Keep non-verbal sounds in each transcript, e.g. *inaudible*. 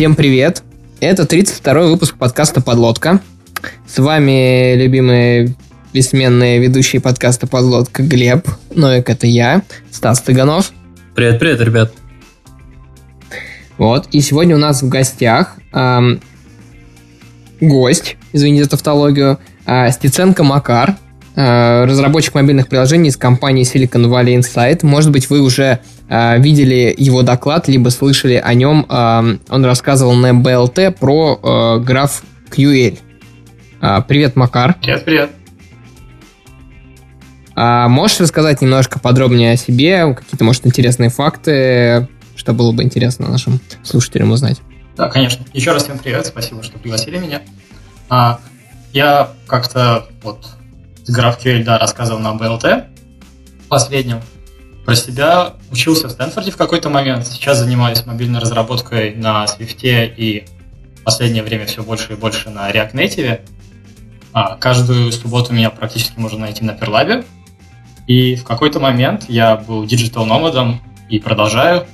Всем привет! Это 32-й выпуск подкаста «Подлодка». С вами любимые бессменные ведущие подкаста «Подлодка» Глеб, Новик это я, Стас Тыганов. Привет-привет, ребят. Вот, и сегодня у нас в гостях эм, гость, извините за тавтологию, э, Стеценко Макар, разработчик мобильных приложений из компании Silicon Valley Insight. Может быть, вы уже э, видели его доклад, либо слышали о нем. Э, он рассказывал на BLT про э, граф QL. Э, привет, Макар. Привет, привет. А можешь рассказать немножко подробнее о себе, какие-то, может, интересные факты, что было бы интересно нашим слушателям узнать? Да, конечно. Еще раз всем привет, спасибо, что пригласили меня. А, я как-то вот GraphQL, да, рассказывал на BLT последнем. Про себя учился в Стэнфорде в какой-то момент. Сейчас занимаюсь мобильной разработкой на Swift и в последнее время все больше и больше на React Native. А, каждую субботу меня практически можно найти на Perlab. И в какой-то момент я был digital номадом и продолжаю.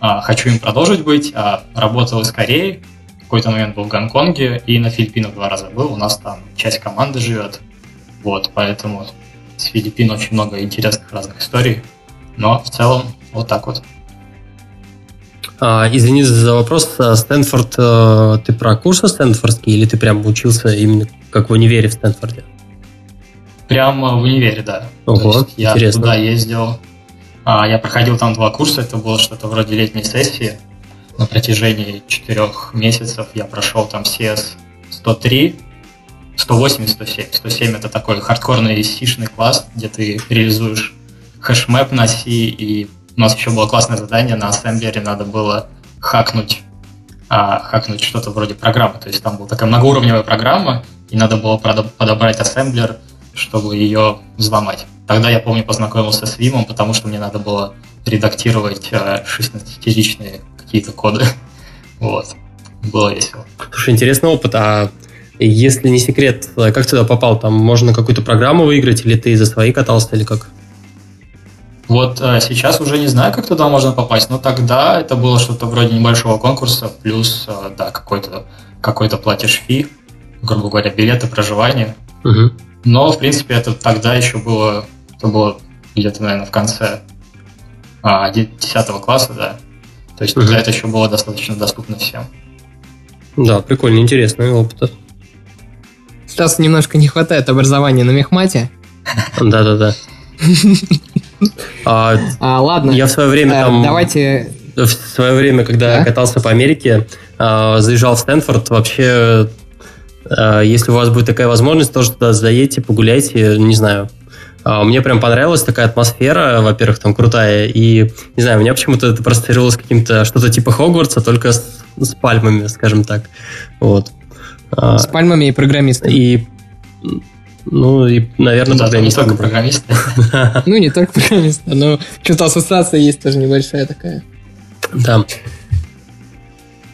А, хочу им продолжить быть. А, работал из Кореи. В какой-то момент был в Гонконге и на Филиппинах два раза был. У нас там часть команды живет. Вот, поэтому с Филиппин очень много интересных разных историй. Но в целом вот так вот. А, извини за вопрос. А Стэнфорд, э, ты про курсы стэнфордские или ты прям учился именно как в универе в Стэнфорде? Прямо в универе, да. Ого, То я интересно. туда ездил. А, я проходил там два курса, это было что-то вроде летней сессии. На протяжении четырех месяцев я прошел там CS 103, 108 и 107. 107 это такой хардкорный сишный класс, где ты реализуешь хэшмэп на C, и у нас еще было классное задание, на ассемблере надо было хакнуть, а, хакнуть что-то вроде программы. То есть там была такая многоуровневая программа, и надо было подобрать ассемблер, чтобы ее взломать. Тогда я помню познакомился с Вимом, потому что мне надо было редактировать э, 16-ричные какие-то коды. *laughs* Вот. Было весело. Слушай, интересный опыт. А если не секрет, как ты туда попал? Там можно какую-то программу выиграть, или ты за свои катался, или как? Вот э, сейчас уже не знаю, как туда можно попасть, но тогда это было что-то вроде небольшого конкурса, плюс, э, да, какой-то какой платишь фи, грубо говоря, билеты, проживание. Угу. Но, в принципе, это тогда еще было, это было где-то, наверное, в конце а, 10 класса, да. То есть тогда Мгм. это еще было достаточно доступно всем. Да, прикольно, интересный опыт. Стасу немножко не хватает образования на мехмате. Да-да-да. А, А, ладно, Я в свое время э, там... давайте... В свое время, когда Да? катался по Америке, а, заезжал в Стэнфорд, вообще, а, если у вас будет такая возможность, тоже туда заедьте, погуляйте, не знаю. А, Мне прям понравилась такая атмосфера, во-первых, там крутая, и, не знаю, меня почему-то это проассоциировалось с каким-то что-то типа Хогвартса, только с, с пальмами, скажем так. Вот. А, С пальмами и программистами. И, ну, и, наверное, Да, не только программисты. *laughs* Ну, не только программисты, но что-то ассоциация есть тоже небольшая такая. Да.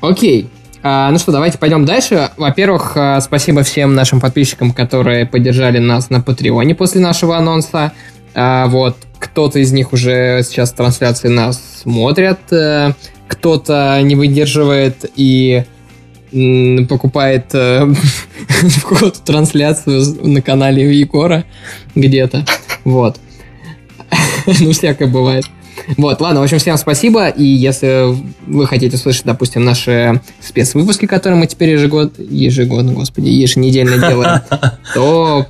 Окей. А, ну что, давайте пойдем дальше. Во-первых, а, спасибо всем нашим подписчикам, которые поддержали нас на Патреоне после нашего анонса. А, вот, кто-то из них уже сейчас трансляции нас смотрят, э, кто-то не выдерживает и покупает э, *laughs* какую-то трансляцию на канале у Егора где-то. Вот. *laughs* Ну, всякое бывает. Вот, ладно, в общем, всем спасибо, и если вы хотите слышать, допустим, наши спецвыпуски, которые мы теперь ежегодно, ежегодно, господи, еженедельно делаем, *laughs* то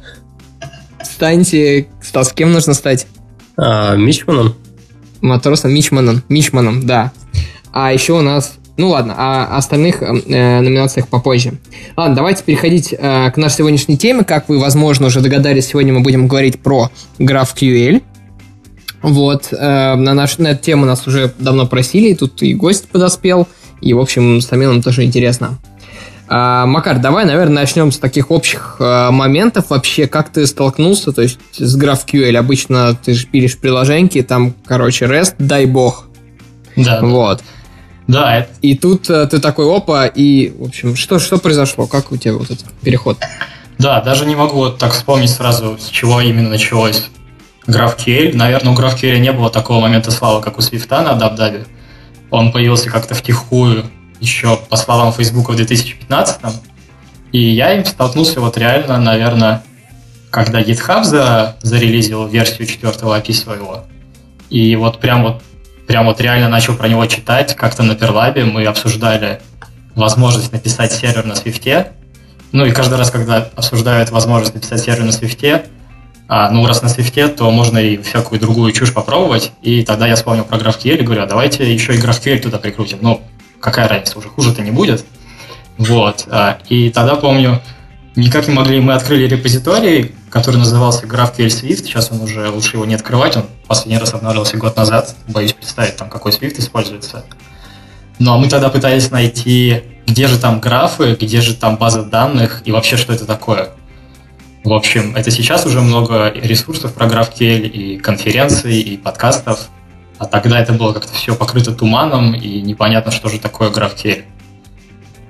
станьте, Стас, кем нужно стать? А, Мичманом? Матросом Мичманом, Мичманом, да. А еще у нас, ну ладно, о остальных э, номинациях попозже. Ладно, давайте переходить э, к нашей сегодняшней теме. Как вы, возможно, уже догадались, сегодня мы будем говорить про GraphQL. Вот, э, на, наш, на эту тему нас уже давно просили, и тут и гость подоспел, и, в общем, самим нам тоже интересно. А, Макар, давай, наверное, начнем с таких общих э, моментов вообще, как ты столкнулся, то есть с GraphQL. Обычно ты же пилишь приложеньки, там, короче, REST, дай бог. Да, Вот. да, это И тут э, ты такой, опа, и, в общем, что, что произошло? Как у тебя вот этот переход? Да, даже не могу вот так вспомнить сразу, с чего именно началось GraphQL. Наверное, у GraphQL не было такого момента славы, как у Swift на AdaptDav. Он появился как-то втихую еще, по словам Facebook, в 2015 и я им столкнулся вот реально, наверное, когда GitHub за, зарелизил версию четвертого API своего. И вот прям вот прям вот реально начал про него читать. Как-то на Перлабе мы обсуждали возможность написать сервер на Свифте. Ну и каждый раз, когда обсуждают возможность написать сервер на Свифте, а, ну, раз на свифте, то можно и всякую другую чушь попробовать. И тогда я вспомнил про GraphQL и говорю, а давайте еще и GraphQL туда прикрутим. Ну, какая разница, уже хуже-то не будет. Вот. А, и тогда помню, никак не могли, мы открыли репозиторий, который назывался GraphQL Swift, сейчас он уже, лучше его не открывать, он последний раз обновлялся год назад, боюсь представить, там, какой Swift используется. Но мы тогда пытались найти, где же там графы, где же там база данных и вообще, что это такое. В общем, это сейчас уже много ресурсов про GraphQL и конференций, и подкастов. А тогда это было как-то все покрыто туманом, и непонятно, что же такое GraphQL.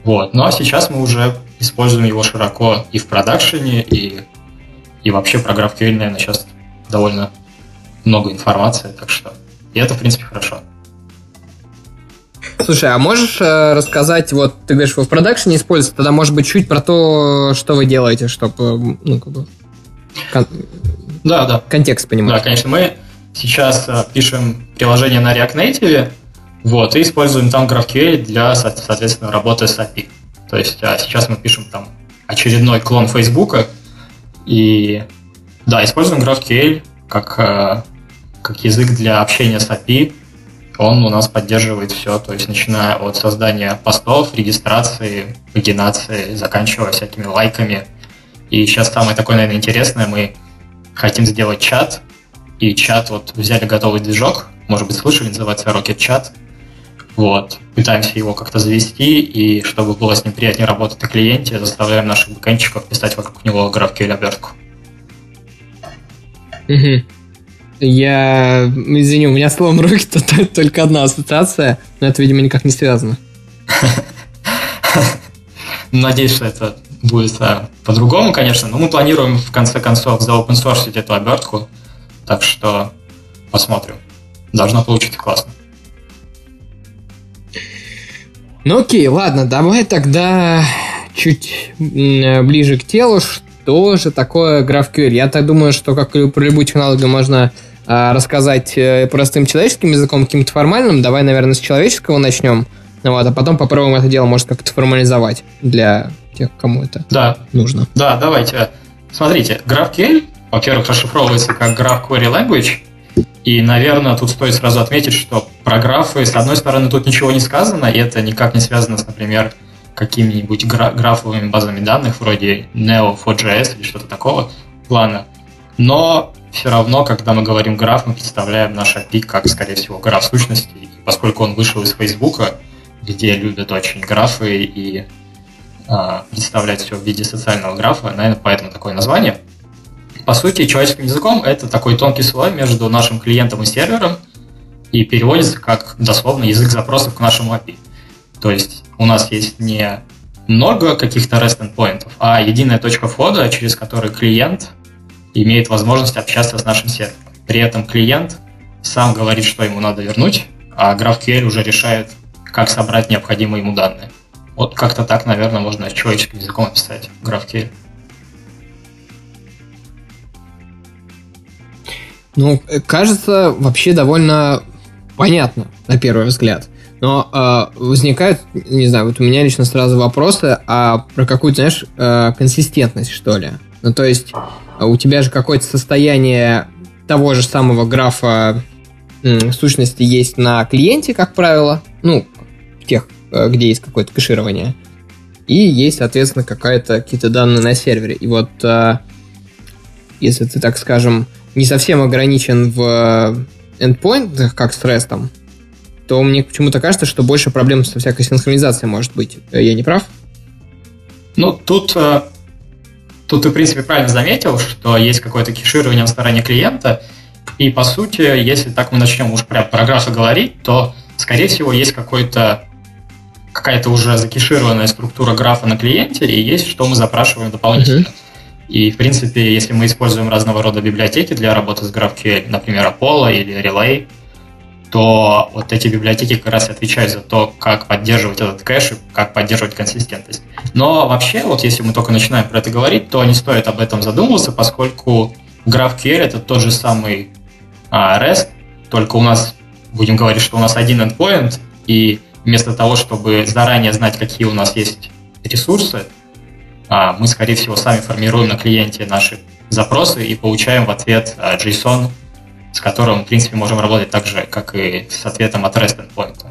Вот. Ну а сейчас мы уже используем его широко и в продакшене, и, и вообще про GraphQL, наверное, сейчас довольно много информации, так что и это, в принципе, хорошо. Слушай, а можешь э, рассказать, вот ты говоришь, вы в продакшене используете, тогда, может быть, чуть про то, что вы делаете, чтобы, ну, как бы, кон- да, да. контекст понимать. Да, конечно, мы сейчас э, пишем приложение на React Native, вот, и используем там GraphQL для, соответственно, работы с API. То есть а сейчас мы пишем там очередной клон Facebook, и да, используем GraphQL как, э, как язык для общения с API, он у нас поддерживает все, то есть начиная от создания постов, регистрации, пагинации, заканчивая всякими лайками. И сейчас самое такое, наверное, интересное, мы хотим сделать чат, и чат, вот взяли готовый движок, может быть, слышали, называется Rocket Chat. Вот, пытаемся его как-то завести, и чтобы было с ним приятнее работать на клиенте, заставляем наших бэкэнчиков писать вокруг него GraphQL обертку. Угу. Я, извини, у меня словом руки то только одна ассоциация, но это, видимо, никак не связано. *laughs* Надеюсь, что это будет а, по-другому, конечно, но мы планируем в конце концов за open source эту обертку, так что посмотрим. Должно получиться классно. Ну окей, ладно, давай тогда чуть ближе к телу, что же такое GraphQL. Я так думаю, что как и про любую технологию можно а, рассказать э, простым человеческим языком, каким-то формальным. Давай, наверное, с человеческого начнем. Ну вот, а потом попробуем это дело, может, как-то формализовать для тех, кому это да. нужно. Да, давайте. Смотрите, GraphQL, во-первых, расшифровывается как Graph Query Language, и, наверное, тут стоит сразу отметить, что про графы, с одной стороны, тут ничего не сказано, и это никак не связано с, например, какими-нибудь гра- графовыми базами данных вроде Neo4.js или что-то такого плана. Но все равно, когда мы говорим граф, мы представляем наш API как, скорее всего, граф сущности. И поскольку он вышел из Фейсбука, где любят очень графы и а, представлять все в виде социального графа, наверное, поэтому такое название. По сути, человеческим языком это такой тонкий слой между нашим клиентом и сервером, и переводится как дословно язык запросов к нашему API. То есть у нас есть не много каких-то REST endpointов, а единая точка входа, через которую клиент имеет возможность общаться с нашим сервером. При этом клиент сам говорит, что ему надо вернуть, а GraphQL уже решает, как собрать необходимые ему данные. Вот как-то так, наверное, можно человеческим языком описать GraphQL. Ну, кажется, вообще довольно понятно, на первый взгляд. Но э, возникают, не знаю, вот у меня лично сразу вопросы, а про какую-то, знаешь, э, консистентность, что ли. Ну, то есть, а у тебя же какое-то состояние того же самого графа сущности есть на клиенте, как правило, ну, в тех, э, где есть какое-то кэширование, и есть, соответственно, какая-то, какие-то данные на сервере. И вот, э, если ты, так скажем, не совсем ограничен в endpoint, как с REST, то мне почему-то кажется, что больше проблем со всякой синхронизацией может быть. Э, я не прав? Ну, тут Тут ты, в принципе, правильно заметил, что есть какое-то кеширование на стороне клиента, и, по сути, если так мы начнем уж прям про графы говорить, то, скорее всего, есть какой-то какая-то уже закешированная структура графа на клиенте, и есть, что мы запрашиваем дополнительно. Uh-huh. И, в принципе, если мы используем разного рода библиотеки для работы с GraphQL, например, Apollo или Relay, то вот эти библиотеки как раз отвечают за то, как поддерживать этот кэш и как поддерживать консистентность. Но вообще, вот если мы только начинаем про это говорить, то не стоит об этом задумываться, поскольку GraphQL это тот же самый а, REST, только у нас, будем говорить, что у нас один endpoint, и вместо того, чтобы заранее знать, какие у нас есть ресурсы, мы, скорее всего, сами формируем на клиенте наши запросы и получаем в ответ а, JSON, с которым, в принципе, можем работать так же, как и с ответом от REST endpoint.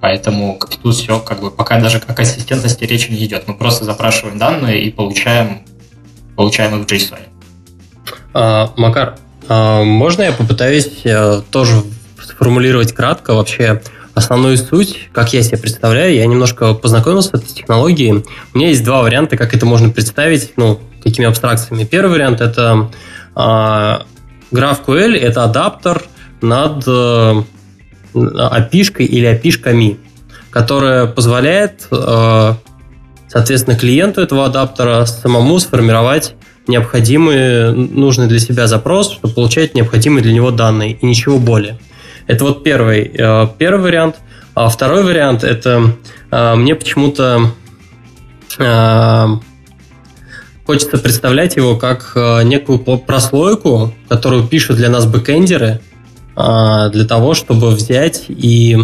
Поэтому тут все, как бы, пока даже о консистентности речи не идет. Мы просто запрашиваем данные и получаем, получаем их в JSON. А, Макар, а, можно я попытаюсь а, тоже сформулировать кратко вообще основную суть, как я себе представляю, я немножко познакомился с этой технологией. У меня есть два варианта, как это можно представить, ну, какими абстракциями. Первый вариант – это э, GraphQL, это адаптер над э, api или api которая позволяет, э, соответственно, клиенту этого адаптера самому сформировать необходимый, нужный для себя запрос, чтобы получать необходимые для него данные и ничего более. Это вот первый, э, первый вариант. А второй вариант – это э, мне почему-то э, хочется представлять его как некую прослойку, которую пишут для нас бэкэндеры, для того, чтобы взять и,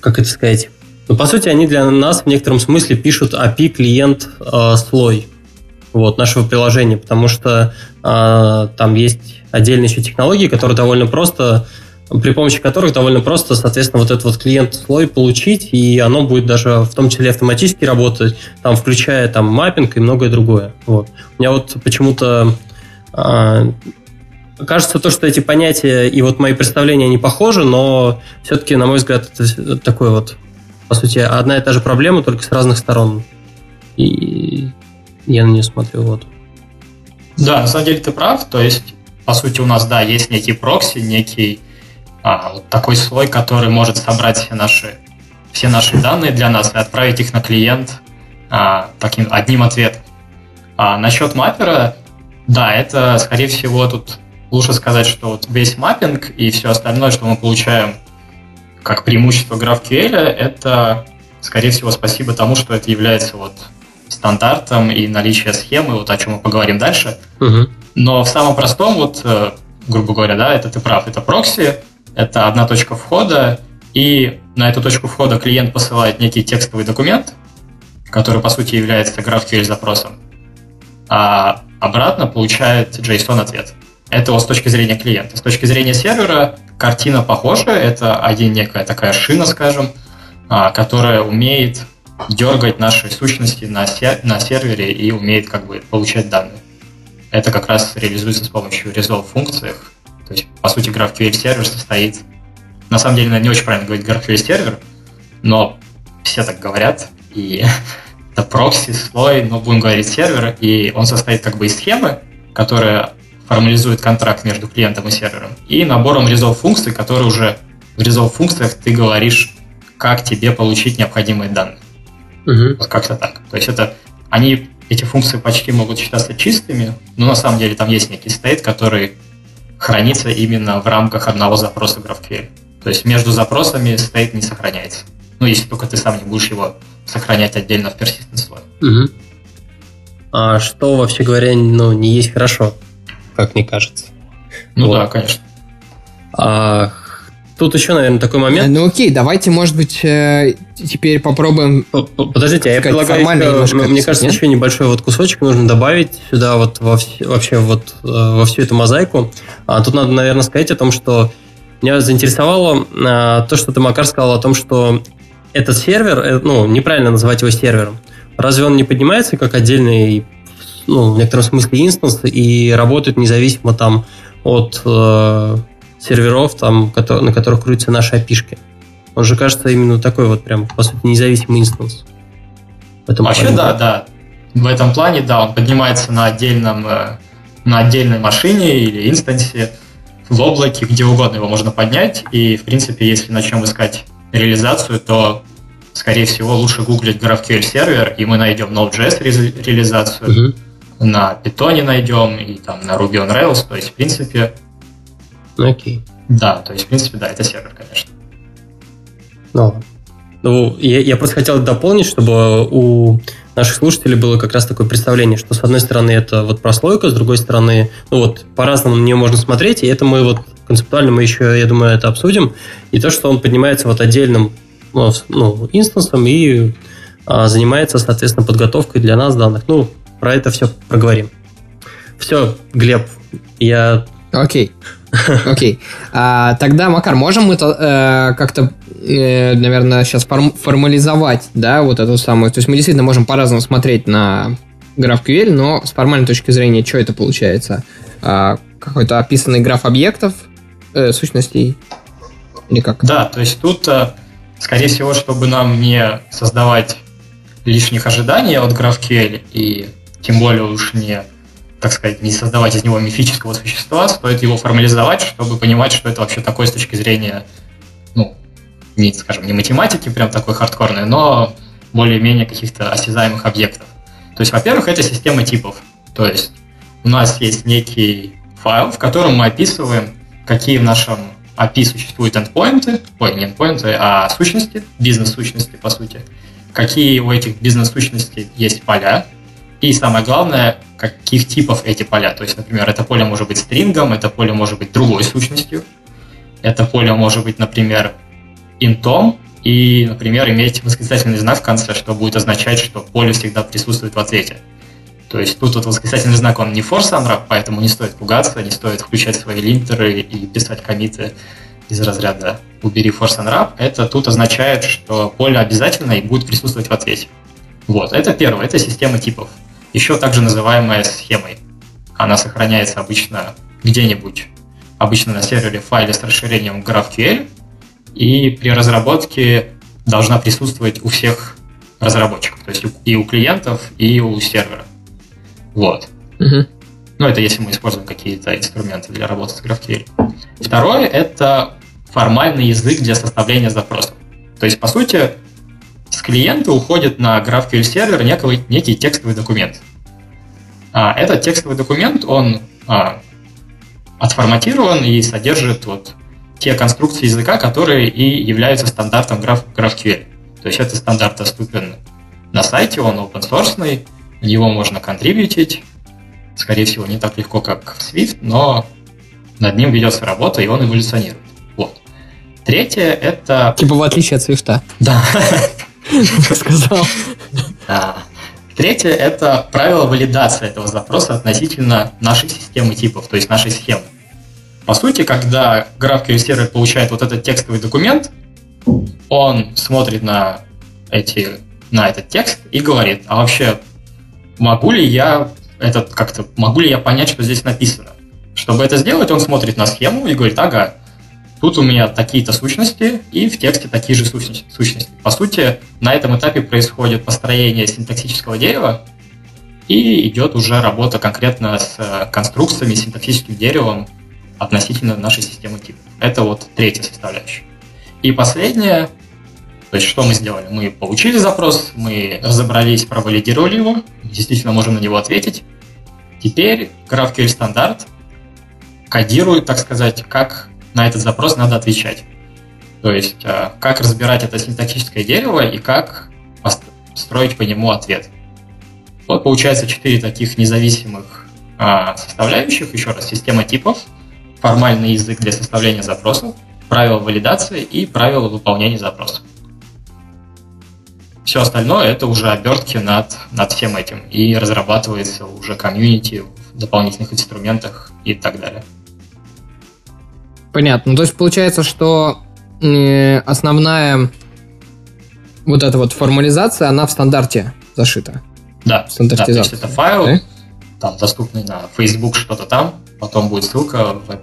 как это сказать, ну, по сути, они для нас в некотором смысле пишут API-клиент слой вот, нашего приложения, потому что э, там есть отдельные еще технологии, которые довольно просто, при помощи которых довольно просто, соответственно, вот этот вот клиент-слой получить, и оно будет даже в том числе автоматически работать, там, включая там маппинг и многое другое. Вот. У меня вот почему-то э, кажется то, что эти понятия и вот мои представления, они похожи, но все-таки, на мой взгляд, это такой вот, по сути, одна и та же проблема, только с разных сторон. И я на нее смотрю, вот. Да, на самом деле ты прав. То есть, по сути, у нас, да, есть некий прокси, некий а, вот такой слой, который может собрать все наши, все наши данные для нас и отправить их на клиент а, таким одним ответом. А насчет маппера, да, это, скорее всего, тут лучше сказать, что вот весь маппинг и все остальное, что мы получаем как преимущество GraphQL, это, скорее всего, спасибо тому, что это является вот стандартам и наличие схемы, вот о чем мы поговорим дальше. Угу. Но в самом простом, вот, э, грубо говоря, да, это ты прав, это прокси, это одна точка входа, и на эту точку входа клиент посылает некий текстовый документ, который, по сути, является GraphQL запросом, а обратно получает JSON-ответ. Это вот с точки зрения клиента. С точки зрения сервера картина похожа, это один некая такая шина, скажем, а, которая умеет дергать наши сущности на, сер- на сервере и умеет как бы получать данные. Это как раз реализуется с помощью resolve функциях. То есть, по сути, GraphQL сервер состоит... На самом деле, не очень правильно говорить GraphQL сервер, но все так говорят, и *laughs* это прокси, слой, но будем говорить сервер, и он состоит как бы из схемы, которая формализует контракт между клиентом и сервером, и набором resolve функций, которые уже в resolve функциях ты говоришь, как тебе получить необходимые данные. Угу. Вот как-то так. То есть это они, эти функции почти могут считаться чистыми, но на самом деле там есть некий стейт, который хранится именно в рамках одного запроса GraphQL. То есть между запросами стейт не сохраняется. Ну, если только ты сам не будешь его сохранять отдельно в persistent слой. Угу. А что, вообще говоря, ну, не есть хорошо, как мне кажется. Ну вот. да, конечно. А Тут еще, наверное, такой момент. Ну окей, давайте, может быть, э, теперь попробуем. Подождите, а я предлагаю, еще, мне кажется, нет? еще небольшой вот кусочек нужно добавить сюда вот во вообще вот э, во всю эту мозаику. А тут надо, наверное, сказать о том, что меня заинтересовало а, то, что ты, Макар, сказал о том, что этот сервер, ну, неправильно называть его сервером. Разве он не поднимается как отдельный, ну, в некотором смысле инстанс и работает независимо там от серверов, там, на которых крутятся наши опишки. Он же кажется именно такой вот прям, по сути, независимый инстанс. Вообще, плане. да, да. В этом плане, да, он поднимается на отдельном, э, на отдельной машине или инстансе, в облаке, где угодно его можно поднять. И, в принципе, если начнем искать реализацию, то, скорее всего, лучше гуглить GraphQL сервер, и мы найдем Node.js реализацию, угу. на Python найдем, и там на Ruby on Rails. То есть, в принципе, Окей. Да, то есть, в принципе, да, это сервер, конечно. Ну, ну я, я просто хотел дополнить, чтобы у наших слушателей было как раз такое представление, что с одной стороны это вот прослойка, с другой стороны, ну вот по-разному на нее можно смотреть, и это мы вот концептуально мы еще, я думаю, это обсудим, и то, что он поднимается вот отдельным ну, ну инстансом и а, занимается, соответственно, подготовкой для нас данных. Ну, про это все проговорим. Все, Глеб, я... Окей. *laughs* Окей. А, тогда, Макар, можем мы э, как-то, э, наверное, сейчас форм- формализовать, да, вот эту самую... То есть мы действительно можем по-разному смотреть на GraphQL, но с формальной точки зрения, что это получается? А, какой-то описанный граф объектов, э, сущностей? Или как? Да, то есть тут, э, скорее всего, чтобы нам не создавать лишних ожиданий от GraphQL и тем более уж не так сказать, не создавать из него мифического существа, стоит его формализовать, чтобы понимать, что это вообще такое с точки зрения, ну, не, скажем, не математики прям такой хардкорной, но более-менее каких-то осязаемых объектов. То есть, во-первых, это система типов. То есть, у нас есть некий файл, в котором мы описываем, какие в нашем API существуют endpoinты, ой, не endpoinты, а сущности, бизнес-сущности, по сути, какие у этих бизнес-сущностей есть поля, и самое главное, каких типов эти поля. То есть, например, это поле может быть стрингом, это поле может быть другой сущностью, это поле может быть, например, интом, и, например, иметь восклицательный знак в конце, что будет означать, что поле всегда присутствует в ответе. То есть тут вот восклицательный знак, он не force unwrap, поэтому не стоит пугаться, не стоит включать свои линтеры и писать комиты из разряда «убери force unwrap». Это тут означает, что поле обязательно и будет присутствовать в ответе. Вот, это первое, это система типов еще также называемая схемой. Она сохраняется обычно где-нибудь, обычно на сервере файле с расширением GraphQL, и при разработке должна присутствовать у всех разработчиков, то есть и у клиентов, и у сервера. Вот. Угу. Ну, это если мы используем какие-то инструменты для работы с GraphQL. Второе – это формальный язык для составления запросов. То есть, по сути, с клиента уходит на GraphQL сервер некий, некий текстовый документ. А этот текстовый документ, он а, отформатирован и содержит вот те конструкции языка, которые и являются стандартом Graph, GraphQL. То есть этот стандарт доступен на сайте, он open source, его можно контрибьютить. Скорее всего, не так легко, как в Swift, но над ним ведется работа, и он эволюционирует. Вот. Третье — это... Типа в отличие от Swift. Да. *laughs* сказал. Третье – это правило валидации этого запроса относительно нашей системы типов, то есть нашей схемы. По сути, когда GraphQL сервер получает вот этот текстовый документ, он смотрит на, эти, на этот текст и говорит, а вообще могу ли я этот как-то могу ли я понять, что здесь написано? Чтобы это сделать, он смотрит на схему и говорит, ага, Тут у меня такие-то сущности, и в тексте такие же сущности. По сути, на этом этапе происходит построение синтаксического дерева, и идет уже работа конкретно с э, конструкциями, синтаксическим деревом относительно нашей системы типов. Это вот третья составляющая. И последнее, то есть что мы сделали? Мы получили запрос, мы разобрались, провалидировали его, действительно можем на него ответить. Теперь GraphQL стандарт кодирует, так сказать, как на этот запрос надо отвечать. То есть, э, как разбирать это синтаксическое дерево и как строить по нему ответ. Вот получается четыре таких независимых а, составляющих. Еще раз, система типов, формальный язык для составления запросов, правила валидации и правила выполнения запросов. Все остальное это уже обертки над, над всем этим и разрабатывается уже комьюнити в дополнительных инструментах и так далее. Понятно. То есть получается, что основная вот эта вот формализация, она в стандарте зашита. Да, да то есть это файл, да? там доступный на Facebook что-то там, потом будет ссылка в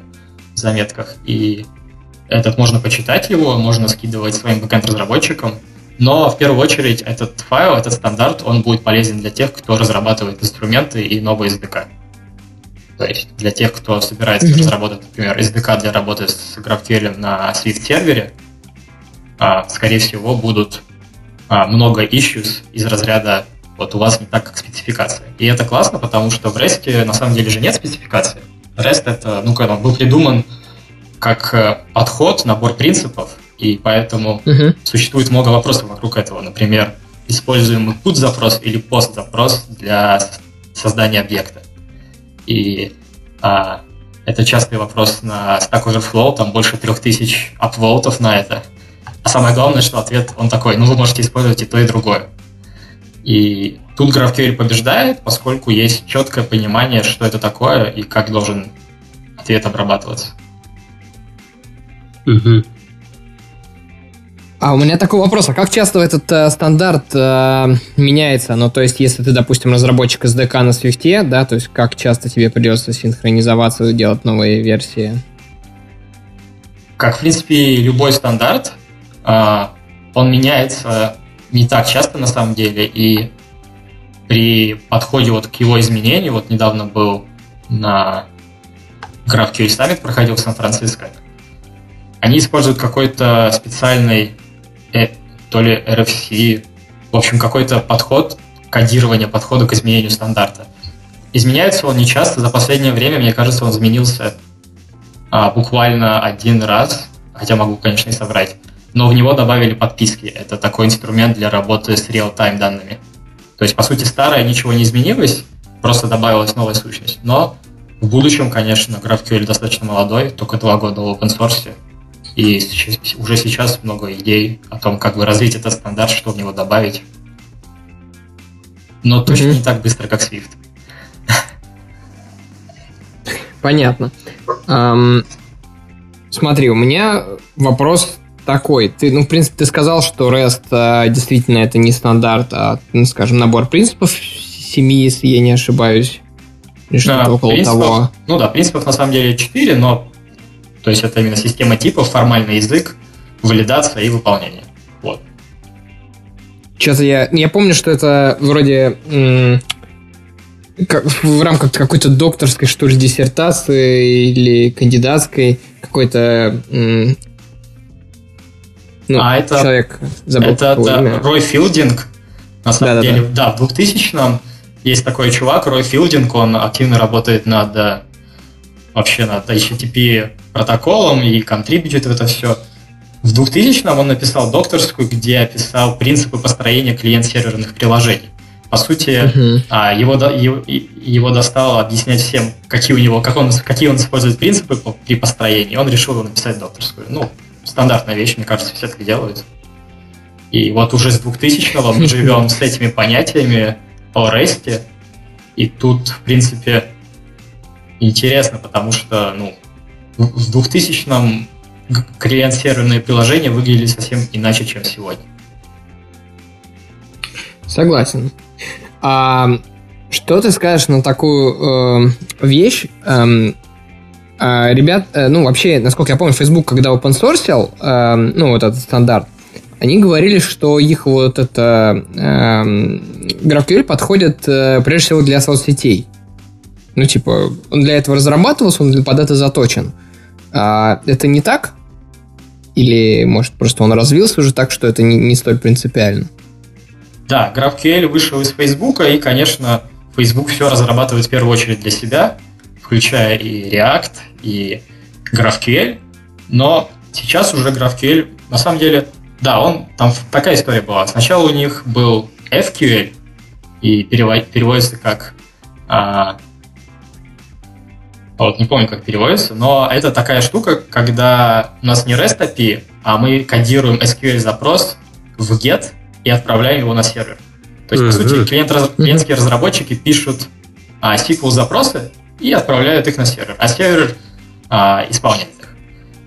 заметках, и этот можно почитать его, можно скидывать своим бэкэнд-разработчикам, но в первую очередь этот файл, этот стандарт, он будет полезен для тех, кто разрабатывает инструменты и новые SDK. То есть для тех, кто собирается mm-hmm. разработать, например, SDK для работы с GraphQL на Swift сервере, а, скорее всего, будут а, много issues из разряда вот у вас не так, как спецификация. И это классно, потому что в REST на самом деле же нет спецификации. REST это, ну, когда он был придуман как э, подход, набор принципов, и поэтому угу. существует много вопросов вокруг этого. Например, используемый put запрос или post запрос для создания объекта. И а, это частый вопрос на Stack Overflow, там больше трех тысяч апволтов на это. А самое главное, что ответ, он такой, ну вы можете использовать и то, и другое. И тут GraphQL побеждает, поскольку есть четкое понимание, что это такое и как должен ответ обрабатываться. Угу. А у меня такой вопрос, а как часто этот э, стандарт э, меняется? Ну, то есть, если ты, допустим, разработчик SDK на Swift, да, то есть, как часто тебе придется синхронизоваться и делать новые версии? Как, в принципе, любой стандарт, э, он меняется не так часто, на самом деле, и при подходе вот к его изменению, вот недавно был на GraphQL Summit, проходил в Сан-Франциско, они используют какой-то специальный то ли RFC, в общем, какой-то подход, кодирование подхода к изменению стандарта. Изменяется он не часто, за последнее время, мне кажется, он изменился а, буквально один раз, хотя могу, конечно, и соврать, но в него добавили подписки. Это такой инструмент для работы с real-time данными. То есть, по сути, старое ничего не изменилось, просто добавилась новая сущность. Но в будущем, конечно, GraphQL достаточно молодой, только два года в open source, и уже сейчас много идей о том, как бы развить этот стандарт, что в него добавить. Но точно mm-hmm. не так быстро, как Swift. Понятно. Um, смотри, у меня вопрос такой. Ты, ну, в принципе, ты сказал, что REST а, действительно это не стандарт, а, ну, скажем, набор принципов семи, если я не ошибаюсь. Или что-то да, около того. Ну да, принципов на самом деле четыре, но то есть это именно система типов, формальный язык, валидация и выполнение. Вот. Сейчас я, я помню, что это вроде м- как, в рамках какой-то докторской, что ли, диссертации или кандидатской какой-то м- ну, а это, человек забыл это, это имя. Рой Филдинг, на самом да, деле, да, да. да, в 2000-м есть такой чувак, Рой Филдинг, он активно работает над э, вообще над HTTP протоколом и контрибьютит в это все. В 2000-м он написал докторскую, где описал принципы построения клиент-серверных приложений. По сути, uh-huh. его, его, его достало объяснять всем, какие у него, как он, какие он использует принципы при построении. Он решил его написать докторскую. Ну, стандартная вещь, мне кажется, все так делают. И вот уже с 2000-го мы *laughs* живем с этими понятиями по REST. И тут, в принципе, интересно, потому что, ну, в 2000-м клиент-серверные приложения выглядели совсем иначе, чем сегодня. Согласен. А что ты скажешь на такую э, вещь? Э, э, ребят, э, ну вообще, насколько я помню, Facebook, когда open source, э, ну вот этот стандарт, они говорили, что их вот это э, GraphQL подходит э, прежде всего для соцсетей. Ну, типа, он для этого разрабатывался, он под это заточен. А это не так? Или, может, просто он развился уже так, что это не, не столь принципиально? Да, GraphQL вышел из Facebook, и, конечно, Facebook все разрабатывает в первую очередь для себя, включая и React, и GraphQL. Но сейчас уже GraphQL, на самом деле, да, он там такая история была. Сначала у них был FQL, и переводится как а, вот не помню, как переводится, но это такая штука, когда у нас не REST API, а мы кодируем SQL запрос в GET и отправляем его на сервер. То есть, по сути, клиент, клиентские разработчики пишут а, SQL запросы и отправляют их на сервер, а сервер а, исполняет их.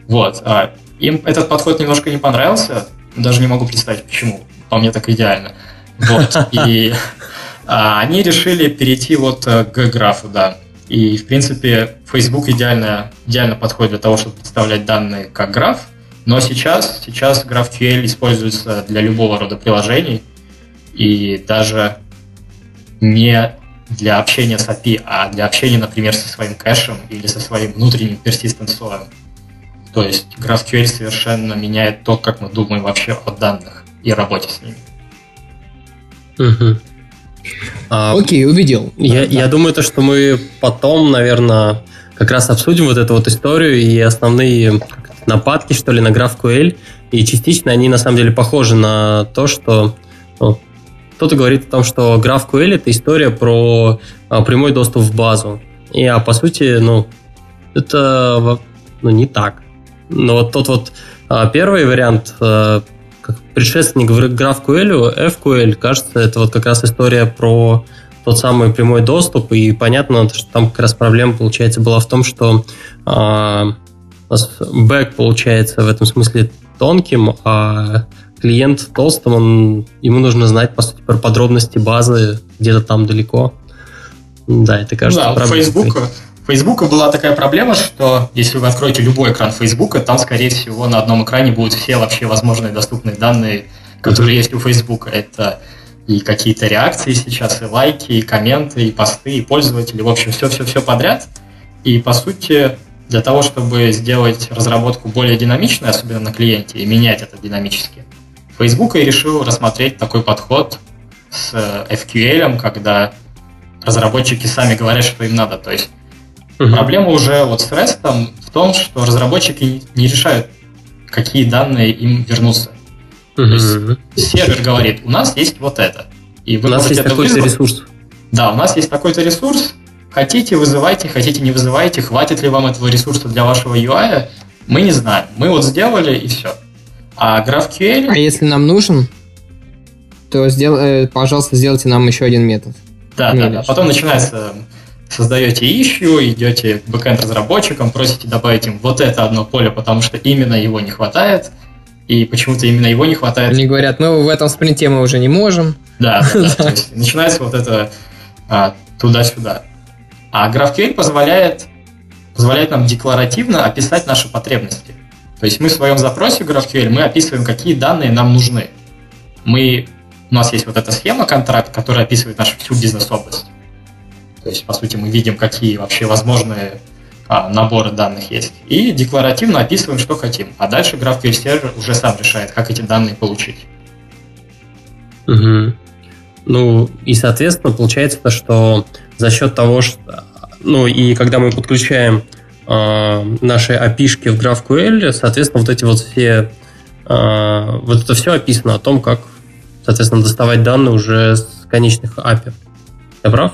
Вот. А, им этот подход немножко не понравился, даже не могу представить, почему. По мне так идеально. Вот. И *laughs* а, они решили перейти вот э, к графу, да. И, в принципе, Facebook идеально, идеально подходит для того, чтобы представлять данные как граф. Но сейчас, сейчас GraphQL используется для любого рода приложений. И даже не для общения с API, а для общения, например, со своим кэшем или со своим внутренним слоем. То есть GraphQL совершенно меняет то, как мы думаем вообще о данных и работе с ними. А, Окей, увидел. Я, да. я думаю, то, что мы потом, наверное, как раз обсудим вот эту вот историю и основные нападки, что ли, на GraphQL. И частично они на самом деле похожи на то, что ну, кто-то говорит о том, что GraphQL это история про а, прямой доступ в базу. И а по сути, ну, это ну, не так. Но вот тот вот а, первый вариант, как предшественник GraphQL, FQL, кажется, это вот как раз история про тот самый прямой доступ, и понятно, что там как раз проблема, получается, была в том, что а, у нас бэк получается в этом смысле тонким, а клиент толстым, он, ему нужно знать, по сути, про подробности базы где-то там далеко. Да, это кажется да, проблемой. Facebook, Фейсбука была такая проблема, что если вы откроете любой экран Фейсбука, там, скорее всего, на одном экране будут все вообще возможные доступные данные, которые есть у Фейсбука. Это и какие-то реакции сейчас, и лайки, и комменты, и посты, и пользователи, в общем, все-все-все подряд. И, по сути, для того, чтобы сделать разработку более динамичной, особенно на клиенте, и менять это динамически, Facebook и решил рассмотреть такой подход с FQL, когда разработчики сами говорят, что им надо. То есть Угу. Проблема уже вот с REST в том, что разработчики не решают, какие данные им вернутся. Угу. То есть сервер говорит, у нас есть вот это. И вы у нас есть такой-то ресурс. Да, у нас есть такой-то ресурс. Хотите, вызывайте, хотите, не вызывайте. Хватит ли вам этого ресурса для вашего UI? Мы не знаем. Мы вот сделали и все. А GraphQL... А если нам нужен, то сдел... Э, пожалуйста, сделайте нам еще один метод. Да, да, да. Потом начинается создаете issue, идете к бэкэнд разработчикам, просите добавить им вот это одно поле, потому что именно его не хватает, и почему-то именно его не хватает. Они говорят, ну в этом спринте мы уже не можем. Да, да, да. *laughs* То есть начинается вот это а, туда-сюда. А GraphQL позволяет, позволяет нам декларативно описать наши потребности. То есть мы в своем запросе GraphQL мы описываем, какие данные нам нужны. Мы, у нас есть вот эта схема контракт, которая описывает нашу всю бизнес-область. То есть, по сути, мы видим, какие вообще возможные а, наборы данных есть. И декларативно описываем, что хотим. А дальше GraphQL сервер уже сам решает, как эти данные получить. Угу. Ну, и, соответственно, получается, то, что за счет того, что... Ну, и когда мы подключаем э, наши api в GraphQL, соответственно, вот эти вот все... Э, вот это все описано о том, как, соответственно, доставать данные уже с конечных API. Я прав?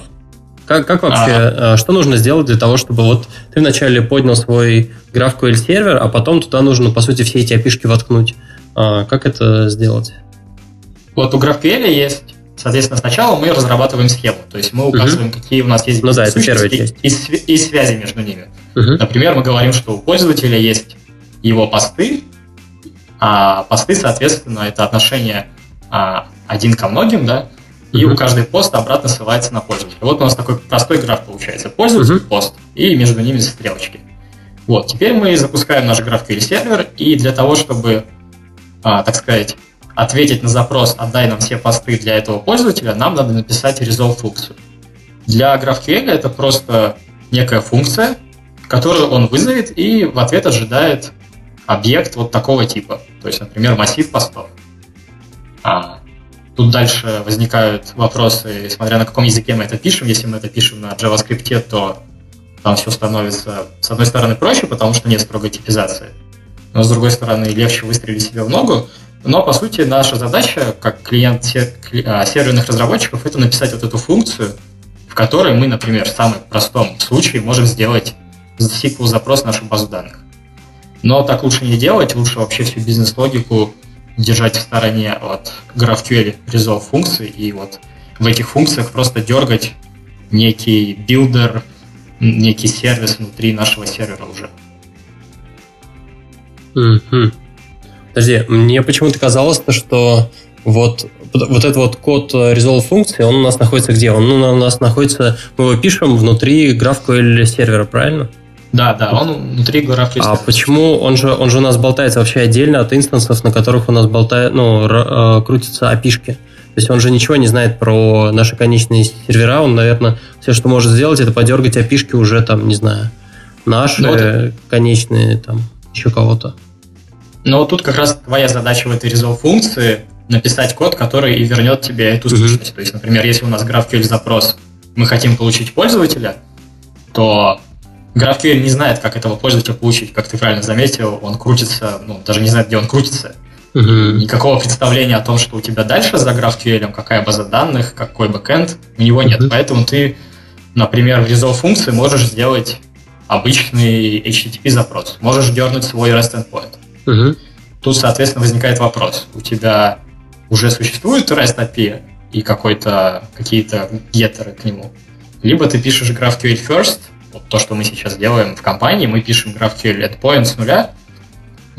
Как, как вообще, а. что нужно сделать для того, чтобы вот ты вначале поднял свой GraphQL сервер, а потом туда нужно, по сути, все эти опишки воткнуть. А, как это сделать? Вот у GraphQL есть, соответственно, сначала мы разрабатываем схему, то есть мы указываем, угу. какие у нас есть ну, да, это первая часть. И, и связи между ними. Угу. Например, мы говорим, что у пользователя есть его посты, а посты, соответственно, это отношение а, один ко многим, да, и у каждой пост обратно ссылается на пользователя. Вот у нас такой простой граф получается. Пользователь, uh-huh. пост, и между ними стрелочки. Вот, теперь мы запускаем наш GraphQL сервер, и для того, чтобы, а, так сказать, ответить на запрос «отдай нам все посты для этого пользователя», нам надо написать resolve функцию. Для GraphQL это просто некая функция, которую он вызовет и в ответ ожидает объект вот такого типа. То есть, например, массив постов. А, Тут дальше возникают вопросы, смотря на каком языке мы это пишем. Если мы это пишем на JavaScript, то там все становится, с одной стороны, проще, потому что нет строгой типизации, но с другой стороны, легче выстрелить себе в ногу. Но, по сути, наша задача, как клиент а, серверных разработчиков, это написать вот эту функцию, в которой мы, например, в самом простом случае можем сделать SQL-запрос в нашу базу данных. Но так лучше не делать, лучше вообще всю бизнес-логику держать в стороне от GraphQL resolve функций и вот в этих функциях просто дергать некий builder, некий сервис внутри нашего сервера уже. Mm-hmm. Подожди, мне почему-то казалось, что вот, вот этот вот код resolve функции, он у нас находится где? Он у нас находится, мы его пишем внутри GraphQL сервера, правильно? Да, да, он внутри GraphQL. А почему он же, он же у нас болтается вообще отдельно от инстансов, на которых у нас болтает, ну, э, крутятся опишки? То есть он же ничего не знает про наши конечные сервера, он, наверное, все, что может сделать, это подергать опишки уже там, не знаю, наши ну, вот конечные, там, еще кого-то. Но тут как раз твоя задача в этой resolve функции написать код, который и вернет тебе эту mm-hmm. сущность. То есть, например, если у нас GraphQL запрос, мы хотим получить пользователя, то GraphQL не знает, как этого пользователя получить, как ты правильно заметил, он крутится, ну, даже не знает, где он крутится. Угу. Никакого представления о том, что у тебя дальше за GraphQL, какая база данных, какой бэкэнд, у него нет. Угу. Поэтому ты, например, в resolve функции можешь сделать обычный HTTP запрос. Можешь дернуть свой REST endpoint. Угу. Тут, соответственно, возникает вопрос. У тебя уже существует REST API и какой-то, какие-то геттеры к нему. Либо ты пишешь GraphQL first, вот то, что мы сейчас делаем в компании, мы пишем GraphQL endpoint с нуля,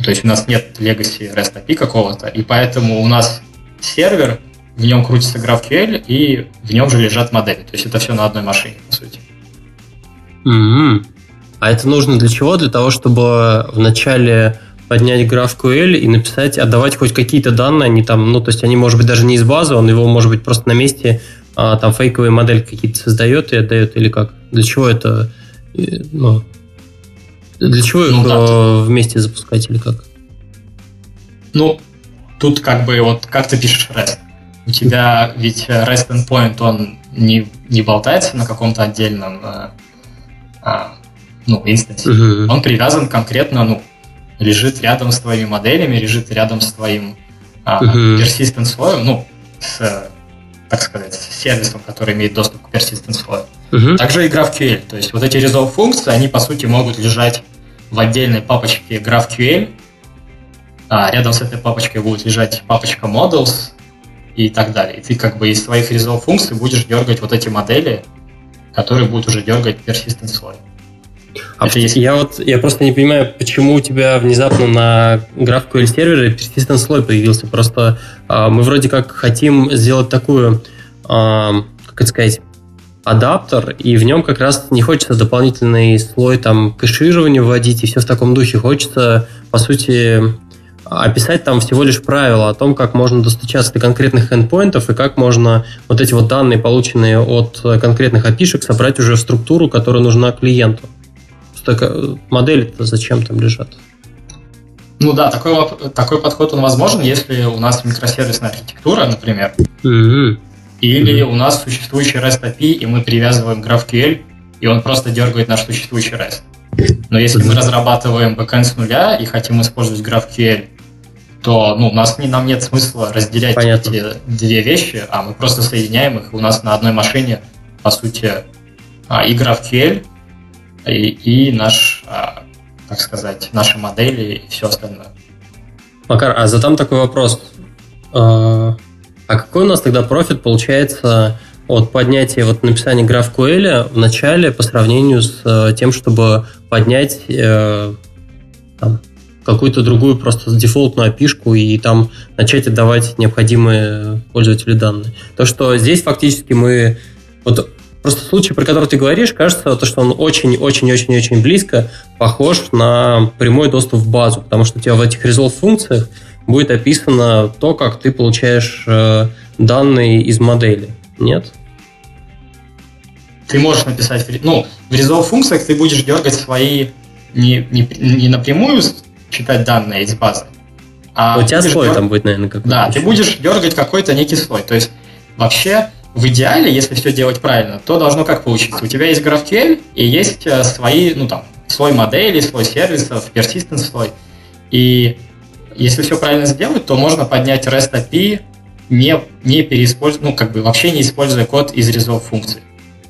то есть у нас нет legacy REST API какого-то, и поэтому у нас сервер, в нем крутится GraphQL, и в нем же лежат модели. То есть это все на одной машине, по сути. Mm-hmm. А это нужно для чего? Для того, чтобы вначале поднять GraphQL и написать, отдавать хоть какие-то данные, они там, ну, то есть они, может быть, даже не из базы, он его, может быть, просто на месте а, там фейковые модели какие-то создает и отдает, или как? Для чего это, ну, для чего ну, да. вместе запускать или как? Ну, тут как бы вот как ты пишешь REST. У тебя ведь REST endpoint, он не, не болтается на каком-то отдельном а, а, ну, инстансе. Uh-huh. Он привязан конкретно, ну, лежит рядом с твоими моделями, лежит рядом с твоим а, uh-huh. persistent слоем, ну, с, так сказать, сервисом, который имеет доступ к persistent слою. Uh-huh. Также и GraphQL. То есть вот эти resolve функции, они по сути могут лежать в отдельной папочке GraphQL. А рядом с этой папочкой будет лежать папочка models и так далее. И ты как бы из своих resolve функций будешь дергать вот эти модели, которые будут уже дергать persistent слой. А есть... я вот я просто не понимаю, почему у тебя внезапно на GraphQL сервере persistent слой появился. Просто э, мы вроде как хотим сделать такую, э, как это сказать, адаптер, и в нем как раз не хочется дополнительный слой там кэширования вводить и все в таком духе. Хочется, по сути, описать там всего лишь правила о том, как можно достучаться до конкретных эндпоинтов и как можно вот эти вот данные, полученные от конкретных опишек, собрать уже в структуру, которая нужна клиенту что модели-то зачем там лежат? Ну да, такой, такой подход он возможен, если у нас микросервисная архитектура, например, mm-hmm. или mm-hmm. у нас существующий REST API, и мы привязываем GraphQL, и он просто дергает наш существующий REST. Но если мы разрабатываем backend с нуля и хотим использовать GraphQL, то ну, у нас не, нам нет смысла разделять Понятно. эти две вещи, а мы просто соединяем их. У нас на одной машине, по сути, а, и GraphQL, и, и наш, а, так сказать, наши модели и все остальное. Макар, а задам такой вопрос. А, а какой у нас тогда профит получается от поднятия вот написания GraphQL в начале по сравнению с э, тем, чтобы поднять э, там, какую-то другую просто дефолтную опишку и там начать отдавать необходимые пользователю данные. То, что здесь фактически мы вот Просто случай, про который ты говоришь, кажется, то, что он очень-очень-очень-очень близко похож на прямой доступ в базу, потому что у тебя в этих resolve функциях будет описано то, как ты получаешь э, данные из модели. Нет? Ты можешь написать, ну, в resolve функциях ты будешь дергать свои не, не, не напрямую читать данные из базы, а у тебя слой дерг... там будет, наверное, какой-то. Да, ты будешь дергать какой-то некий слой. То есть вообще в идеале, если все делать правильно, то должно как получиться. У тебя есть GraphQL и есть э, свои, ну там, слой моделей, слой сервисов, persistent слой. И если все правильно сделать, то можно поднять REST API, не, не переиспользуя, ну, как бы вообще не используя код из resolve функции.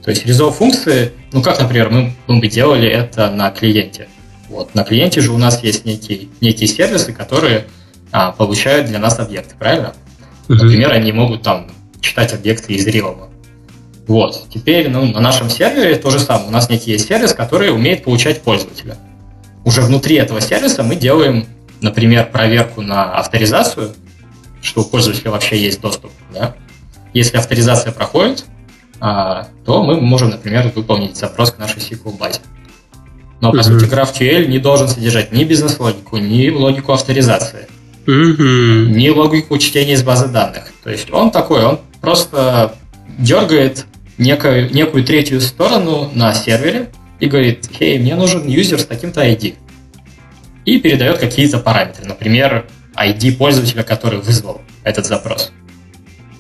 То есть resolve функции, ну, как, например, мы, мы бы делали это на клиенте. Вот, на клиенте же у нас есть некие, некие сервисы, которые а, получают для нас объекты, правильно? Например, они могут там читать объекты из рилова. Вот. Теперь ну, на нашем сервере то же самое. У нас некий есть сервис, который умеет получать пользователя. Уже внутри этого сервиса мы делаем, например, проверку на авторизацию, что у пользователя вообще есть доступ. Да? Если авторизация проходит, а, то мы можем, например, выполнить запрос к нашей SQL базе. Но, по mm-hmm. сути, GraphQL не должен содержать ни бизнес-логику, ни логику авторизации, mm-hmm. ни логику чтения из базы данных. То есть он такой, он просто дергает некую, некую третью сторону на сервере и говорит, хей, мне нужен юзер с таким-то ID. И передает какие-то параметры, например, ID пользователя, который вызвал этот запрос.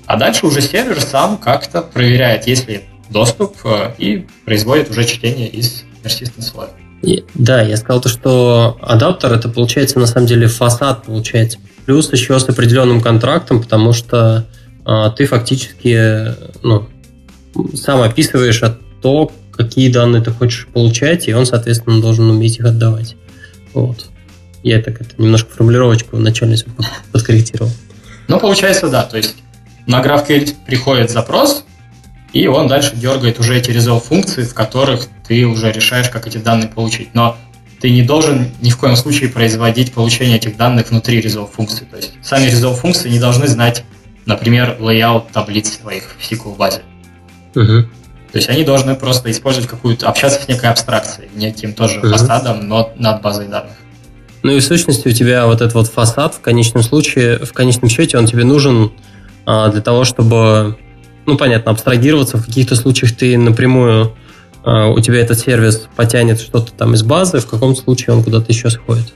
А дальше уже сервер сам как-то проверяет, есть ли доступ, э, и производит уже чтение из persistent слоя. Да, я сказал то, что адаптер это получается на самом деле фасад получается. Плюс еще с определенным контрактом, потому что а, ты фактически ну, сам описываешь то, какие данные ты хочешь получать, и он, соответственно, должен уметь их отдавать. Вот. Я так это немножко формулировочку начальную подкорректировал. Ну, получается, да. То есть на GraphQL приходит запрос, и он дальше дергает уже эти resolve функции, в которых ты уже решаешь, как эти данные получить. Но ты не должен ни в коем случае производить получение этих данных внутри resolve функции. То есть сами resolve функции не должны знать, например, layout таблиц твоих в SQL базе. Угу. То есть они должны просто использовать какую-то, общаться с некой абстракцией, неким тоже угу. фасадом, но над базой данных. Ну и в сущности у тебя вот этот вот фасад в конечном случае, в конечном счете он тебе нужен а, для того, чтобы, ну понятно, абстрагироваться. В каких-то случаях ты напрямую, а, у тебя этот сервис потянет что-то там из базы, в каком случае он куда-то еще сходит.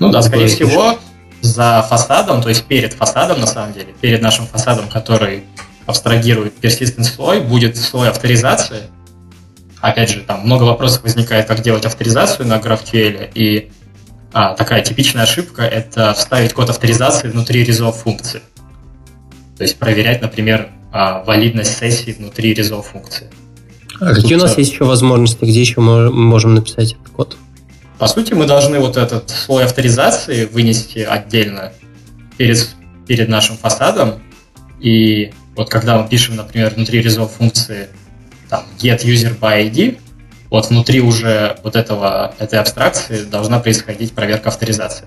Ну да, скорее всего, за фасадом, то есть перед фасадом на самом деле, перед нашим фасадом, который абстрагирует persistent слой, будет слой авторизации. Опять же, там много вопросов возникает, как делать авторизацию на GraphQL, и а, такая типичная ошибка – это вставить код авторизации внутри resolve функции. То есть проверять, например, а, валидность сессии внутри resolve функции. А какие у нас есть еще возможности, где еще мы можем написать этот код? По сути, мы должны вот этот слой авторизации вынести отдельно перед, перед нашим фасадом. И вот когда мы пишем, например, внутри resolve функции там, get user by ID, вот внутри уже вот этого, этой абстракции должна происходить проверка авторизации.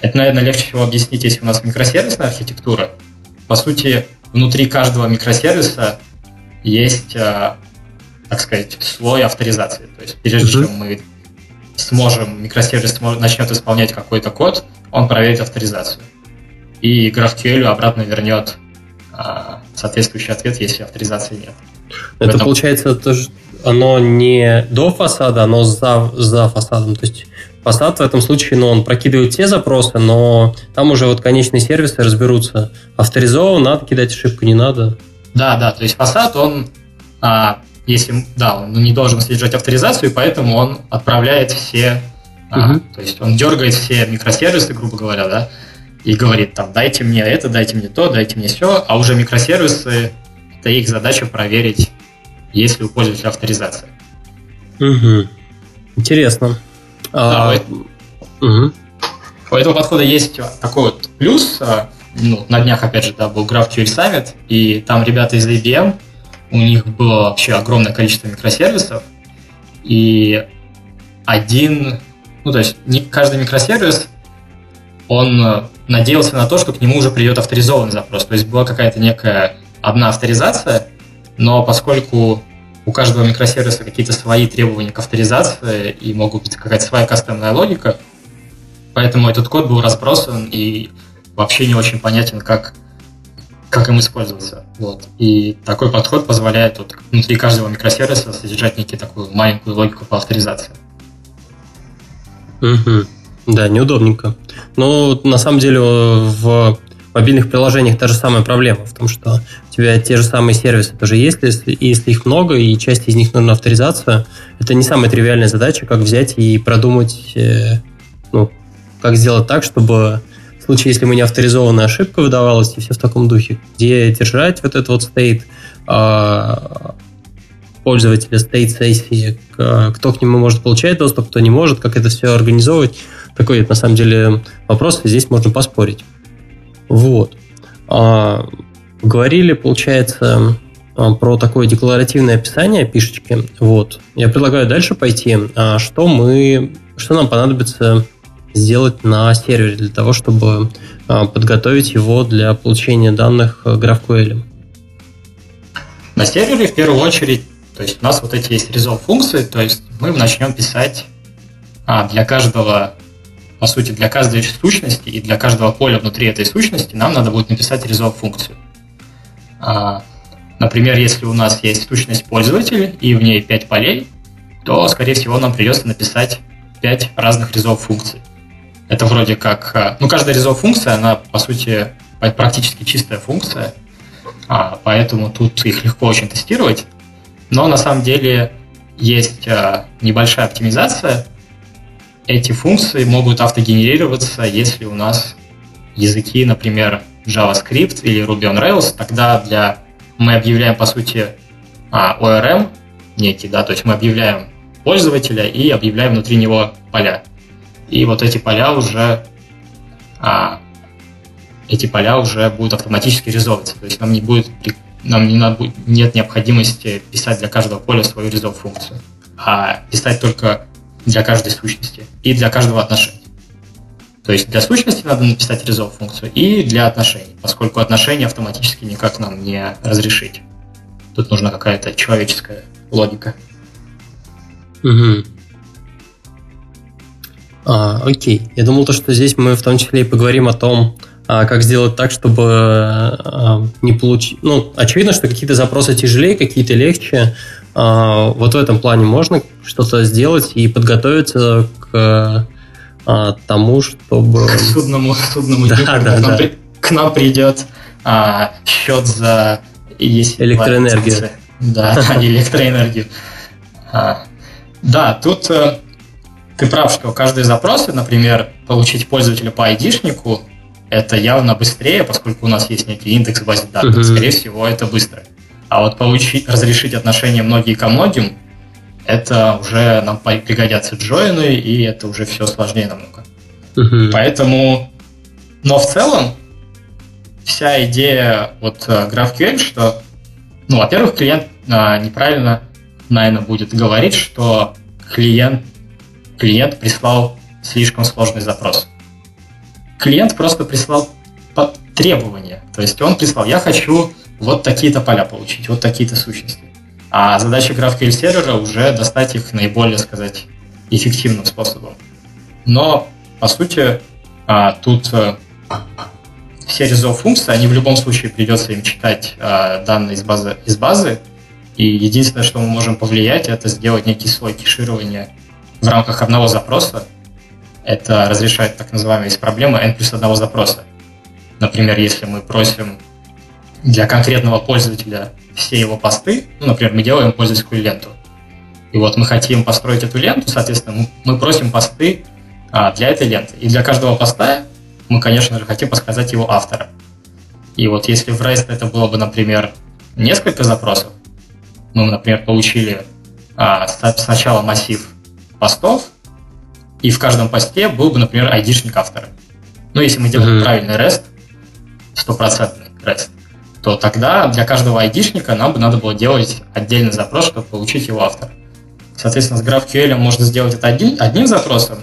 Это, наверное, легче всего объяснить, если у нас микросервисная архитектура. По сути, внутри каждого микросервиса есть, э, так сказать, слой авторизации. То есть прежде чем мы сможем, микросервис начнет исполнять какой-то код, он проверит авторизацию. И GraphQL обратно вернет а, соответствующий ответ, если авторизации нет. Это этом... получается тоже оно не до фасада, оно за, за фасадом. То есть фасад в этом случае, ну, он прокидывает те запросы, но там уже вот конечные сервисы разберутся. Авторизован, надо кидать ошибку, не надо. Да, да, то есть фасад, он, а, если, да, он не должен содержать авторизацию, поэтому он отправляет все, угу. а, то есть он дергает все микросервисы, грубо говоря, да, и говорит там, дайте мне это, дайте мне то, дайте мне все, а уже микросервисы, это их задача проверить есть ли у пользователя авторизация. Угу. Интересно. Да, а... угу. У этого подхода есть такой вот плюс. А, ну, на днях, опять же, да, был GraphQL Summit, и там ребята из IBM, у них было вообще огромное количество микросервисов, и один, ну, то есть не каждый микросервис, он э, надеялся на то, что к нему уже придет авторизованный запрос. То есть была какая-то некая одна авторизация, но поскольку у каждого микросервиса какие-то свои требования к авторизации и могут быть какая-то своя кастомная логика, поэтому этот код был разбросан и вообще не очень понятен, как, как им использоваться. Вот. И такой подход позволяет вот, внутри каждого микросервиса содержать некую такую маленькую логику по авторизации. Угу. Да, неудобненько. Но на самом деле в мобильных приложениях та же самая проблема в том, что у тебя те же самые сервисы тоже есть, если, если их много, и часть из них нужна авторизация, это не самая тривиальная задача, как взять и продумать, э, ну, как сделать так, чтобы в случае, если мы не авторизованная ошибка выдавалась, и все в таком духе, где держать вот этот вот стейт, э, пользователя стейт сессии, кто к нему может получать доступ, кто не может, как это все организовывать. Такой, на самом деле, вопрос, здесь можно поспорить. Вот. А, говорили, получается, а, про такое декларативное описание пишечки. Вот. Я предлагаю дальше пойти. А что мы, что нам понадобится сделать на сервере для того, чтобы а, подготовить его для получения данных GraphQL? На сервере в первую очередь, то есть у нас вот эти есть resolve функции, то есть мы начнем писать а, для каждого по сути, для каждой сущности и для каждого поля внутри этой сущности нам надо будет написать resolve функцию. А, например, если у нас есть сущность пользователя и в ней 5 полей, то, скорее всего, нам придется написать 5 разных resolve функций. Это вроде как... А, ну, каждая resolve функция, она, по сути, практически чистая функция, а, поэтому тут их легко очень тестировать. Но на самом деле есть небольшая оптимизация. Эти функции могут автогенерироваться, если у нас языки, например, JavaScript или Ruby on Rails, тогда для мы объявляем, по сути, а, ORM некий, да, то есть мы объявляем пользователя и объявляем внутри него поля. И вот эти поля уже а, эти поля уже будут автоматически резолвиться. То есть нам не будет нам не надо, нет необходимости писать для каждого поля свою резолв функцию, а писать только для каждой сущности и для каждого отношения. То есть для сущности надо написать резолв функцию и для отношений, поскольку отношения автоматически никак нам не разрешить. Тут нужна какая-то человеческая логика. Угу. А, окей. Я думал, то, что здесь мы в том числе и поговорим о том, как сделать так, чтобы а, не получить... Ну, очевидно, что какие-то запросы тяжелее, какие-то легче. А, вот в этом плане можно что-то сделать и подготовиться к тому, чтобы... К судному, судному да, дню, да, да. Нам, к нам придет а, счет за... Есть электроэнергию. Да, *laughs* электроэнергию. А, да, тут э, ты прав, что каждый запрос, например, получить пользователя по айдишнику, это явно быстрее, поскольку у нас есть некий индекс в базе данных, uh-huh. скорее всего, это быстро. А вот получить, разрешить отношения многие ко многим, это уже нам пригодятся джойны, и это уже все сложнее намного. Uh-huh. Поэтому, но в целом, вся идея вот э, GraphQL, что, ну, во-первых, клиент а, неправильно, наверное, будет говорить, что клиент, клиент прислал слишком сложный запрос клиент просто прислал требования. То есть он прислал, я хочу вот такие-то поля получить, вот такие-то сущности. А задача GraphQL сервера уже достать их наиболее, сказать, эффективным способом. Но, по сути, а, тут э, все резов функции, они в любом случае придется им читать а, данные из базы, из базы. И единственное, что мы можем повлиять, это сделать некий слой кеширования в рамках одного запроса, это разрешает так называемые проблемы n плюс одного запроса. Например, если мы просим для конкретного пользователя все его посты, ну, например, мы делаем пользовательскую ленту, и вот мы хотим построить эту ленту, соответственно, мы просим посты а, для этой ленты. И для каждого поста мы, конечно же, хотим подсказать его автора. И вот если в REST это было бы, например, несколько запросов, мы, например, получили а, сначала массив постов, и в каждом посте был бы, например, айдишник автора. Но если мы делаем uh-huh. правильный REST, стопроцентный REST, то тогда для каждого айдишника нам бы надо было делать отдельный запрос, чтобы получить его автора. Соответственно, с GraphQL можно сделать это один, одним запросом,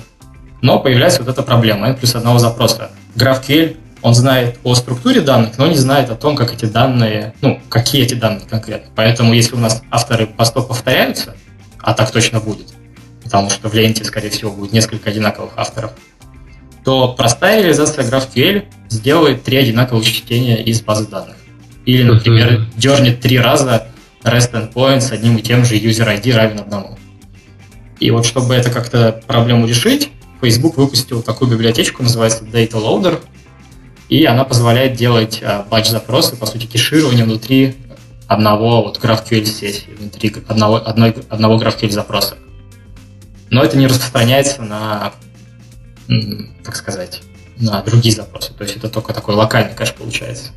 но появляется вот эта проблема, n плюс одного запроса. GraphQL, он знает о структуре данных, но не знает о том, как эти данные, ну, какие эти данные конкретно. Поэтому, если у нас авторы постов повторяются, а так точно будет, потому что в ленте, скорее всего, будет несколько одинаковых авторов, то простая реализация GraphQL сделает три одинаковых чтения из базы данных. Или, например, дернет три раза REST endpoint с одним и тем же user ID равен одному. И вот чтобы это как-то проблему решить, Facebook выпустил такую библиотечку, называется Data Loader, и она позволяет делать батч-запросы, по сути, кеширование внутри одного вот GraphQL сессии, внутри одного, одной, одного GraphQL запроса но это не распространяется на, так сказать, на другие запросы. То есть это только такой локальный кэш получается.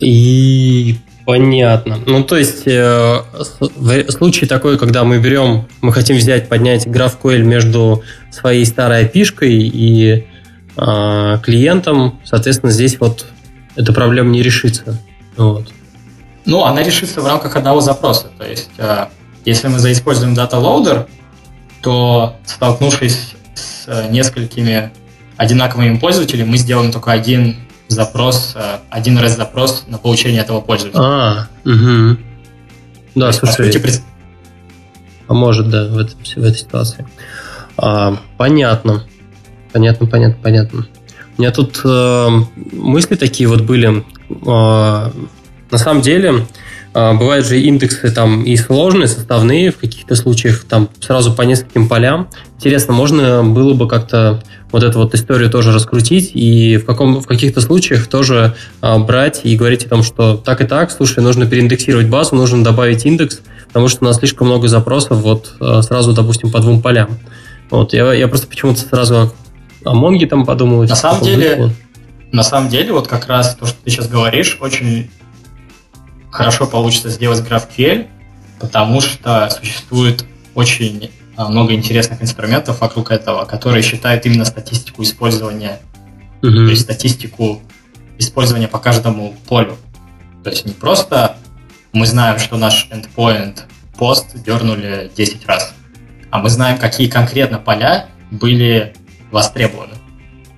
И понятно. Ну, то есть, э, в случае такой, когда мы берем, мы хотим взять, поднять GraphQL между своей старой api и э, клиентом, соответственно, здесь вот эта проблема не решится. Вот. Ну, она решится в рамках одного запроса. То есть, э, если мы заиспользуем Data Loader, то столкнувшись с э, несколькими одинаковыми пользователями, мы сделаем только один запрос, э, один раз запрос на получение этого пользователя. А, угу. Да, То слушай. Сути, пред... А может, да, в, этом, в этой ситуации. А, понятно. Понятно, понятно, понятно. У меня тут э, мысли такие вот были. Э, на самом деле, бывают же индексы там и сложные, составные, в каких-то случаях там сразу по нескольким полям. Интересно, можно было бы как-то вот эту вот историю тоже раскрутить и в, каком, в каких-то случаях тоже а, брать и говорить о том, что так и так, слушай, нужно переиндексировать базу, нужно добавить индекс, потому что у нас слишком много запросов вот э, сразу, допустим, по двум полям. Вот, я, я просто почему-то сразу о Монге там подумал. На самом деле, духе. на самом деле, вот как раз то, что ты сейчас говоришь, очень хорошо получится сделать GraphQL, потому что существует очень а, много интересных инструментов вокруг этого, которые считают именно статистику использования, mm-hmm. то есть статистику использования по каждому полю. То есть не просто мы знаем, что наш endpoint пост дернули 10 раз, а мы знаем, какие конкретно поля были востребованы.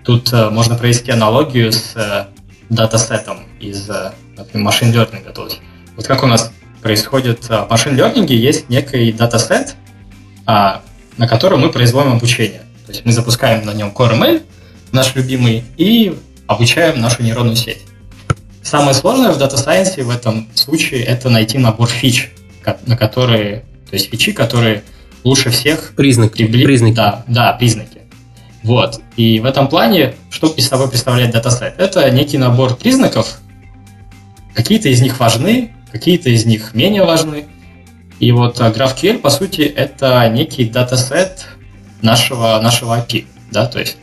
Тут э, можно провести аналогию с э, датасетом из, э, например, машин. То есть, вот как у нас происходит в машин learning, есть некий датасет, а, на котором мы производим обучение. То есть мы запускаем на нем Core ML, наш любимый, и обучаем нашу нейронную сеть. Самое сложное в Data Science в этом случае это найти набор фич, на которые, то есть фичи, которые лучше всех признаки, прибли... признаки. Да, да, признаки. Вот. И в этом плане, что из собой представляет датасет? Это некий набор признаков. Какие-то из них важны, какие-то из них менее важны. И вот GraphQL, по сути, это некий датасет нашего, нашего API. Да? То есть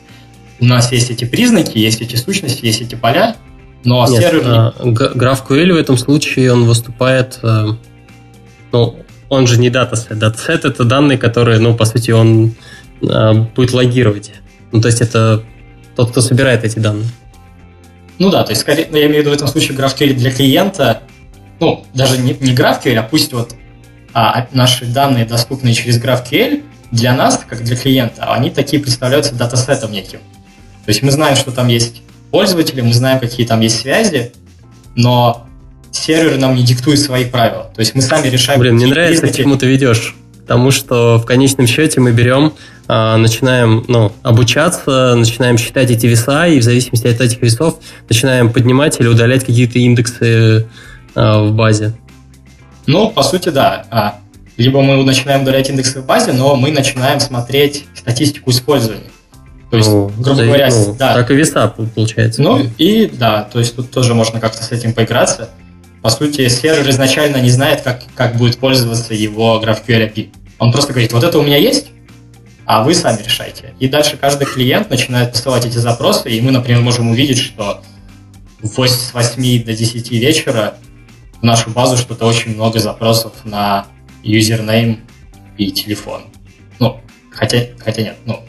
у нас есть эти признаки, есть эти сущности, есть эти поля, но Нет, сервер... А, GraphQL в этом случае он выступает... Э, ну, он же не датасет. Датасет — это данные, которые, ну, по сути, он э, будет логировать. Ну, то есть это тот, кто собирает эти данные. Ну да, то есть, скорее, ну, я имею в виду в этом случае GraphQL для клиента, ну, даже не, не GraphQL, а пусть вот а, наши данные, доступные через GraphQL, для нас, как для клиента, они такие представляются датасетом неким. То есть мы знаем, что там есть пользователи, мы знаем, какие там есть связи, но сервер нам не диктует свои правила. То есть мы сами решаем... Блин, мне нравится, к чему ты ведешь. Потому что в конечном счете мы берем, а, начинаем ну, обучаться, начинаем считать эти веса, и в зависимости от этих весов начинаем поднимать или удалять какие-то индексы а, в базе. Ну, по сути, да. А, либо мы начинаем удалять индексы в базе, но мы начинаем смотреть статистику использования. То есть, ну, грубо говоря, ну, да. Так и веса получается. Ну, и да, то есть тут тоже можно как-то с этим поиграться. По сути, сервер изначально не знает, как, как будет пользоваться его GraphQL API. Он просто говорит, вот это у меня есть, а вы сами решайте. И дальше каждый клиент начинает посылать эти запросы, и мы, например, можем увидеть, что с 8 до 10 вечера в нашу базу что-то очень много запросов на юзернейм и телефон. Ну, хотя, хотя нет, ну,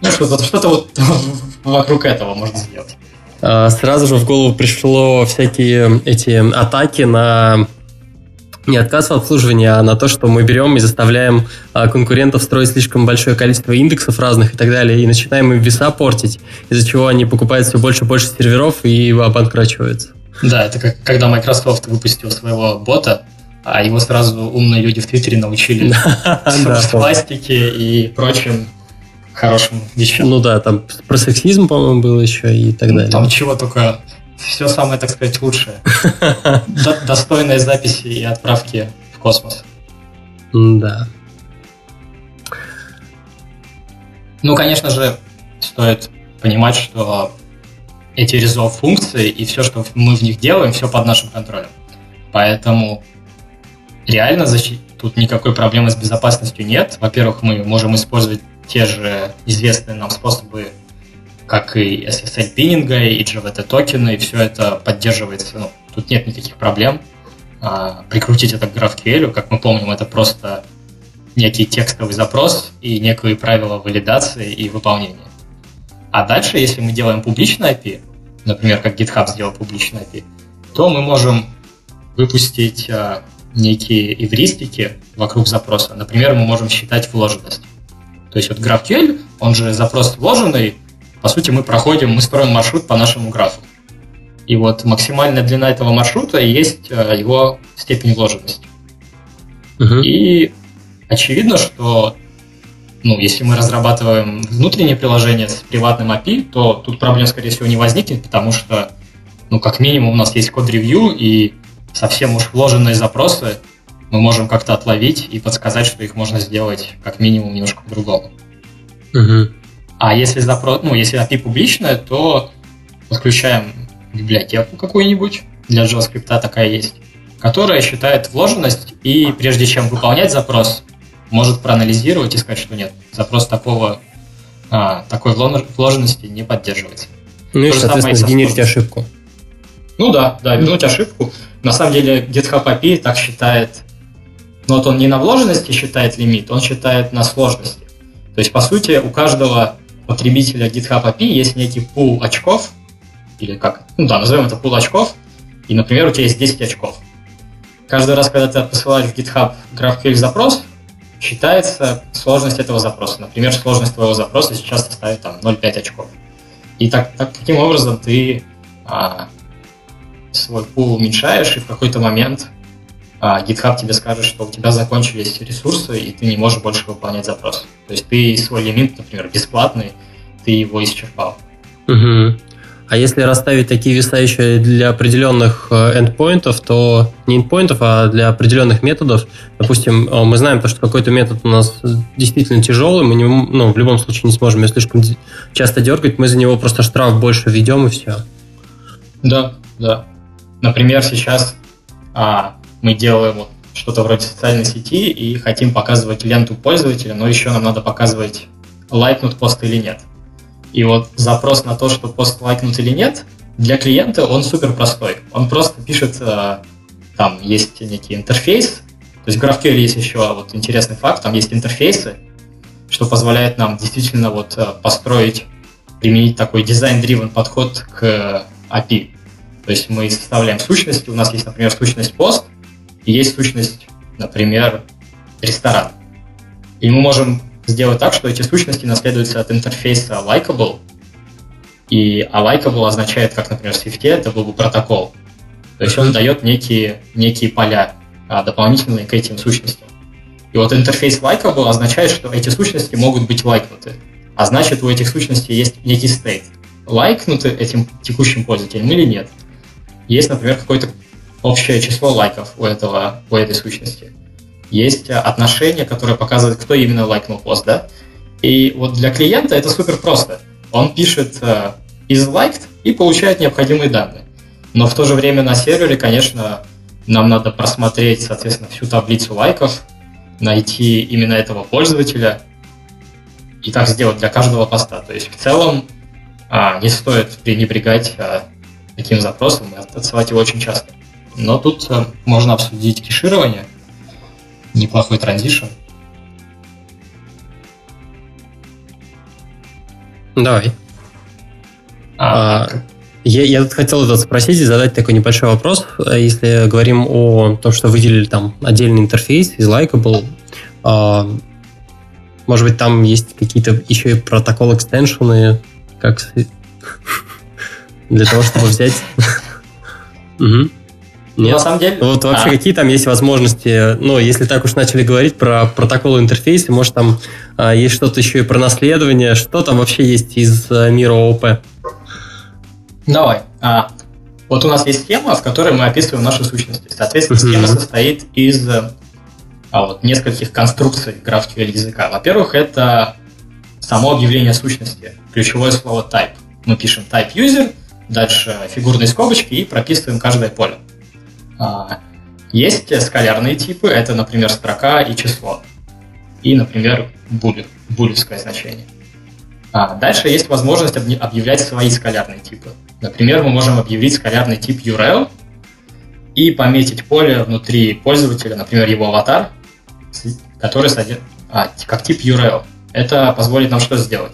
ну что-то что вот *laughs* вокруг этого можно сделать. А, сразу же в голову пришло всякие эти атаки на не отказ в обслуживании, а на то, что мы берем и заставляем а, конкурентов строить слишком большое количество индексов разных и так далее, и начинаем им веса портить, из-за чего они покупают все больше и больше серверов и обанкрачиваются. Да, это как когда Microsoft выпустил своего бота, а его сразу умные люди в Твиттере научили *laughs* пластике и прочим хорошим вещам. Ну да, там про сексизм, по-моему, было еще и так далее. Там чего только все самое, так сказать, лучшее. *laughs* Достойные записи и отправки в космос. Да. Ну, конечно же, стоит понимать, что эти резолв функции и все, что мы в них делаем, все под нашим контролем. Поэтому реально защит... тут никакой проблемы с безопасностью нет. Во-первых, мы можем использовать те же известные нам способы, как и SSL пининга, и GVT токены, и все это поддерживается. Ну, тут нет никаких проблем. А, прикрутить это к GraphQL, как мы помним, это просто некий текстовый запрос и некие правила валидации и выполнения. А дальше, если мы делаем публичный API, например, как GitHub сделал публичный API, то мы можем выпустить а, некие эвристики вокруг запроса. Например, мы можем считать вложенность. То есть вот GraphQL, он же запрос вложенный, по сути мы проходим, мы строим маршрут по нашему графу. И вот максимальная длина этого маршрута и есть э, его степень вложенности. Uh-huh. И очевидно, что ну, если мы разрабатываем внутреннее приложение с приватным API, то тут проблем, скорее всего, не возникнет, потому что, ну, как минимум, у нас есть код-ревью, и совсем уж вложенные запросы мы можем как-то отловить и подсказать, что их можно сделать как минимум немножко по-другому. Угу. А если запрос, ну, если API публичная, то подключаем библиотеку какую-нибудь, для JavaScript такая есть, которая считает вложенность и прежде чем выполнять запрос, может проанализировать и сказать, что нет, запрос такого, а, такой вложенности не поддерживается. Ну и, соответственно, сгенерить ошибку. Ну да, да, вернуть ошибку. На самом деле GitHub API так считает, но вот он не на вложенности считает лимит, он считает на сложности. То есть, по сути, у каждого потребителя GitHub API есть некий пул очков, или как, ну да, назовем это пул очков, и, например, у тебя есть 10 очков. Каждый раз, когда ты посылаешь в GitHub GraphQL запрос, считается сложность этого запроса. Например, сложность твоего запроса сейчас составит там 0,5 очков. И так, так, таким образом ты а, свой пул уменьшаешь, и в какой-то момент GitHub тебе скажет, что у тебя закончились ресурсы, и ты не можешь больше выполнять запрос. То есть ты свой лимит, например, бесплатный, ты его исчерпал. Угу. А если расставить такие веса еще для определенных эндпоинтов, то не эндпоинтов, а для определенных методов, допустим, э, мы знаем, что какой-то метод у нас действительно тяжелый, мы не, ну, в любом случае не сможем его слишком часто дергать, мы за него просто штраф больше введем и все. Да, да. Например, сейчас а, мы делаем вот что-то вроде социальной сети и хотим показывать ленту пользователя, но еще нам надо показывать, лайкнут пост или нет. И вот запрос на то, что пост лайкнут или нет, для клиента он супер простой. Он просто пишет, э, там есть некий интерфейс, то есть в GraphQL есть еще вот интересный факт, там есть интерфейсы, что позволяет нам действительно вот э, построить, применить такой дизайн-дривен подход к API. То есть мы составляем сущности, у нас есть, например, сущность пост, есть сущность, например, ресторан. И мы можем сделать так, что эти сущности наследуются от интерфейса Likeable, и а Likeable означает, как, например, в Swift, это был бы протокол. То есть он дает некие, некие поля а, дополнительные к этим сущностям. И вот интерфейс Likeable означает, что эти сущности могут быть лайкнуты. А значит, у этих сущностей есть некий стейт. Лайкнуты этим текущим пользователем или нет. Есть, например, какое-то общее число лайков у, этого, у этой сущности есть отношение, которое показывает, кто именно лайкнул пост, да? И вот для клиента это супер просто. Он пишет is liked и получает необходимые данные. Но в то же время на сервере, конечно, нам надо просмотреть, соответственно, всю таблицу лайков, найти именно этого пользователя и так сделать для каждого поста. То есть в целом а, не стоит пренебрегать а, таким запросом и отсылать его очень часто. Но тут а, можно обсудить кеширование – неплохой транзишн. Давай. А, а, я, я тут хотел тут спросить и задать такой небольшой вопрос. Если говорим о том, что выделили там отдельный интерфейс из Likeable, а, может быть, там есть какие-то еще и протокол экстеншены, как *laughs* для того, чтобы взять... *laughs* Нет? На самом деле... Вот вообще а. какие там есть возможности, ну, если так уж начали говорить про протокол интерфейса, может там а, есть что-то еще и про наследование, что там вообще есть из а, мира ООП? Давай. А, вот у нас есть схема, в которой мы описываем наши сущности. Соответственно, схема состоит из а, вот, нескольких конструкций GraphQL языка. Во-первых, это само объявление сущности, ключевое слово type. Мы пишем type user, дальше фигурные скобочки и прописываем каждое поле. А, есть скалярные типы, это, например, строка и число. И, например, буль, булевское значение. А дальше есть возможность объявлять свои скалярные типы. Например, мы можем объявить скалярный тип URL и пометить поле внутри пользователя, например, его аватар, который содержит, а, как тип URL. Это позволит нам что сделать?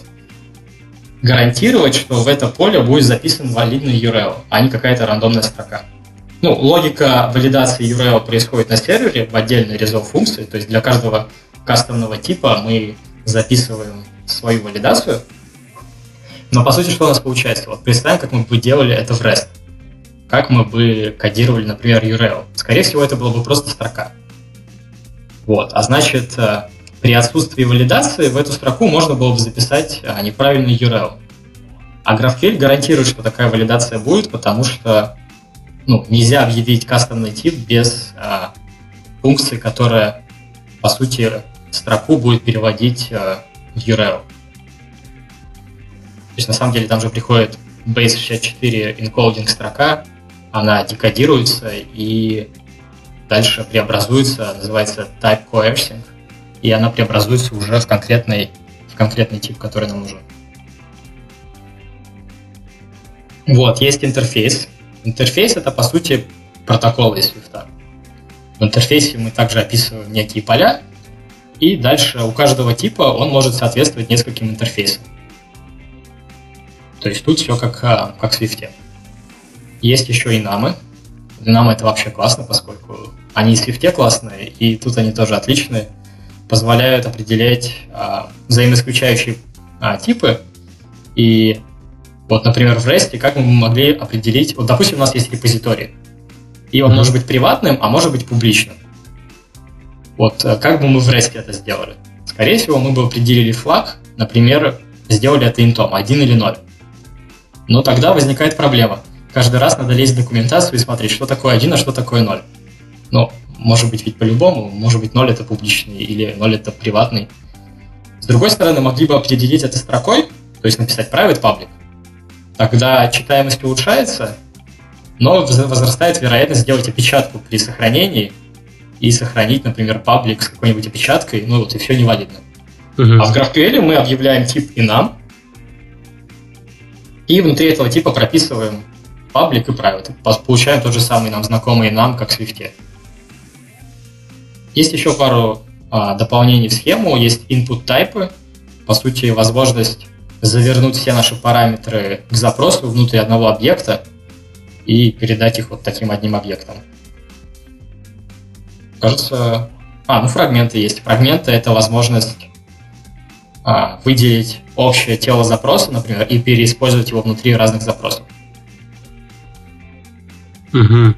Гарантировать, что в это поле будет записан валидный URL, а не какая-то рандомная строка. Ну, логика валидации URL происходит на сервере в отдельной resolve функции, то есть для каждого кастомного типа мы записываем свою валидацию. Но по сути, что у нас получается? Вот представим, как мы бы делали это в REST. Как мы бы кодировали, например, URL. Скорее всего, это была бы просто строка. Вот. А значит, э, при отсутствии валидации в эту строку можно было бы записать э, неправильный URL. А GraphQL гарантирует, что такая валидация будет, потому что ну, нельзя объявить кастомный тип без а, функции, которая, по сути, строку будет переводить а, в URL. То есть, на самом деле, там же приходит base64 encoding строка, она декодируется и дальше преобразуется, называется type coercing, и она преобразуется уже в конкретный, в конкретный тип, который нам нужен. Вот, есть интерфейс. Интерфейс это, по сути, протокол из Swift. В интерфейсе мы также описываем некие поля, и дальше у каждого типа он может соответствовать нескольким интерфейсам. То есть тут все как, а, как в Swift. Есть еще и намы. Намы это вообще классно, поскольку они и в Swift классные, и тут они тоже отличные. Позволяют определять а, взаимоисключающие а, типы. И вот, например, в REST как мы могли определить... Вот, допустим, у нас есть репозиторий. И он mm-hmm. может быть приватным, а может быть публичным. Вот э, как бы мы в REST это сделали? Скорее всего, мы бы определили флаг, например, сделали это интом, 1 или 0. Но тогда возникает проблема. Каждый раз надо лезть в документацию и смотреть, что такое 1, а что такое 0. Ну, может быть ведь по-любому, может быть 0 это публичный или 0 это приватный. С другой стороны, могли бы определить это строкой, то есть написать private public. Тогда читаемость улучшается, но возрастает вероятность сделать опечатку при сохранении и сохранить, например, паблик с какой-нибудь опечаткой, ну вот и все невалидно. Uh-huh. А в GraphQL мы объявляем тип и нам, и внутри этого типа прописываем паблик и private. Получаем тот же самый нам знакомый нам, как в Swift. Есть еще пару а, дополнений в схему. Есть input type, по сути, возможность завернуть все наши параметры к запросу внутри одного объекта и передать их вот таким одним объектом. Кажется... А, ну фрагменты есть. Фрагменты — это возможность а, выделить общее тело запроса, например, и переиспользовать его внутри разных запросов. Угу.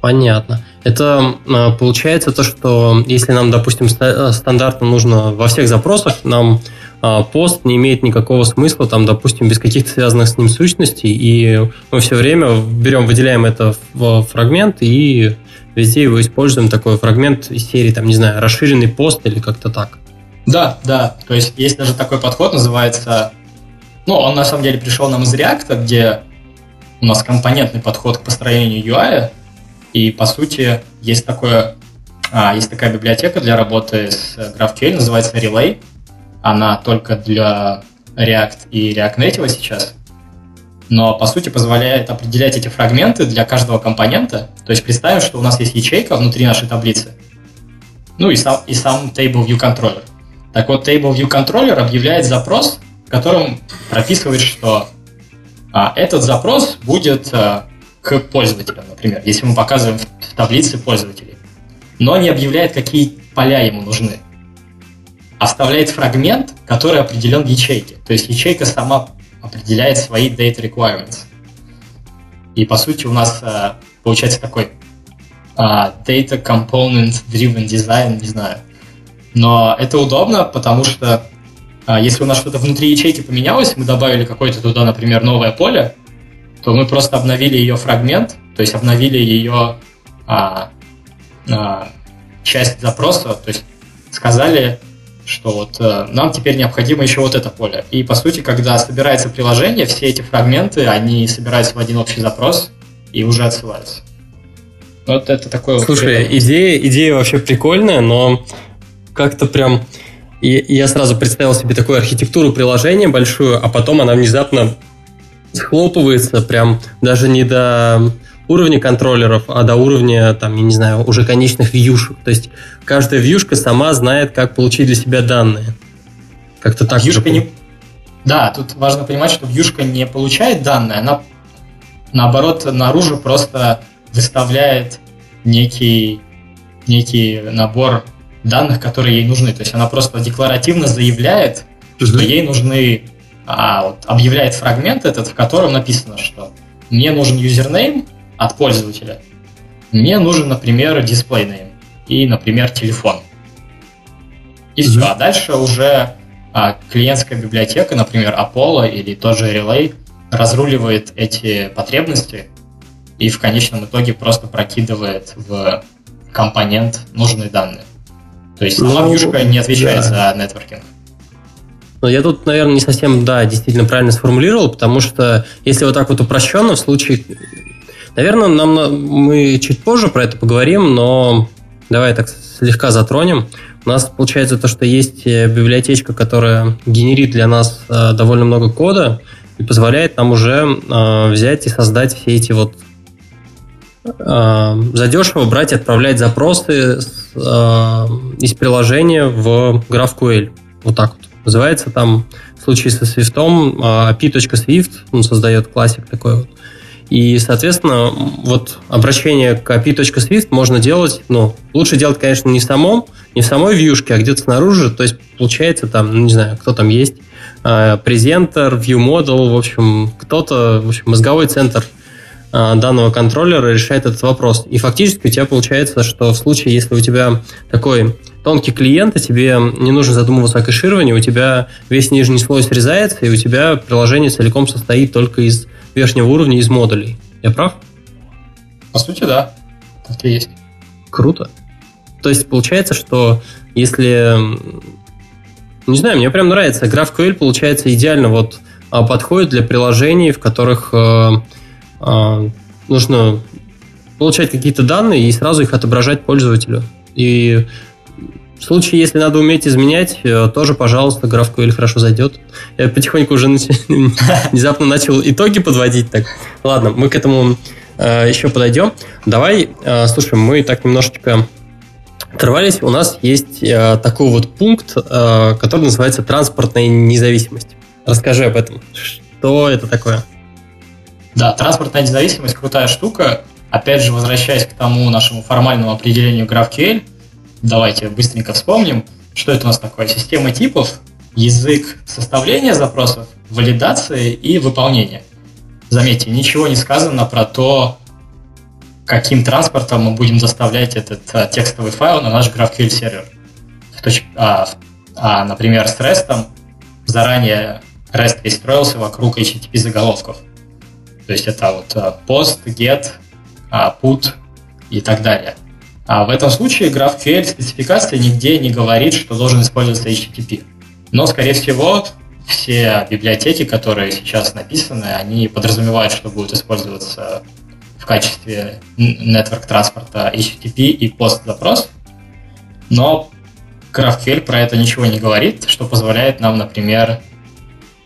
Понятно. Это а, получается то, что если нам, допустим, стандартно нужно во всех запросах, нам а, пост не имеет никакого смысла, там, допустим, без каких-то связанных с ним сущностей, и мы все время берем, выделяем это в фрагмент и везде его используем, такой фрагмент из серии, там, не знаю, расширенный пост или как-то так. Да, да, то есть есть даже такой подход, называется, ну, он на самом деле пришел нам из React, где у нас компонентный подход к построению UI, и, по сути, есть такое а, есть такая библиотека для работы с GraphQL, называется Relay, она только для React и React Native сейчас, но по сути позволяет определять эти фрагменты для каждого компонента. То есть представим, что у нас есть ячейка внутри нашей таблицы, ну и сам, и сам Table View Controller. Так вот, Table View Controller объявляет запрос, в котором прописывает, что а, этот запрос будет а, к пользователям, например, если мы показываем в таблице пользователей, но не объявляет, какие поля ему нужны оставляет фрагмент, который определен ячейке. То есть ячейка сама определяет свои data requirements. И по сути у нас э, получается такой э, data component driven design, не знаю. Но это удобно, потому что э, если у нас что-то внутри ячейки поменялось, мы добавили какое-то туда, например, новое поле, то мы просто обновили ее фрагмент, то есть обновили ее а, а, часть запроса, то есть сказали, что вот э, нам теперь необходимо еще вот это поле. И по сути, когда собирается приложение, все эти фрагменты, они собираются в один общий запрос и уже отсылаются. Вот это такое Слушай, вот идея, идея вообще прикольная, но как-то прям... И я сразу представил себе такую архитектуру приложения большую, а потом она внезапно схлопывается прям даже не до уровня контроллеров, а до уровня, там, я не знаю, уже конечных вьюшек. То есть каждая вьюшка сама знает, как получить для себя данные. Как-то так. Вьюшка не... Да, тут важно понимать, что вьюшка не получает данные, она наоборот наружу просто выставляет некий, некий набор данных, которые ей нужны. То есть она просто декларативно заявляет, что ей нужны, а, вот, объявляет фрагмент этот, в котором написано, что мне нужен юзернейм, от пользователя. Мне нужен, например, name и, например, телефон. И все. А дальше уже а, клиентская библиотека, например, Apollo или тоже Relay, разруливает эти потребности и в конечном итоге просто прокидывает в компонент нужные данные. То есть сама ну, вьюшка не отвечает да. за нетворкинг. Но я тут, наверное, не совсем, да, действительно правильно сформулировал, потому что если вот так вот упрощенно, в случае... Наверное, нам, мы чуть позже про это поговорим, но давай так слегка затронем. У нас получается то, что есть э, библиотечка, которая генерит для нас э, довольно много кода и позволяет нам уже э, взять и создать все эти вот задешево брать и отправлять запросы из приложения в GraphQL. Вот так. Называется там в случае со Swift э, api.swift, он создает классик такой вот. И, соответственно, вот обращение к API.Swift можно делать, ну, лучше делать, конечно, не в самом, не в самой вьюшке, а где-то снаружи. То есть, получается, там, ну, не знаю, кто там есть, презентер, view model, в общем, кто-то, в общем, мозговой центр а, данного контроллера решает этот вопрос. И фактически у тебя получается, что в случае, если у тебя такой тонкий клиент, и тебе не нужно задумываться о кэшировании, у тебя весь нижний слой срезается, и у тебя приложение целиком состоит только из верхнего уровня, из модулей. Я прав? По сути, да. Так и есть. Круто. То есть получается, что если... Не знаю, мне прям нравится. GraphQL, получается, идеально вот а, подходит для приложений, в которых э, а, нужно получать какие-то данные и сразу их отображать пользователю. И в случае, если надо уметь изменять, э, тоже, пожалуйста, GraphQL хорошо зайдет. Я потихоньку уже *laughs* внезапно начал итоги подводить. Так, ладно, мы к этому э, еще подойдем. Давай, э, слушай, мы так немножечко оторвались. У нас есть такой вот пункт, который называется транспортная независимость. Расскажи об этом. Что это такое? Да, транспортная независимость крутая штука. Опять же, возвращаясь к тому нашему формальному определению GraphQL, давайте быстренько вспомним, что это у нас такое. Система типов, язык составления запросов, валидации и выполнения. Заметьте, ничего не сказано про то, каким транспортом мы будем доставлять этот а, текстовый файл на наш GraphQL сервер. А, а, например, с REST заранее REST перестроился вокруг HTTP заголовков – то есть это вот post, get, а, put и так далее. А в этом случае GraphQL спецификация нигде не говорит, что должен использоваться HTTP. Но, скорее всего, все библиотеки, которые сейчас написаны, они подразумевают, что будут использоваться в качестве network транспорта HTTP и post запрос. Но GraphQL про это ничего не говорит, что позволяет нам, например,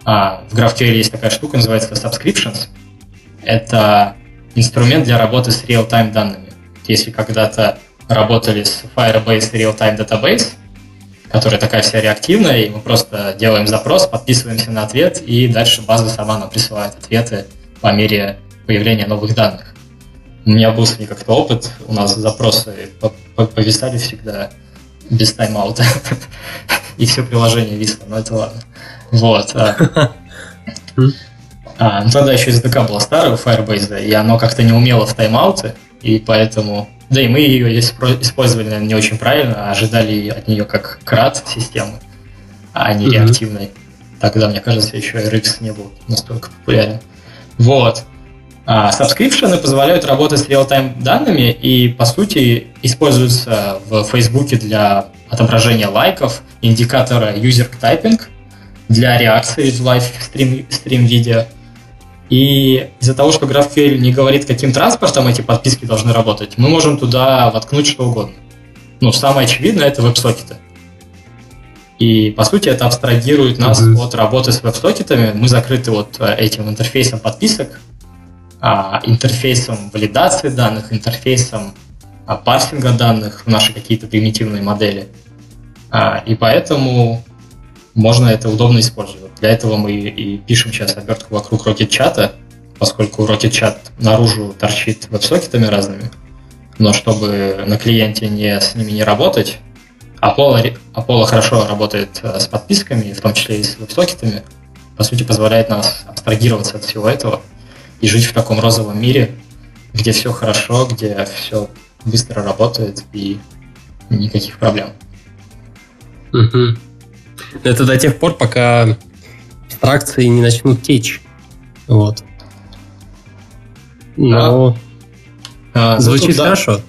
а, в GraphQL есть такая штука, называется subscriptions – это инструмент для работы с real-time данными. Если когда-то работали с Firebase Real-Time Database, которая такая вся реактивная, и мы просто делаем запрос, подписываемся на ответ, и дальше база сама нам присылает ответы по мере появления новых данных. У меня был с ней как-то опыт, у нас запросы повисали всегда без тайм-аута, *laughs* и все приложение висло, но это ладно. Вот. А. *laughs* А, ну тогда еще SDK была старая у Firebase, и оно как-то не умело в тайм-ауты, и поэтому... Да и мы ее использовали, наверное, не очень правильно, а ожидали от нее как CRUD системы, а не mm-hmm. реактивной. Тогда, мне кажется, еще RX не был настолько популярен. Вот. А subscription ы позволяют работать с real-time данными и, по сути, используются в Facebook для отображения лайков, индикатора user typing, для реакции в live stream, стрим видео и из-за того, что GraphQL не говорит, каким транспортом эти подписки должны работать, мы можем туда воткнуть что угодно. Ну, самое очевидное – это веб-сокеты. И, по сути, это абстрагирует нас mm-hmm. от работы с веб-сокетами. Мы закрыты вот э, этим интерфейсом подписок, а, интерфейсом валидации данных, интерфейсом а, парсинга данных в наши какие-то примитивные модели. А, и поэтому можно это удобно использовать. Для этого мы и пишем сейчас обертку вокруг Rocket поскольку Rocket наружу торчит веб-сокетами разными. Но чтобы на клиенте не, с ними не работать, Apollo, Apollo хорошо работает э, с подписками, в том числе и с веб-сокетами, по сути, позволяет нас абстрагироваться от всего этого и жить в таком розовом мире, где все хорошо, где все быстро работает и никаких проблем. Угу. Это до тех пор, пока абстракции не начнут течь. Вот. Но а, звучит тут, хорошо.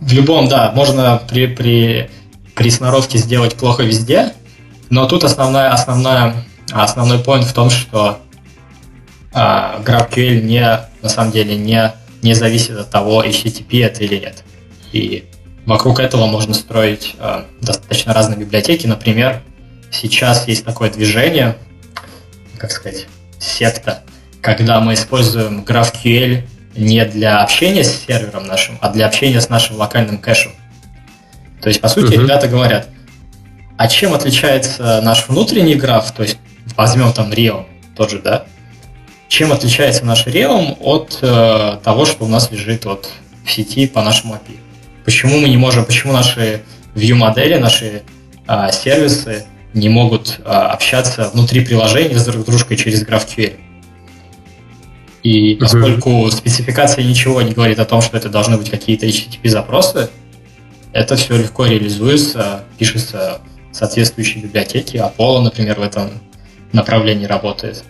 В любом, да, можно при, при, при сноровке сделать плохо везде, Но тут основная, основная, основной point в том, что а, GraphQL не, на самом деле не, не зависит от того, HTTP это или нет. И вокруг этого можно строить а, достаточно разные библиотеки. Например, сейчас есть такое движение, как сказать, секта, когда мы используем GraphQL не для общения с сервером нашим, а для общения с нашим локальным кэшем. То есть, по сути, uh-huh. ребята говорят, а чем отличается наш внутренний граф, то есть возьмем там Realm, тот же, да? Чем отличается наш Realm от э, того, что у нас лежит вот в сети по нашему API? Почему мы не можем, почему наши view-модели, наши э, сервисы не могут э, общаться внутри приложения с друг дружкой через GraphQL? И поскольку uh-huh. спецификация ничего не говорит о том, что это должны быть какие-то HTTP-запросы, это все легко реализуется, пишется соответствующие библиотеки. Apollo, например, в этом направлении работает.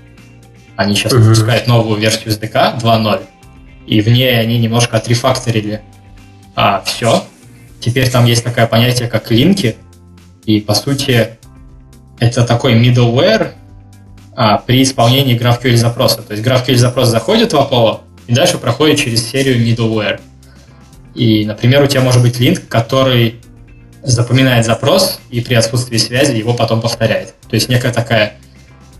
Они сейчас uh-huh. выпускают новую версию SDK 2.0, и в ней они немножко отрефакторили а, все. Теперь там есть такое понятие, как линки, и, по сути, это такой middleware а, при исполнении GraphQL запроса. То есть GraphQL запрос заходит в Apollo, и дальше проходит через серию middleware. И, например, у тебя может быть линк, который запоминает запрос и при отсутствии связи его потом повторяет. То есть некая такая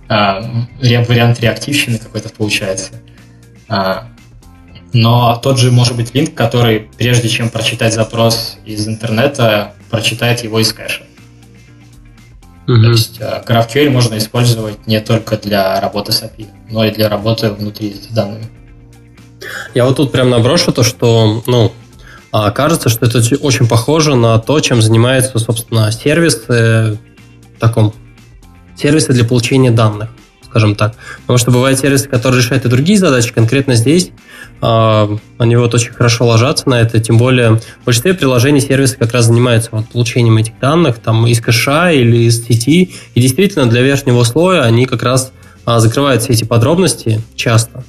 а, вариант реактивщины какой-то получается. А, но тот же может быть линк, который прежде чем прочитать запрос из интернета, прочитает его из кэша. Mm-hmm. То есть а, GraphQL можно использовать не только для работы с API, но и для работы внутри с данными. Я вот тут прям наброшу то, что, ну, а кажется, что это очень похоже на то, чем занимается, собственно, сервисы в таком сервисы для получения данных, скажем так. Потому что бывают сервисы, которые решают и другие задачи. Конкретно здесь э, они вот очень хорошо ложатся на это. Тем более в большинстве приложений сервисы как раз занимаются вот получением этих данных там из кэша или из сети. И действительно для верхнего слоя они как раз э, закрывают все эти подробности часто.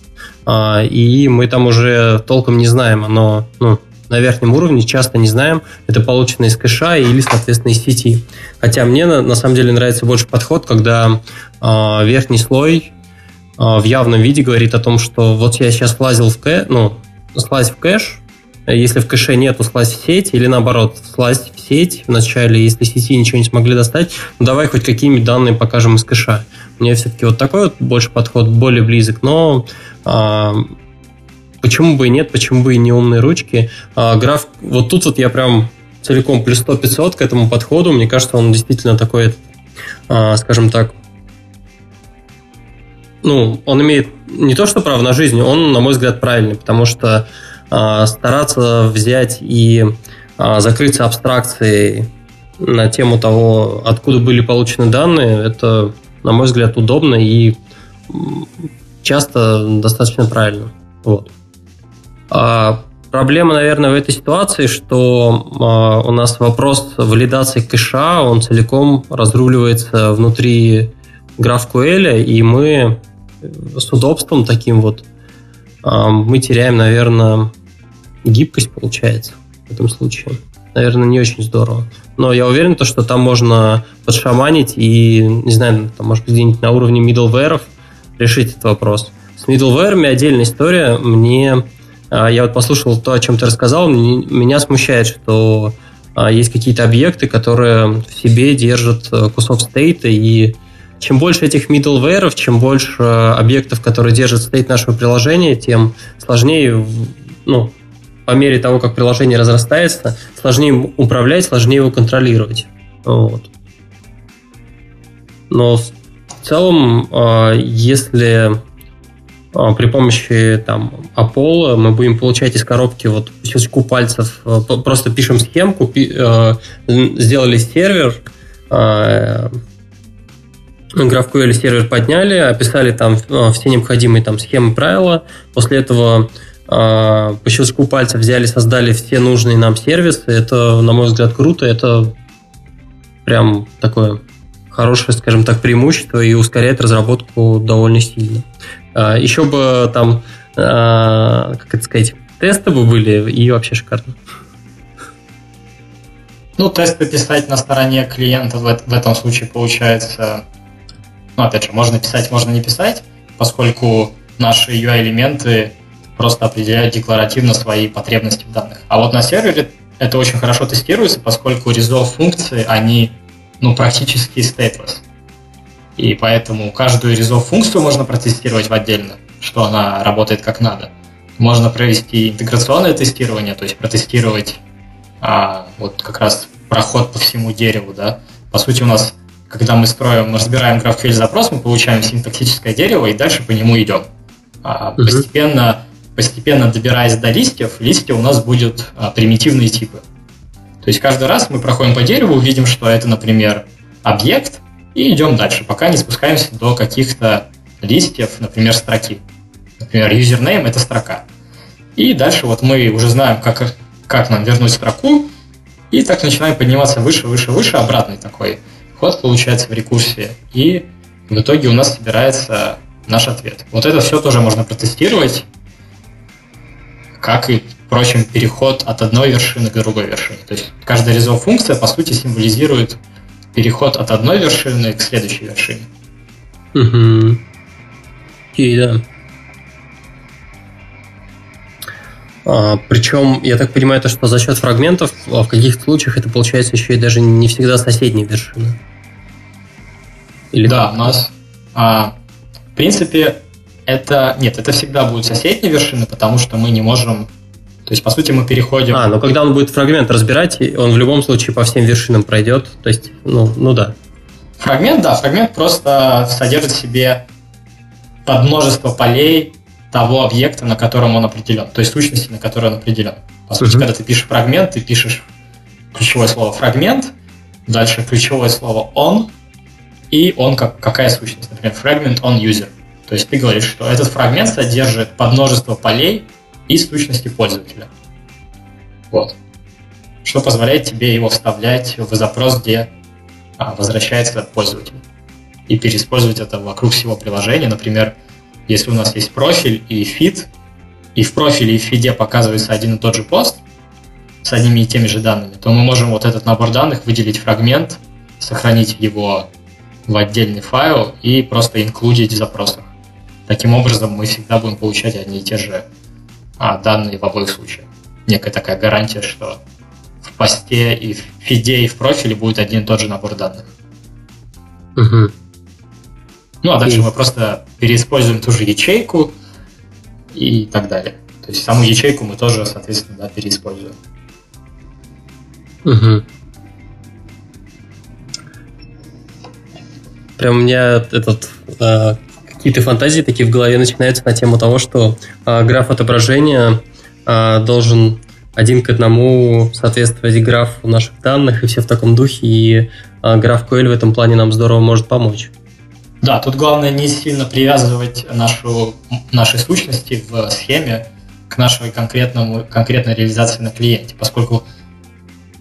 Э, и мы там уже толком не знаем, оно ну, на верхнем уровне, часто не знаем, это получено из кэша или, соответственно, из сети. Хотя мне на, самом деле нравится больше подход, когда верхний слой в явном виде говорит о том, что вот я сейчас влазил в кэш, ну, слазь в кэш, если в кэше нету, слазь в сеть, или наоборот, слазь в сеть вначале, если сети ничего не смогли достать, ну давай хоть какими данные покажем из кэша. Мне все-таки вот такой вот больше подход, более близок, но э, Почему бы и нет, почему бы и не умные ручки. А, граф, вот тут вот я прям целиком плюс 100-500 к этому подходу. Мне кажется, он действительно такой, а, скажем так, ну, он имеет не то, что право на жизнь, он, на мой взгляд, правильный, потому что а, стараться взять и а, закрыться абстракцией на тему того, откуда были получены данные, это, на мой взгляд, удобно и часто достаточно правильно. Вот. А, проблема, наверное, в этой ситуации, что а, у нас вопрос валидации кэша, он целиком разруливается внутри GraphQL, и мы с удобством таким вот а, мы теряем, наверное, гибкость, получается, в этом случае. Наверное, не очень здорово. Но я уверен, то, что там можно подшаманить и, не знаю, там, может быть, где-нибудь на уровне middleware решить этот вопрос. С middleware отдельная история. Мне а, я вот послушал то, о чем ты рассказал, меня смущает, что а, есть какие-то объекты, которые в себе держат э, кусок стейта, и чем больше этих middleware, чем больше э, объектов, которые держат стейт нашего приложения, тем сложнее, ну, по мере того, как приложение разрастается, сложнее управлять, сложнее его контролировать. Вот. Но в целом, а, если а, при помощи там Apollo мы будем получать из коробки вот щелчку пальцев, э, просто пишем схемку, э, сделали сервер, GraphQL а, сервер подняли, описали там э, все необходимые там схемы, правила. После этого а, по щелчку пальца взяли, создали все нужные нам сервисы. Это, на мой взгляд, круто. Это прям такое хорошее, скажем так, преимущество и ускоряет разработку довольно сильно. А, Еще бы там, а, как это сказать, тесты бы были, и вообще шикарно. Ну, тесты писать на стороне клиента в, в этом случае получается... Ну, опять же, можно писать, можно не писать, поскольку наши UI-элементы просто определяют декларативно свои потребности в данных. А вот на сервере это очень хорошо тестируется, поскольку resolve функции, они ну, практически stateless. И поэтому каждую resolve функцию можно протестировать в отдельно, что она работает как надо. Можно провести интеграционное тестирование, то есть протестировать а, вот как раз проход по всему дереву, да. По сути, у нас, когда мы строим, мы разбираем GraphQL запрос, мы получаем синтаксическое дерево и дальше по нему идем. А, угу. Постепенно постепенно добираясь до листьев, листья у нас будут а, примитивные типы. То есть каждый раз мы проходим по дереву, видим, что это, например, объект, и идем дальше, пока не спускаемся до каких-то листьев, например, строки. Например, username – это строка. И дальше вот мы уже знаем, как, как нам вернуть строку, и так начинаем подниматься выше, выше, выше, обратный такой ход получается в рекурсии. И в итоге у нас собирается наш ответ. Вот это все тоже можно протестировать, как и, впрочем, переход от одной вершины к другой вершине. То есть каждая резов функция, по сути, символизирует переход от одной вершины к следующей вершине. Угу. Окей, да. Причем, я так понимаю, то, что за счет фрагментов а в каких-то случаях это получается еще и даже не всегда соседние вершины. Или да, как? у нас, а, в принципе, это... Нет, это всегда будут соседние вершины, потому что мы не можем... То есть, по сути, мы переходим... А, но когда он будет фрагмент разбирать, он в любом случае по всем вершинам пройдет. То есть, ну, ну да. Фрагмент, да, фрагмент просто содержит в себе под множество полей того объекта, на котором он определен, то есть сущности, на которой он определен. Сути, uh-huh. когда ты пишешь фрагмент, ты пишешь ключевое слово фрагмент, дальше ключевое слово он, и он как, какая сущность, например, fragment on user. То есть ты говоришь, что этот фрагмент содержит подмножество полей и сущности пользователя. Вот. Что позволяет тебе его вставлять в запрос, где а, возвращается пользователь. И переиспользовать это вокруг всего приложения. Например, если у нас есть профиль и фид, и в профиле и в фиде показывается один и тот же пост с одними и теми же данными, то мы можем вот этот набор данных выделить фрагмент, сохранить его в отдельный файл и просто инклюдить в запросах. Таким образом, мы всегда будем получать одни и те же а, данные в обоих случаях. Некая такая гарантия, что в посте и в фиде и в профиле будет один и тот же набор данных. Угу. Ну, а дальше мы просто переиспользуем ту же ячейку и так далее. То есть саму ячейку мы тоже, соответственно, да, переиспользуем. Угу. Прям у меня этот э, какие-то фантазии такие в голове начинаются на тему того, что э, граф отображения э, должен один к одному соответствовать графу наших данных и все в таком духе, и э, граф QL в этом плане нам здорово может помочь. Да, тут главное не сильно привязывать нашу, наши сущности в схеме к нашей конкретному, конкретной реализации на клиенте, поскольку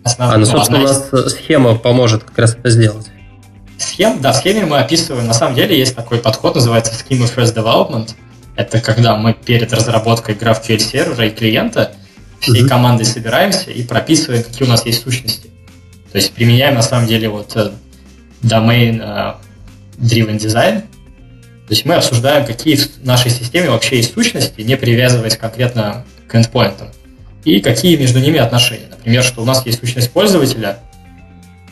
основная... А, ну, собственно, у нас схема поможет как раз это сделать схем, да, в схеме мы описываем, на самом деле есть такой подход, называется Schema First Development. Это когда мы перед разработкой GraphQL сервера и клиента всей mm-hmm. командой собираемся и прописываем, какие у нас есть сущности. То есть применяем на самом деле вот э, domain uh, driven design. То есть мы обсуждаем, какие в нашей системе вообще есть сущности, не привязываясь конкретно к endpoint. И какие между ними отношения. Например, что у нас есть сущность пользователя,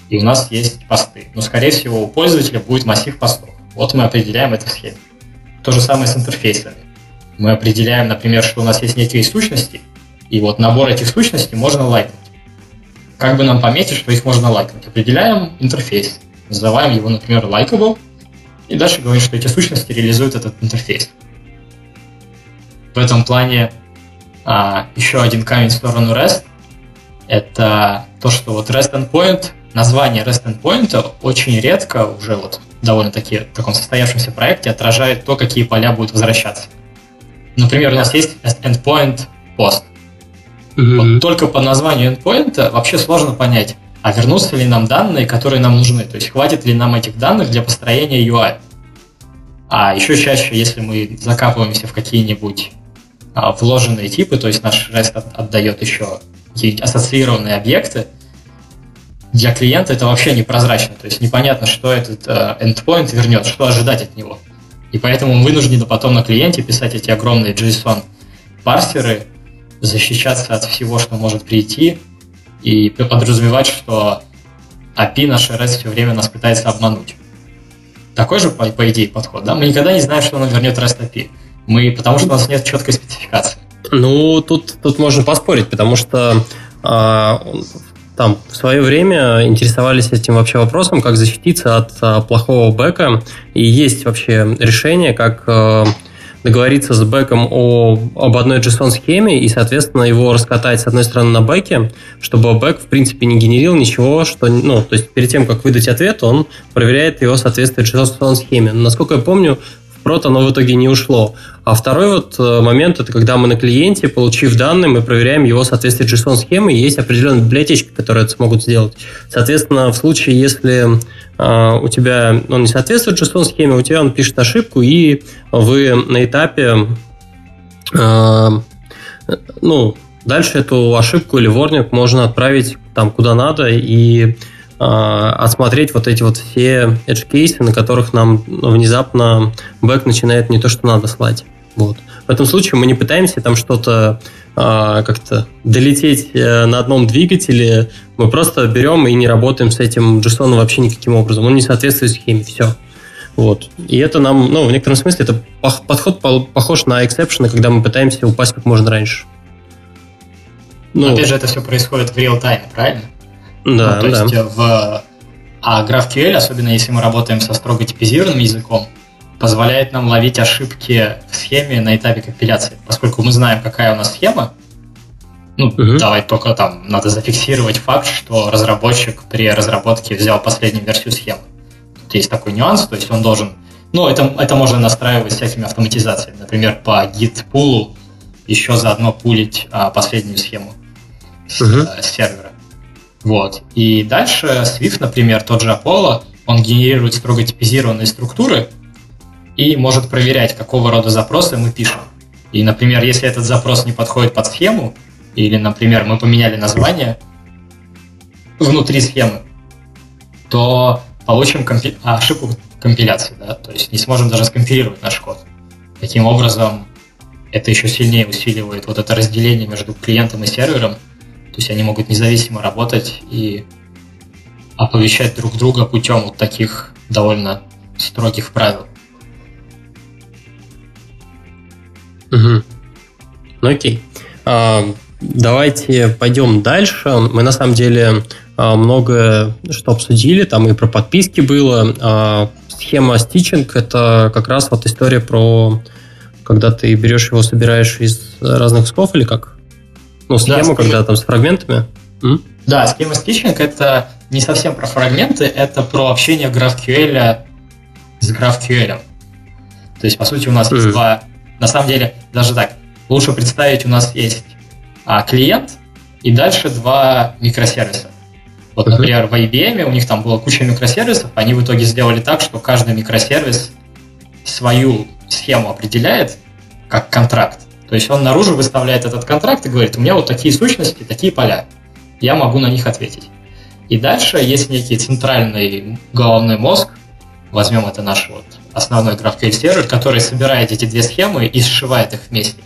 и у нас есть посты. Но, скорее всего, у пользователя будет массив постов. Вот мы определяем это в схеме. То же самое с интерфейсами. Мы определяем, например, что у нас есть некие сущности, и вот набор этих сущностей можно лайкнуть. Как бы нам пометить, что их можно лайкнуть? Определяем интерфейс, называем его, например, likable, и дальше говорим, что эти сущности реализуют этот интерфейс. В этом плане а, еще один камень в сторону REST – это то, что вот REST endpoint название REST endpoint очень редко, уже вот довольно-таки в таком состоявшемся проекте, отражает то, какие поля будут возвращаться. Например, у нас есть endpoint post. Mm-hmm. Вот только по названию endpoint вообще сложно понять, а вернутся ли нам данные, которые нам нужны, то есть хватит ли нам этих данных для построения UI. А еще чаще, если мы закапываемся в какие-нибудь а, вложенные типы, то есть наш REST отдает еще ассоциированные объекты, для клиента это вообще непрозрачно, то есть непонятно, что этот э, endpoint вернет, что ожидать от него. И поэтому вынуждены потом на клиенте писать эти огромные JSON-парсеры, защищаться от всего, что может прийти, и подразумевать, что API наш REST все время нас пытается обмануть. Такой же, по, по идее, подход, да? Мы никогда не знаем, что он вернет REST API. Мы, потому что у нас нет четкой спецификации. Ну, тут, тут можно поспорить, потому что а, там в свое время интересовались этим вообще вопросом, как защититься от а, плохого бэка. И есть вообще решение, как а, договориться с бэком о, об одной JSON-схеме и, соответственно, его раскатать с одной стороны на бэке, чтобы бэк, в принципе, не генерил ничего, что, ну, то есть перед тем, как выдать ответ, он проверяет его соответствие JSON-схеме. Насколько я помню, прот оно в итоге не ушло. А второй вот э, момент, это когда мы на клиенте, получив данные, мы проверяем его соответствие JSON-схемы, есть определенные библиотечки, которые это смогут сделать. Соответственно, в случае, если э, у тебя он не соответствует JSON-схеме, у тебя он пишет ошибку, и вы на этапе э, ну, дальше эту ошибку или ворник можно отправить там куда надо, и а, отсмотреть вот эти вот все edge кейсы, на которых нам внезапно бэк начинает не то, что надо слать. Вот. В этом случае мы не пытаемся там что-то а, как-то долететь э, на одном двигателе, мы просто берем и не работаем с этим JSON вообще никаким образом. Он не соответствует схеме, все. Вот. И это нам, ну, в некотором смысле, это подход похож на exception ы, когда мы пытаемся упасть как можно раньше. Ну, опять же, это все происходит в реал-тайме, правильно? Да, ну, то да. есть в а GraphQL, особенно если мы работаем со строго типизированным языком, позволяет нам ловить ошибки в схеме на этапе компиляции. Поскольку мы знаем, какая у нас схема, ну, угу. давай только там надо зафиксировать факт, что разработчик при разработке взял последнюю версию схемы. Тут есть такой нюанс, то есть он должен... Ну, это, это можно настраивать всякими автоматизациями. Например, по git пулу еще заодно пулить а, последнюю схему угу. с, с сервера. Вот. И дальше Swift, например, тот же Apollo, он генерирует строго типизированные структуры и может проверять, какого рода запросы мы пишем. И, например, если этот запрос не подходит под схему, или, например, мы поменяли название внутри схемы, то получим компи- ошибку компиляции, да, то есть не сможем даже скомпилировать наш код. Таким образом, это еще сильнее усиливает вот это разделение между клиентом и сервером, то есть они могут независимо работать и оповещать друг друга путем вот таких довольно строгих правил. Угу. Ну окей. А, давайте пойдем дальше. Мы на самом деле а, много что обсудили, там и про подписки было. А, схема стичинг – это как раз вот история про когда ты берешь его, собираешь из разных сков или как? Ну, схему, да, когда там с фрагментами? М? Да, схема стичинг это не совсем про фрагменты, это про общение GraphQL с GraphQL. То есть, по сути, у нас есть два... На самом деле, даже так, лучше представить, у нас есть а, клиент и дальше два микросервиса. Вот, например, в IBM у них там было куча микросервисов, они в итоге сделали так, что каждый микросервис свою схему определяет как контракт. То есть он наружу выставляет этот контракт и говорит, у меня вот такие сущности, такие поля. Я могу на них ответить. И дальше есть некий центральный головной мозг, возьмем это наш вот основной GraphQL сервер, который собирает эти две схемы и сшивает их вместе.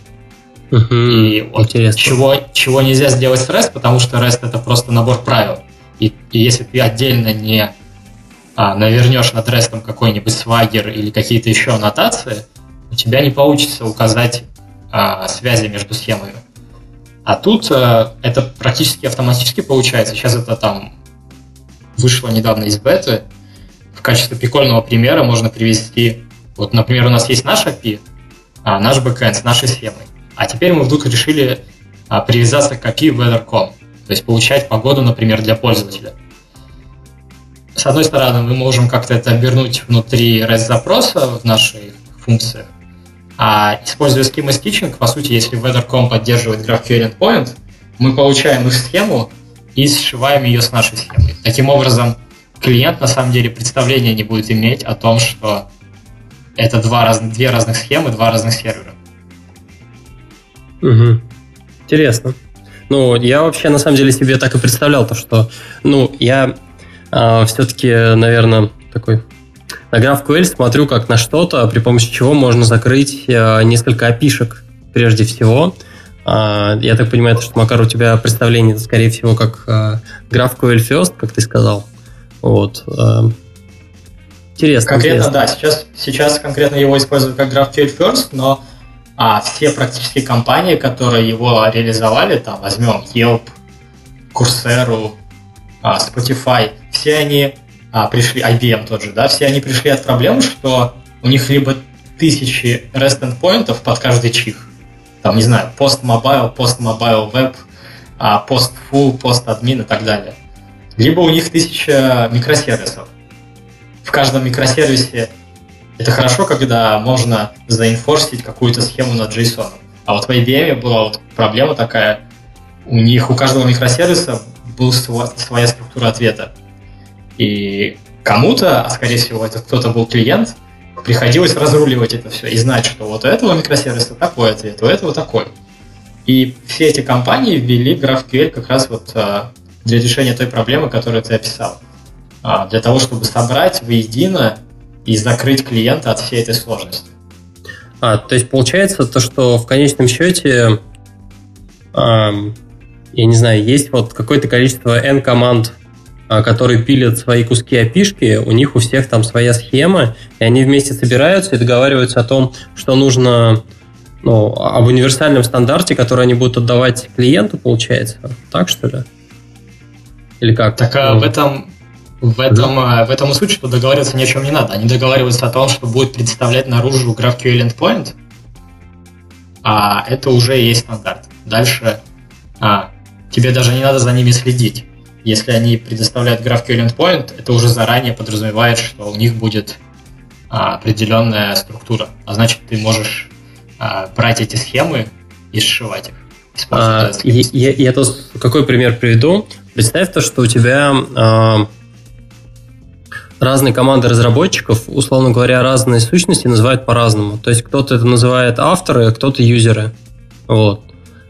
Угу, и вот чего, чего нельзя сделать с REST, потому что REST это просто набор правил. И, и если ты отдельно не а, навернешь над REST какой-нибудь свагер или какие-то еще аннотации, у тебя не получится указать а, связи между схемами. А тут а, это практически автоматически получается. Сейчас это там вышло недавно из беты. В качестве прикольного примера можно привести, вот, например, у нас есть наш API, а, наш бэкэнд с нашей схемой. А теперь мы вдруг решили а, привязаться к API weather.com, то есть получать погоду, например, для пользователя. С одной стороны, мы можем как-то это обернуть внутри REST-запроса в нашей функции, а используя schema stitching, по сути, если weather.com поддерживает GraphQL endpoint, мы получаем их схему и сшиваем ее с нашей схемой. Таким образом, клиент на самом деле представления не будет иметь о том, что это два раз, две разных схемы, два разных сервера. Угу. Интересно. Ну, я вообще, на самом деле, себе так и представлял, то, что, ну, я э, все-таки, наверное, такой на GraphQL смотрю как на что-то, при помощи чего можно закрыть э, несколько опишек прежде всего. Э, я так понимаю, что, Макар, у тебя представление, скорее всего, как э, GraphQL First, как ты сказал. Вот. Э, интересно. Конкретно, интересно. да. Сейчас, сейчас конкретно его используют как GraphQL First, но а все практически компании, которые его реализовали, там возьмем Yelp, Coursera, а, Spotify, все они а, пришли, IBM тот же, да, все они пришли от проблемы, что у них либо тысячи REST endpointов под каждый чих, там, не знаю, пост mobile, пост mobile web, а, пост full, пост admin и так далее. Либо у них тысяча микросервисов. В каждом микросервисе это хорошо, когда можно заинфорсить какую-то схему на JSON. А вот в IBM была вот проблема такая, у них у каждого микросервиса была своя структура ответа. И кому-то, а скорее всего это кто-то был клиент, приходилось разруливать это все и знать, что вот у этого микросервиса такой ответ, у этого такой. И все эти компании ввели GraphQL как раз вот а, для решения той проблемы, которую ты описал. А, для того, чтобы собрать воедино и закрыть клиента от всей этой сложности. А, то есть получается то, что в конечном счете, эм, я не знаю, есть вот какое-то количество n команд а, которые пилят свои куски опишки, у них у всех там своя схема, и они вместе собираются и договариваются о том, что нужно ну, об универсальном стандарте, который они будут отдавать клиенту, получается. Так что ли? Или как? Так а в этом в этом, да. в этом суть, что договариваться ни о чем не надо. Они договариваются о том, что будет представлять наружу GraphQL endpoint, а это уже есть стандарт. Дальше а, тебе даже не надо за ними следить. Если они предоставляют GraphQL endpoint, это уже заранее подразумевает, что у них будет а, определенная структура. А значит, ты можешь а, брать эти схемы и сшивать их. А, я, я, я тут какой пример приведу. Представь то, что у тебя а, разные команды разработчиков, условно говоря, разные сущности называют по-разному. То есть кто-то это называет авторы, а кто-то юзеры. Вот.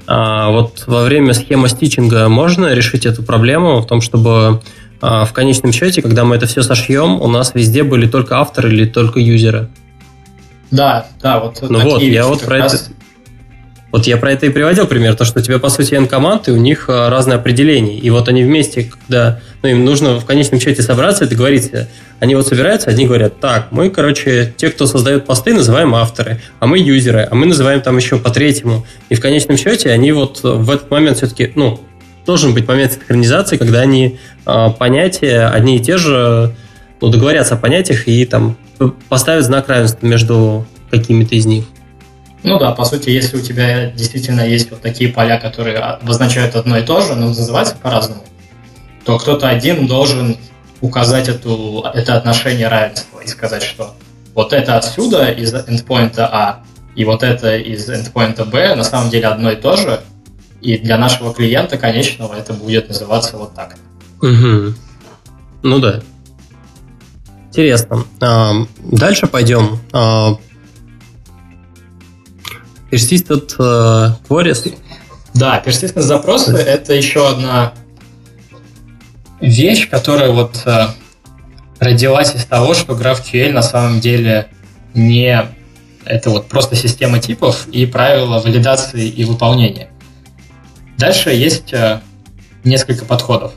А вот во время схемы стичинга можно решить эту проблему в том, чтобы а, в конечном счете, когда мы это все сошьем, у нас везде были только авторы или только юзеры. Да, да, вот. Ну вот, я вот про раз... вот я про это и приводил пример, то, что у тебя, по сути, N команд, и у них а, разные определения. И вот они вместе, когда ну, им нужно в конечном счете собраться и договориться, они вот собираются, одни говорят, так, мы, короче, те, кто создает посты, называем авторы, а мы юзеры, а мы называем там еще по третьему. И в конечном счете они вот в этот момент все-таки, ну, должен быть момент синхронизации, когда они э, понятия одни и те же, ну, договорятся о понятиях и там поставят знак равенства между какими-то из них. Ну да, по сути, если у тебя действительно есть вот такие поля, которые обозначают одно и то же, но называются по-разному, то кто-то один должен указать эту, это отношение равенства и сказать, что вот это отсюда из endpoint А и вот это из endpoint Б на самом деле одно и то же, и для нашего клиента конечного это будет называться вот так. Угу. Ну да. Интересно. Дальше пойдем. Persistent uh, queries? Да, persistent запросы — это еще одна вещь, которая вот uh, родилась из того, что GraphQL на самом деле не это вот просто система типов и правила валидации и выполнения. Дальше есть uh, несколько подходов.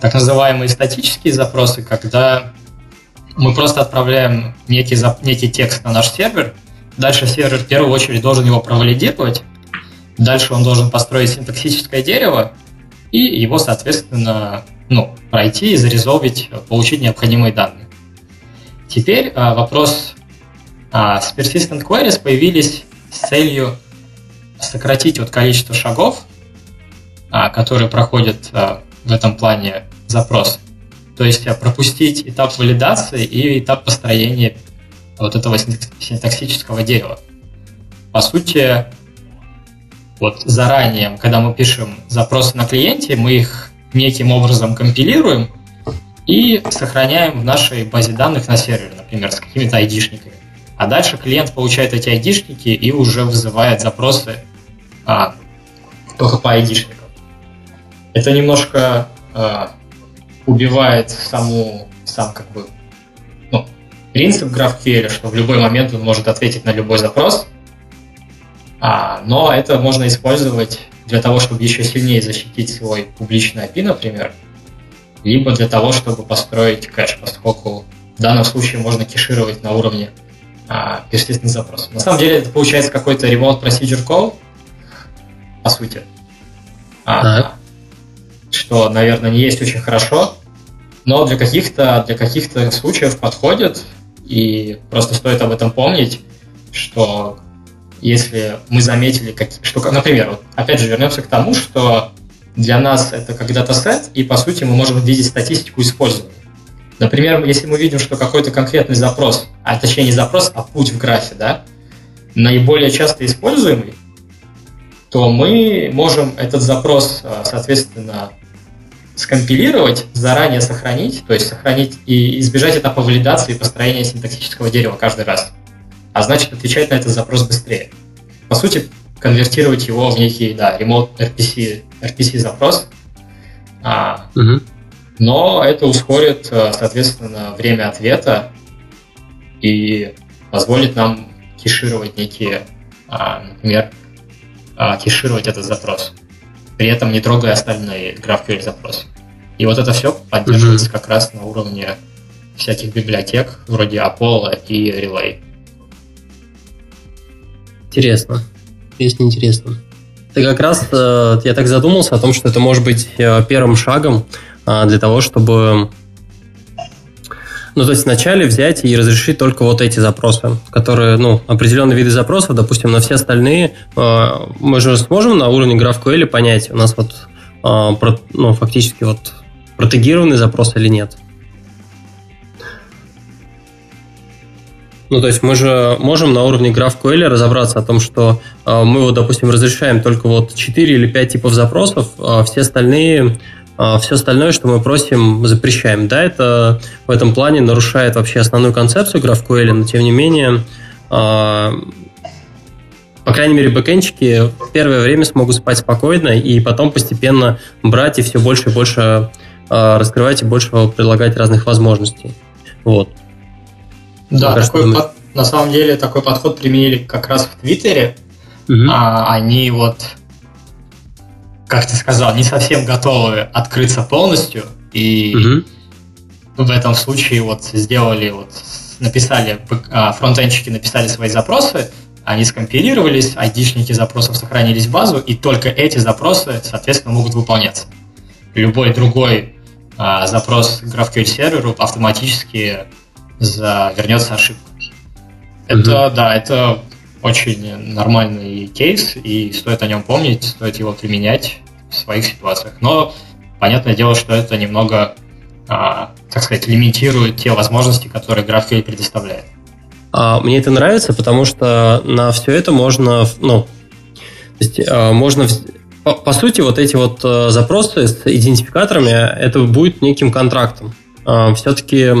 Так называемые статические запросы, когда мы просто отправляем некий, некий текст на наш сервер — Дальше сервер в первую очередь должен его провалидировать. Дальше он должен построить синтаксическое дерево и его, соответственно, ну, пройти и зарезолвить, получить необходимые данные. Теперь а, вопрос а, с persistent queries появились с целью сократить вот количество шагов, а, которые проходят а, в этом плане запрос. То есть пропустить этап валидации и этап построения вот этого синтаксического дерева. По сути, вот заранее, когда мы пишем запросы на клиенте, мы их неким образом компилируем и сохраняем в нашей базе данных на сервере, например, с какими-то айдишниками. А дальше клиент получает эти айдишники и уже вызывает запросы а, только по айдишникам. это немножко э, убивает саму, сам как бы, принцип GraphQL, что в любой момент он может ответить на любой запрос, а, но это можно использовать для того, чтобы еще сильнее защитить свой публичный API, например, либо для того, чтобы построить кэш, поскольку в данном случае можно кешировать на уровне а, персистентных запросов. На самом деле это получается какой-то remote procedure call, по сути. А, что, наверное, не есть очень хорошо, но для каких-то для каких-то случаев подходит, и просто стоит об этом помнить, что если мы заметили, как, что, например, вот, опять же вернемся к тому, что для нас это как датасет, и по сути мы можем видеть статистику использования. Например, если мы видим, что какой-то конкретный запрос, а точнее не запрос, а путь в графе, да, наиболее часто используемый, то мы можем этот запрос, а, соответственно, скомпилировать, заранее сохранить, то есть сохранить и избежать этапа валидации и построения синтаксического дерева каждый раз. А значит, отвечать на этот запрос быстрее. По сути, конвертировать его в некий, да, remote RPC, RPC запрос. А, угу. Но это ускорит, э, соответственно, время ответа и позволит нам кешировать некие, а, например, а, кешировать этот запрос, при этом не трогая остальные GraphQL запросы. И вот это все поддерживается mm-hmm. как раз на уровне всяких библиотек, вроде Apollo и Relay. Интересно. Интересно, интересно. Ты как раз, э, я так задумался о том, что это может быть э, первым шагом э, для того, чтобы ну, то есть вначале взять и разрешить только вот эти запросы, которые, ну, определенные виды запросов, допустим, на все остальные, э, мы же сможем на уровне GraphQL понять, у нас вот, э, ну, фактически вот протегированный запрос или нет. Ну, то есть мы же можем на уровне GraphQL разобраться о том, что э, мы вот, допустим, разрешаем только вот 4 или 5 типов запросов, а все остальные все остальное, что мы просим, запрещаем. Да, это в этом плане нарушает вообще основную концепцию GraphQL, но тем не менее, а, по крайней мере, бэкэнчики в первое время смогут спать спокойно и потом постепенно брать и все больше и больше а, раскрывать и больше предлагать разных возможностей. Вот. Да, такой под, на самом деле такой подход применили как раз в Твиттере. Угу. А, они вот как ты сказал, не совсем готовы открыться полностью, и угу. в этом случае вот сделали, вот написали, а, фронтенчики написали свои запросы, они скомпилировались, айдишники запросов сохранились в базу, и только эти запросы, соответственно, могут выполняться. Любой другой а, запрос GraphQL серверу автоматически вернется ошибка. Это, угу. да, это очень нормальный кейс, и стоит о нем помнить, стоит его применять в своих ситуациях. Но понятное дело, что это немного, а, так сказать, лимитирует те возможности, которые GraphQL предоставляет. А, мне это нравится, потому что на все это можно, ну, есть, а, можно по, по сути, вот эти вот а, запросы с идентификаторами, это будет неким контрактом. А, все-таки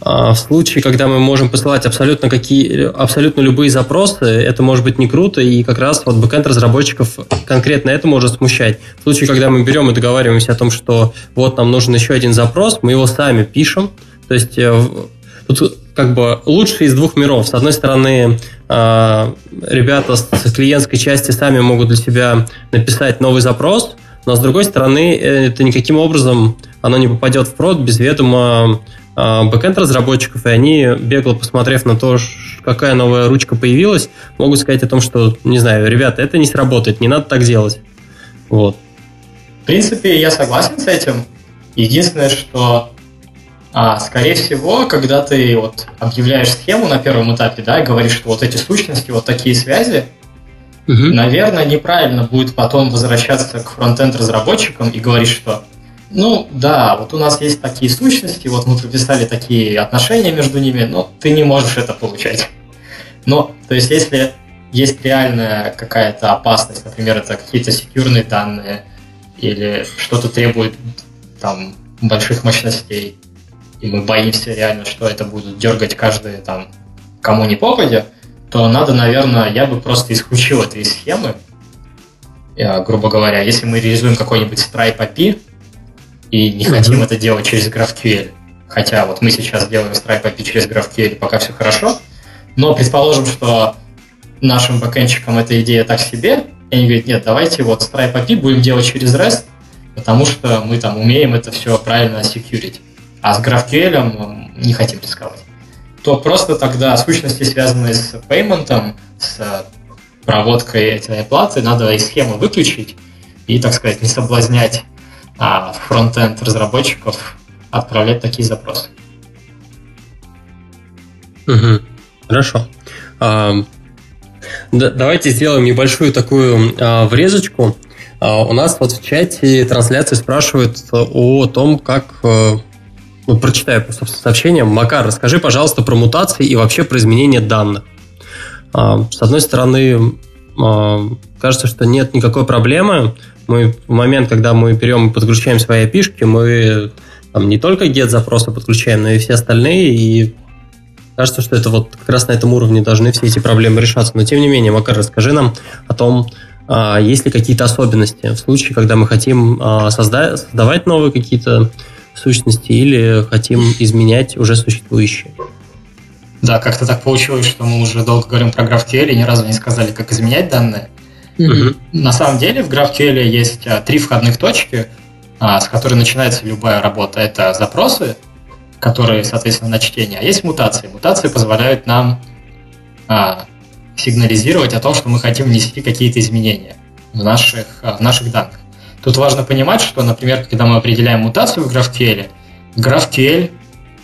в случае, когда мы можем посылать абсолютно, какие, абсолютно любые запросы, это может быть не круто, и как раз вот бэкэнд разработчиков конкретно это может смущать. В случае, когда мы берем и договариваемся о том, что вот нам нужен еще один запрос, мы его сами пишем, то есть э, тут как бы лучше из двух миров. С одной стороны, а, ребята с клиентской части сами могут для себя написать новый запрос, но с другой стороны, э, это никаким образом оно не попадет в прод без ведома а, бэкенд разработчиков, и они, бегло посмотрев на то, какая новая ручка появилась, могут сказать о том, что, не знаю, ребята, это не сработает, не надо так делать. Вот. В принципе, я согласен с этим. Единственное, что, а, скорее всего, когда ты вот объявляешь схему на первом этапе, да, и говоришь, что вот эти сущности, вот такие связи, угу. наверное, неправильно будет потом возвращаться к фронтенд разработчикам и говорить, что ну, да, вот у нас есть такие сущности, вот мы прописали такие отношения между ними, но ты не можешь это получать. Но, то есть, если есть реальная какая-то опасность, например, это какие-то секьюрные данные, или что-то требует там больших мощностей, и мы боимся реально, что это будет дергать каждый там кому не попадя, то надо, наверное, я бы просто исключил это из схемы, э, грубо говоря, если мы реализуем какой-нибудь Stripe API и не хотим это делать через GraphQL, хотя вот мы сейчас делаем Stripe API через GraphQL, пока все хорошо, но предположим, что нашим бэкэнщикам эта идея так себе, и они говорят, нет, давайте вот Stripe API будем делать через REST, потому что мы там умеем это все правильно секьюрить. А с GraphQL не хотим рисковать. То просто тогда сущности, связанные с payment, с проводкой этой оплаты, надо из схемы выключить и, так сказать, не соблазнять а, фронтенд разработчиков отправлять такие запросы. Угу. Хорошо. А, да, давайте сделаем небольшую такую а, врезочку. А, у нас вот в чате трансляции спрашивают о том, как... А, ну, прочитаю просто сообщение. Макар, расскажи, пожалуйста, про мутации и вообще про изменение данных. А, с одной стороны, кажется, что нет никакой проблемы. Мы в момент, когда мы берем и подключаем свои API, мы там, не только get запросы подключаем, но и все остальные, и кажется, что это вот как раз на этом уровне должны все эти проблемы решаться. Но тем не менее, Макар, расскажи нам о том, а, есть ли какие-то особенности в случае, когда мы хотим а, создавать новые какие-то сущности или хотим изменять уже существующие. Да, как-то так получилось, что мы уже долго говорим про GraphQL и ни разу не сказали, как изменять данные. Mm-hmm. На самом деле в GraphQL есть а, три входных точки, а, с которой начинается любая работа. Это запросы, которые, соответственно, на чтение, а есть мутации. Мутации позволяют нам а, сигнализировать о том, что мы хотим внести какие-то изменения в наших, в наших данных. Тут важно понимать, что, например, когда мы определяем мутацию в GraphQL, GraphQL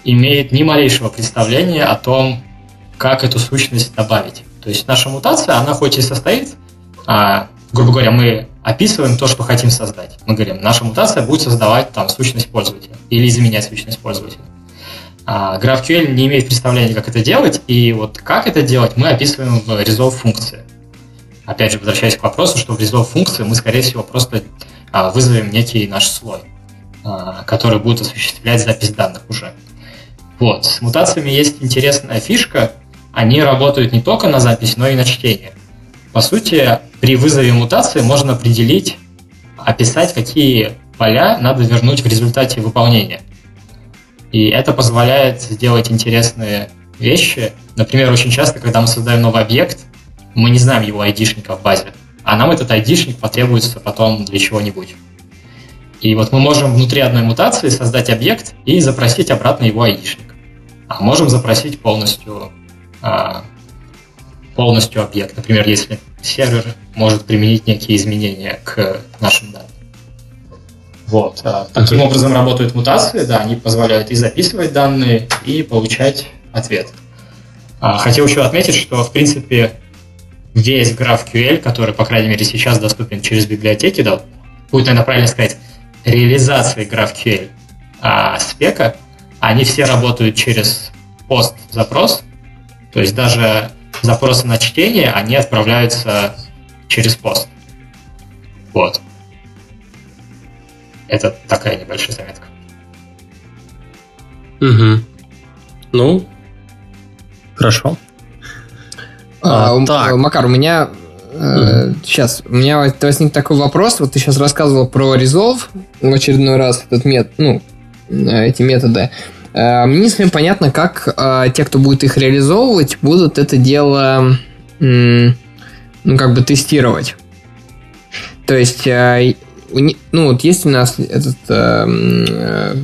имеет ни малейшего представления о том, как эту сущность добавить. То есть наша мутация, она хоть и состоит, а, грубо говоря, мы описываем то, что хотим создать. Мы говорим, наша мутация будет создавать там сущность пользователя или изменять сущность пользователя. А GraphQL не имеет представления, как это делать, и вот как это делать, мы описываем в resolve функции. Опять же, возвращаясь к вопросу, что в resolve функции мы, скорее всего, просто а, вызовем некий наш слой, а, который будет осуществлять запись данных уже. Вот. С мутациями есть интересная фишка. Они работают не только на запись, но и на чтение. По сути, при вызове мутации можно определить, описать, какие поля надо вернуть в результате выполнения. И это позволяет сделать интересные вещи. Например, очень часто, когда мы создаем новый объект, мы не знаем его айдишника в базе, а нам этот айдишник потребуется потом для чего-нибудь. И вот мы можем внутри одной мутации создать объект и запросить обратно его айдишник можем запросить полностью, а, полностью объект. Например, если сервер может применить некие изменения к нашим данным. Вот. А, таким образом работают мутации, да, они позволяют и записывать данные, и получать ответ. А, хотел еще отметить, что, в принципе, весь GraphQL, который, по крайней мере, сейчас доступен через библиотеки, да, будет, наверное, правильно сказать, реализации GraphQL а, спека, они все работают через пост-запрос, то есть даже запросы на чтение, они отправляются через пост. Вот. Это такая небольшая заметка. Угу. Ну, хорошо. А, а, так. Макар, у меня Uh-huh. Сейчас, у меня возник такой вопрос. Вот ты сейчас рассказывал про Resolve в очередной раз, этот метод, ну, Э, эти методы. Э, мне не совсем понятно, как э, те, кто будет их реализовывать, будут это дело ну, как бы тестировать. То есть, ну, вот есть у нас этот э,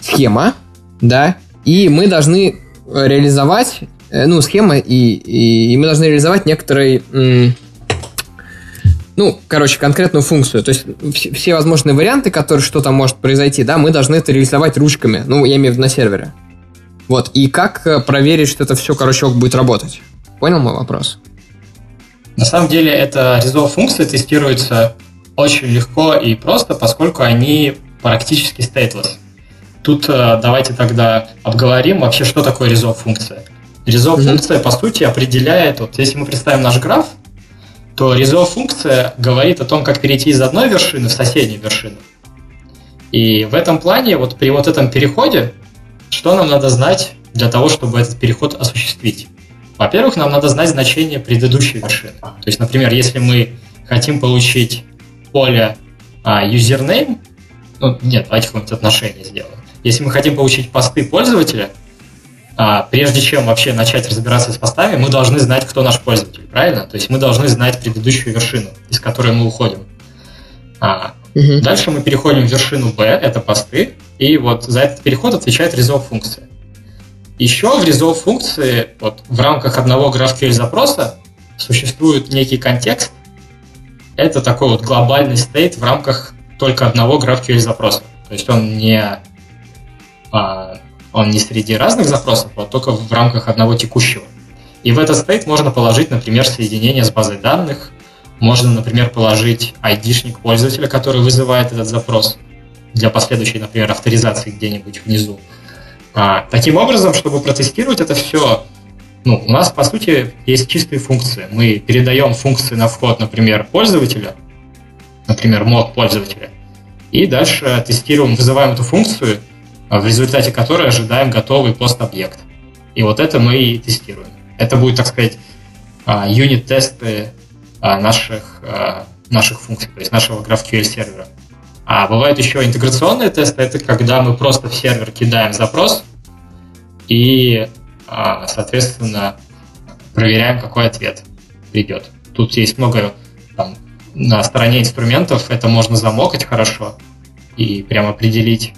схема, да, и мы должны реализовать, ну, схема, и, и, и мы должны реализовать некоторый ну, короче, конкретную функцию. То есть все возможные варианты, которые что то может произойти, да, мы должны это реализовать ручками. Ну, я имею в виду на сервере. Вот. И как э, проверить, что это все, короче, будет работать? Понял мой вопрос? На самом деле, это resolve функции тестируются очень легко и просто, поскольку они практически stateless. Тут э, давайте тогда обговорим вообще, что такое resolve функция. Mm-hmm. функция, по сути, определяет, вот если мы представим наш граф, то resolve функция говорит о том, как перейти из одной вершины в соседнюю вершину. И в этом плане, вот при вот этом переходе, что нам надо знать для того, чтобы этот переход осуществить? Во-первых, нам надо знать значение предыдущей вершины. То есть, например, если мы хотим получить поле а, username, ну, нет, давайте какое-нибудь отношение сделаем. Если мы хотим получить посты пользователя, прежде чем вообще начать разбираться с постами, мы должны знать, кто наш пользователь, правильно? То есть мы должны знать предыдущую вершину, из которой мы уходим. А, угу. Дальше мы переходим в вершину B, это посты, и вот за этот переход отвечает resolve функция. Еще в resolve функции вот, в рамках одного GraphQL запроса существует некий контекст. Это такой вот глобальный стейт в рамках только одного GraphQL запроса. То есть он не, а, он не среди разных запросов, а только в рамках одного текущего. И в этот стейт можно положить, например, соединение с базой данных, можно, например, положить ID-шник пользователя, который вызывает этот запрос для последующей, например, авторизации где-нибудь внизу. А, таким образом, чтобы протестировать это все, ну, у нас, по сути, есть чистые функции. Мы передаем функции на вход, например, пользователя, например, мод пользователя, и дальше тестируем, вызываем эту функцию, в результате которой ожидаем готовый пост-объект. И вот это мы и тестируем. Это будет, так сказать, а, юнит-тесты а, наших, а, наших функций, то есть нашего GraphQL сервера. А бывают еще интеграционные тесты, это когда мы просто в сервер кидаем запрос и, соответственно, проверяем, какой ответ придет. Тут есть много там, на стороне инструментов, это можно замокать хорошо и прям определить,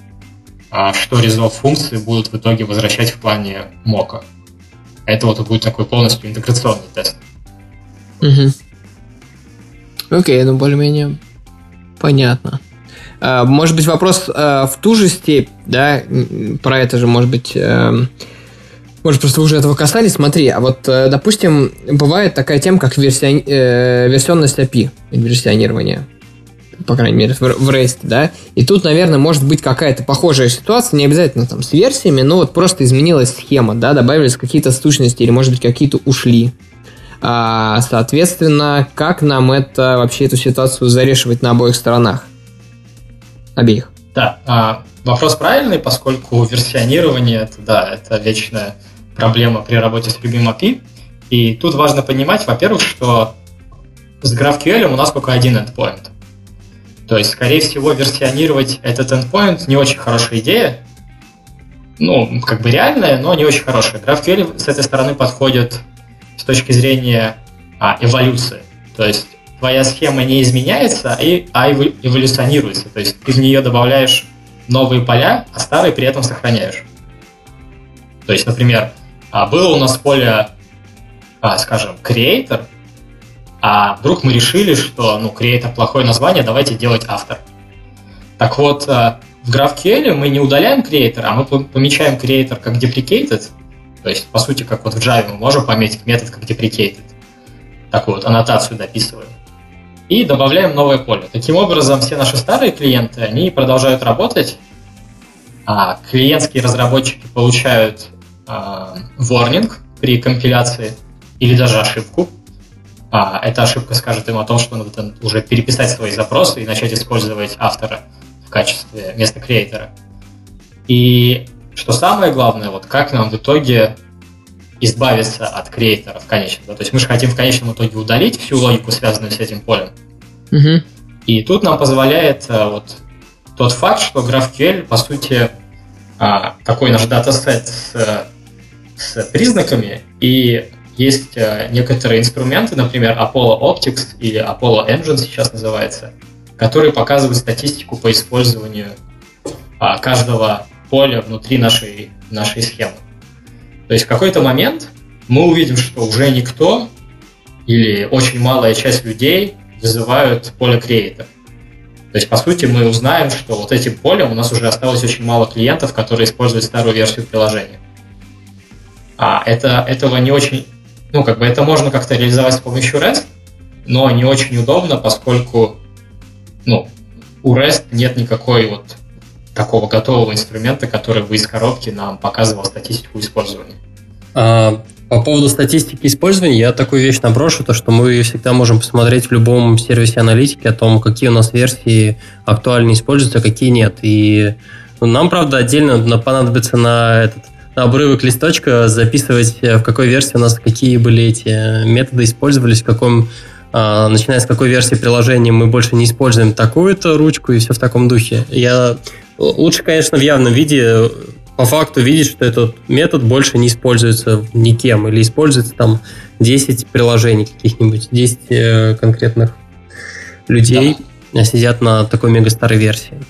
что resolve функции будут в итоге возвращать в плане мока. Это вот будет такой полностью интеграционный тест. Угу. Окей, ну более-менее понятно. А, может быть, вопрос а, в ту же степь, да, про это же, может быть, эм, может, просто уже этого касались. Смотри, а вот, э, допустим, бывает такая тема, как версион... Э, версионность API, версионирование по крайней мере, в, в REST, да, и тут, наверное, может быть какая-то похожая ситуация, не обязательно там с версиями, но вот просто изменилась схема, да, добавились какие-то сущности или, может быть, какие-то ушли. А, соответственно, как нам это вообще эту ситуацию зарешивать на обоих сторонах? Обеих. Да, а, вопрос правильный, поскольку версионирование это, да, это вечная проблема при работе с любым API. И тут важно понимать, во-первых, что с GraphQL у нас только один endpoint. То есть, скорее всего, версионировать этот endpoint не очень хорошая идея. Ну, как бы реальная, но не очень хорошая. GraphQL с этой стороны подходит с точки зрения а, эволюции. То есть твоя схема не изменяется, и, а эволюционируется. То есть ты в нее добавляешь новые поля, а старые при этом сохраняешь. То есть, например, а, было у нас поле, а, скажем, creator, а вдруг мы решили, что ну, creator плохое название, давайте делать автор. Так вот, а, в GraphQL мы не удаляем creator, а мы помечаем creator как deprecated, то есть, по сути, как вот в Java мы можем пометить метод как deprecated. Такую вот аннотацию дописываем. И добавляем новое поле. Таким образом, все наши старые клиенты, они продолжают работать, а клиентские разработчики получают а, warning при компиляции или даже ошибку. А, эта ошибка скажет им о том, что надо уже переписать свои запросы и начать использовать автора в качестве вместо креатора. И что самое главное, вот как нам в итоге избавиться от креатора в конечном. Да? То есть мы же хотим в конечном итоге удалить всю логику, связанную с этим полем. Угу. И тут нам позволяет а, вот тот факт, что GraphQL, по сути, а, такой наш датасет с, с признаками, и есть а, некоторые инструменты, например, Apollo Optics или Apollo Engine сейчас называется, которые показывают статистику по использованию а, каждого поля внутри нашей, нашей схемы. То есть в какой-то момент мы увидим, что уже никто или очень малая часть людей вызывают поле creator. То есть, по сути, мы узнаем, что вот этим полем у нас уже осталось очень мало клиентов, которые используют старую версию приложения. А это, этого не очень... Ну, как бы это можно как-то реализовать с помощью REST, но не очень удобно, поскольку ну, у REST нет никакой вот такого готового инструмента, который бы из коробки нам показывал статистику использования. А, по поводу статистики использования, я такую вещь наброшу, то что мы всегда можем посмотреть в любом сервисе аналитики о том, какие у нас версии актуально используются, а какие нет. И ну, нам, правда, отдельно понадобится на этот обрывок листочка записывать, в какой версии у нас какие были эти методы использовались, в каком а, начиная с какой версии приложения мы больше не используем такую-то ручку и все в таком духе. Я лучше, конечно, в явном виде по факту видеть, что этот метод больше не используется никем или используется там 10 приложений каких-нибудь, 10 э, конкретных людей да. сидят на такой мега старой версии.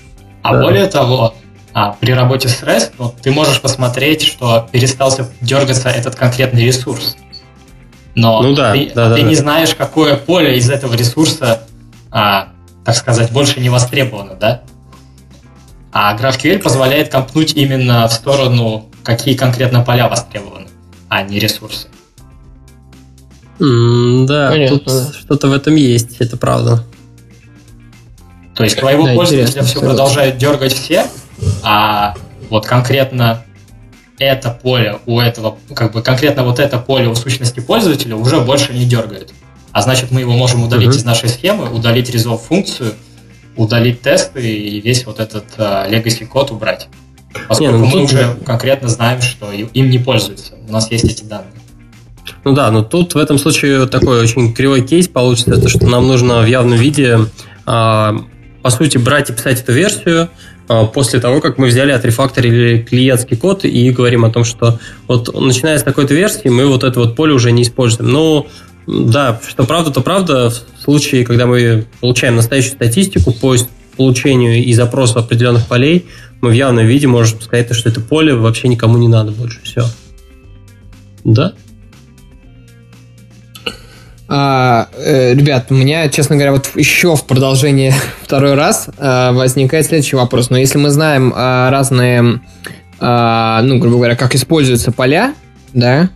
А да. более того, а, при работе с REST ну, ты можешь посмотреть, что перестался дергаться этот конкретный ресурс. Но ну, да, ты, да, ты да, не да. знаешь, какое поле из этого ресурса, а, так сказать, больше не востребовано, да? А GraphQL позволяет компнуть именно в сторону, какие конкретно поля востребованы, а не ресурсы. Mm, да, Понятно, тут да. что-то в этом есть, это правда. То есть твоего да, пользователя все продолжают дергать все, а вот конкретно это поле у этого, как бы конкретно вот это поле у сущности пользователя уже больше не дергает. А значит, мы его можем удалить uh-huh. из нашей схемы, удалить resolve функцию, удалить тесты и весь вот этот uh, legacy код убрать. Поскольку не, ну, мы тут... уже конкретно знаем, что им не пользуются. У нас есть эти данные. Ну да, но тут в этом случае такой очень кривой кейс получится, то что нам нужно в явном виде, а, по сути, брать и писать эту версию, а, после того, как мы взяли, отрефакторили клиентский код и говорим о том, что вот начиная с такой-то версии мы вот это вот поле уже не используем. Но да, что правда, то правда. В случае, когда мы получаем настоящую статистику по получению и запросу определенных полей, мы в явном виде можем сказать, что это поле вообще никому не надо больше. Все. Да? А, э, ребят, у меня, честно говоря, вот еще в продолжение *laughs* второй раз а, возникает следующий вопрос. Но если мы знаем а, разные, а, ну, грубо говоря, как используются поля, да,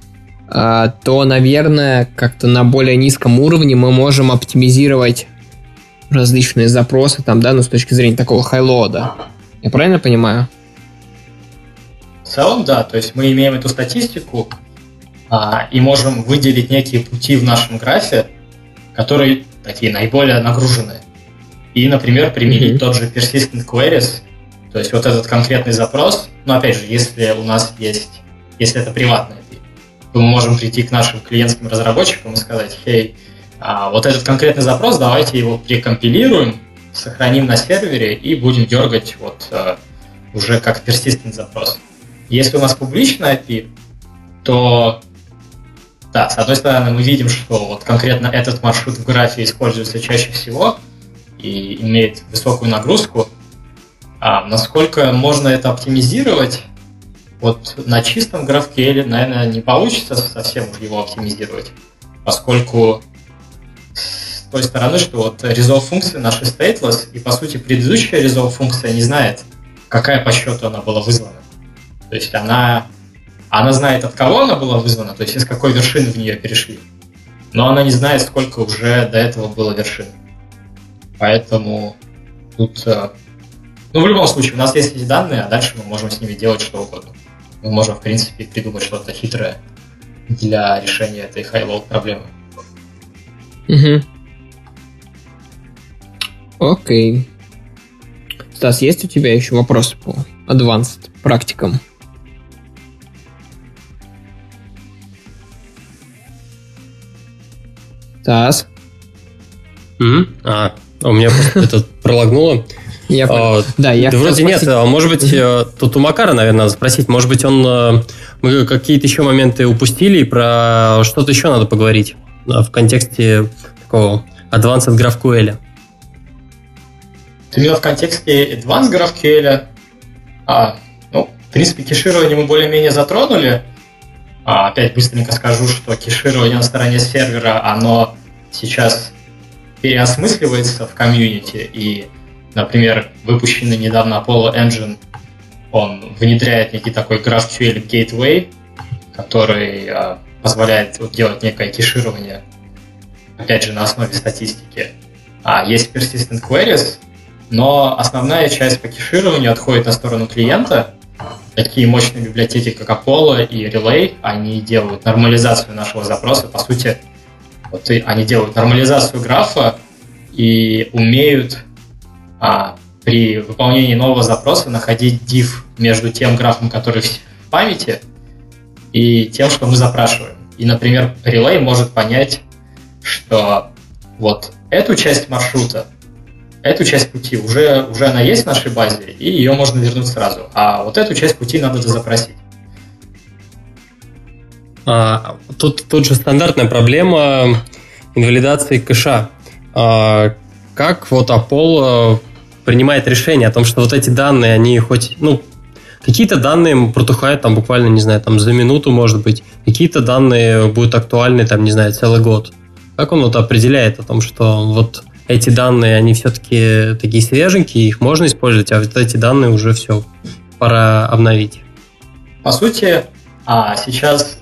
а, то, наверное, как-то на более низком уровне мы можем оптимизировать различные запросы там, да, ну, с точки зрения такого хайлода. Я правильно понимаю? В целом, да. То есть мы имеем эту статистику, и можем выделить некие пути в нашем графе, которые такие наиболее нагруженные. И, например, применить mm-hmm. тот же persistent queries, то есть вот этот конкретный запрос, но опять же, если у нас есть, если это приватный API, то мы можем прийти к нашим клиентским разработчикам и сказать, хей, а, вот этот конкретный запрос, давайте его прикомпилируем, сохраним на сервере и будем дергать вот а, уже как persistent запрос. Если у нас публичный API, то да, с одной стороны, мы видим, что вот конкретно этот маршрут в графе используется чаще всего и имеет высокую нагрузку. А насколько можно это оптимизировать? Вот на чистом GraphQL, наверное, не получится совсем его оптимизировать, поскольку с той стороны, что вот resolve функция наша stateless, и по сути предыдущая resolve функция не знает, какая по счету она была вызвана. То есть она она знает, от кого она была вызвана, то есть из какой вершины в нее перешли. Но она не знает, сколько уже до этого было вершин. Поэтому тут... Э, ну, в любом случае, у нас есть эти данные, а дальше мы можем с ними делать что угодно. Мы можем, в принципе, придумать что-то хитрое для решения этой high-load проблемы. Угу. Окей. Стас, есть у тебя еще вопросы по advanced практикам? Стас? Mm-hmm. А, у меня просто это пролагнуло. Я а, да, я да вроде спросить. нет, а может быть, mm-hmm. тут у Макара, наверное, надо спросить, может быть, он э, мы какие-то еще моменты упустили, и про что-то еще надо поговорить в контексте такого Advanced GraphQL. Именно в контексте Advanced GraphQL, а, ну, в принципе, кеширование мы более-менее затронули, опять быстренько скажу, что кеширование на стороне сервера, оно сейчас переосмысливается в комьюнити, и, например, выпущенный недавно Apollo Engine, он внедряет некий такой GraphQL Gateway, который а, позволяет делать некое кеширование, опять же, на основе статистики. А есть persistent queries, но основная часть по кешированию отходит на сторону клиента, такие мощные библиотеки, как Apollo и Relay, они делают нормализацию нашего запроса. По сути, вот они делают нормализацию графа и умеют а, при выполнении нового запроса находить div между тем графом, который в памяти, и тем, что мы запрашиваем. И, например, Relay может понять, что вот эту часть маршрута, эту часть пути уже, уже она есть в нашей базе, и ее можно вернуть сразу. А вот эту часть пути надо запросить. А, тут, тут же стандартная проблема инвалидации кэша. А, как вот Apple принимает решение о том, что вот эти данные, они хоть, ну, какие-то данные протухают там буквально, не знаю, там за минуту, может быть, какие-то данные будут актуальны, там, не знаю, целый год. Как он вот определяет о том, что вот эти данные, они все-таки такие свеженькие, их можно использовать, а вот эти данные уже все, пора обновить? По сути, а сейчас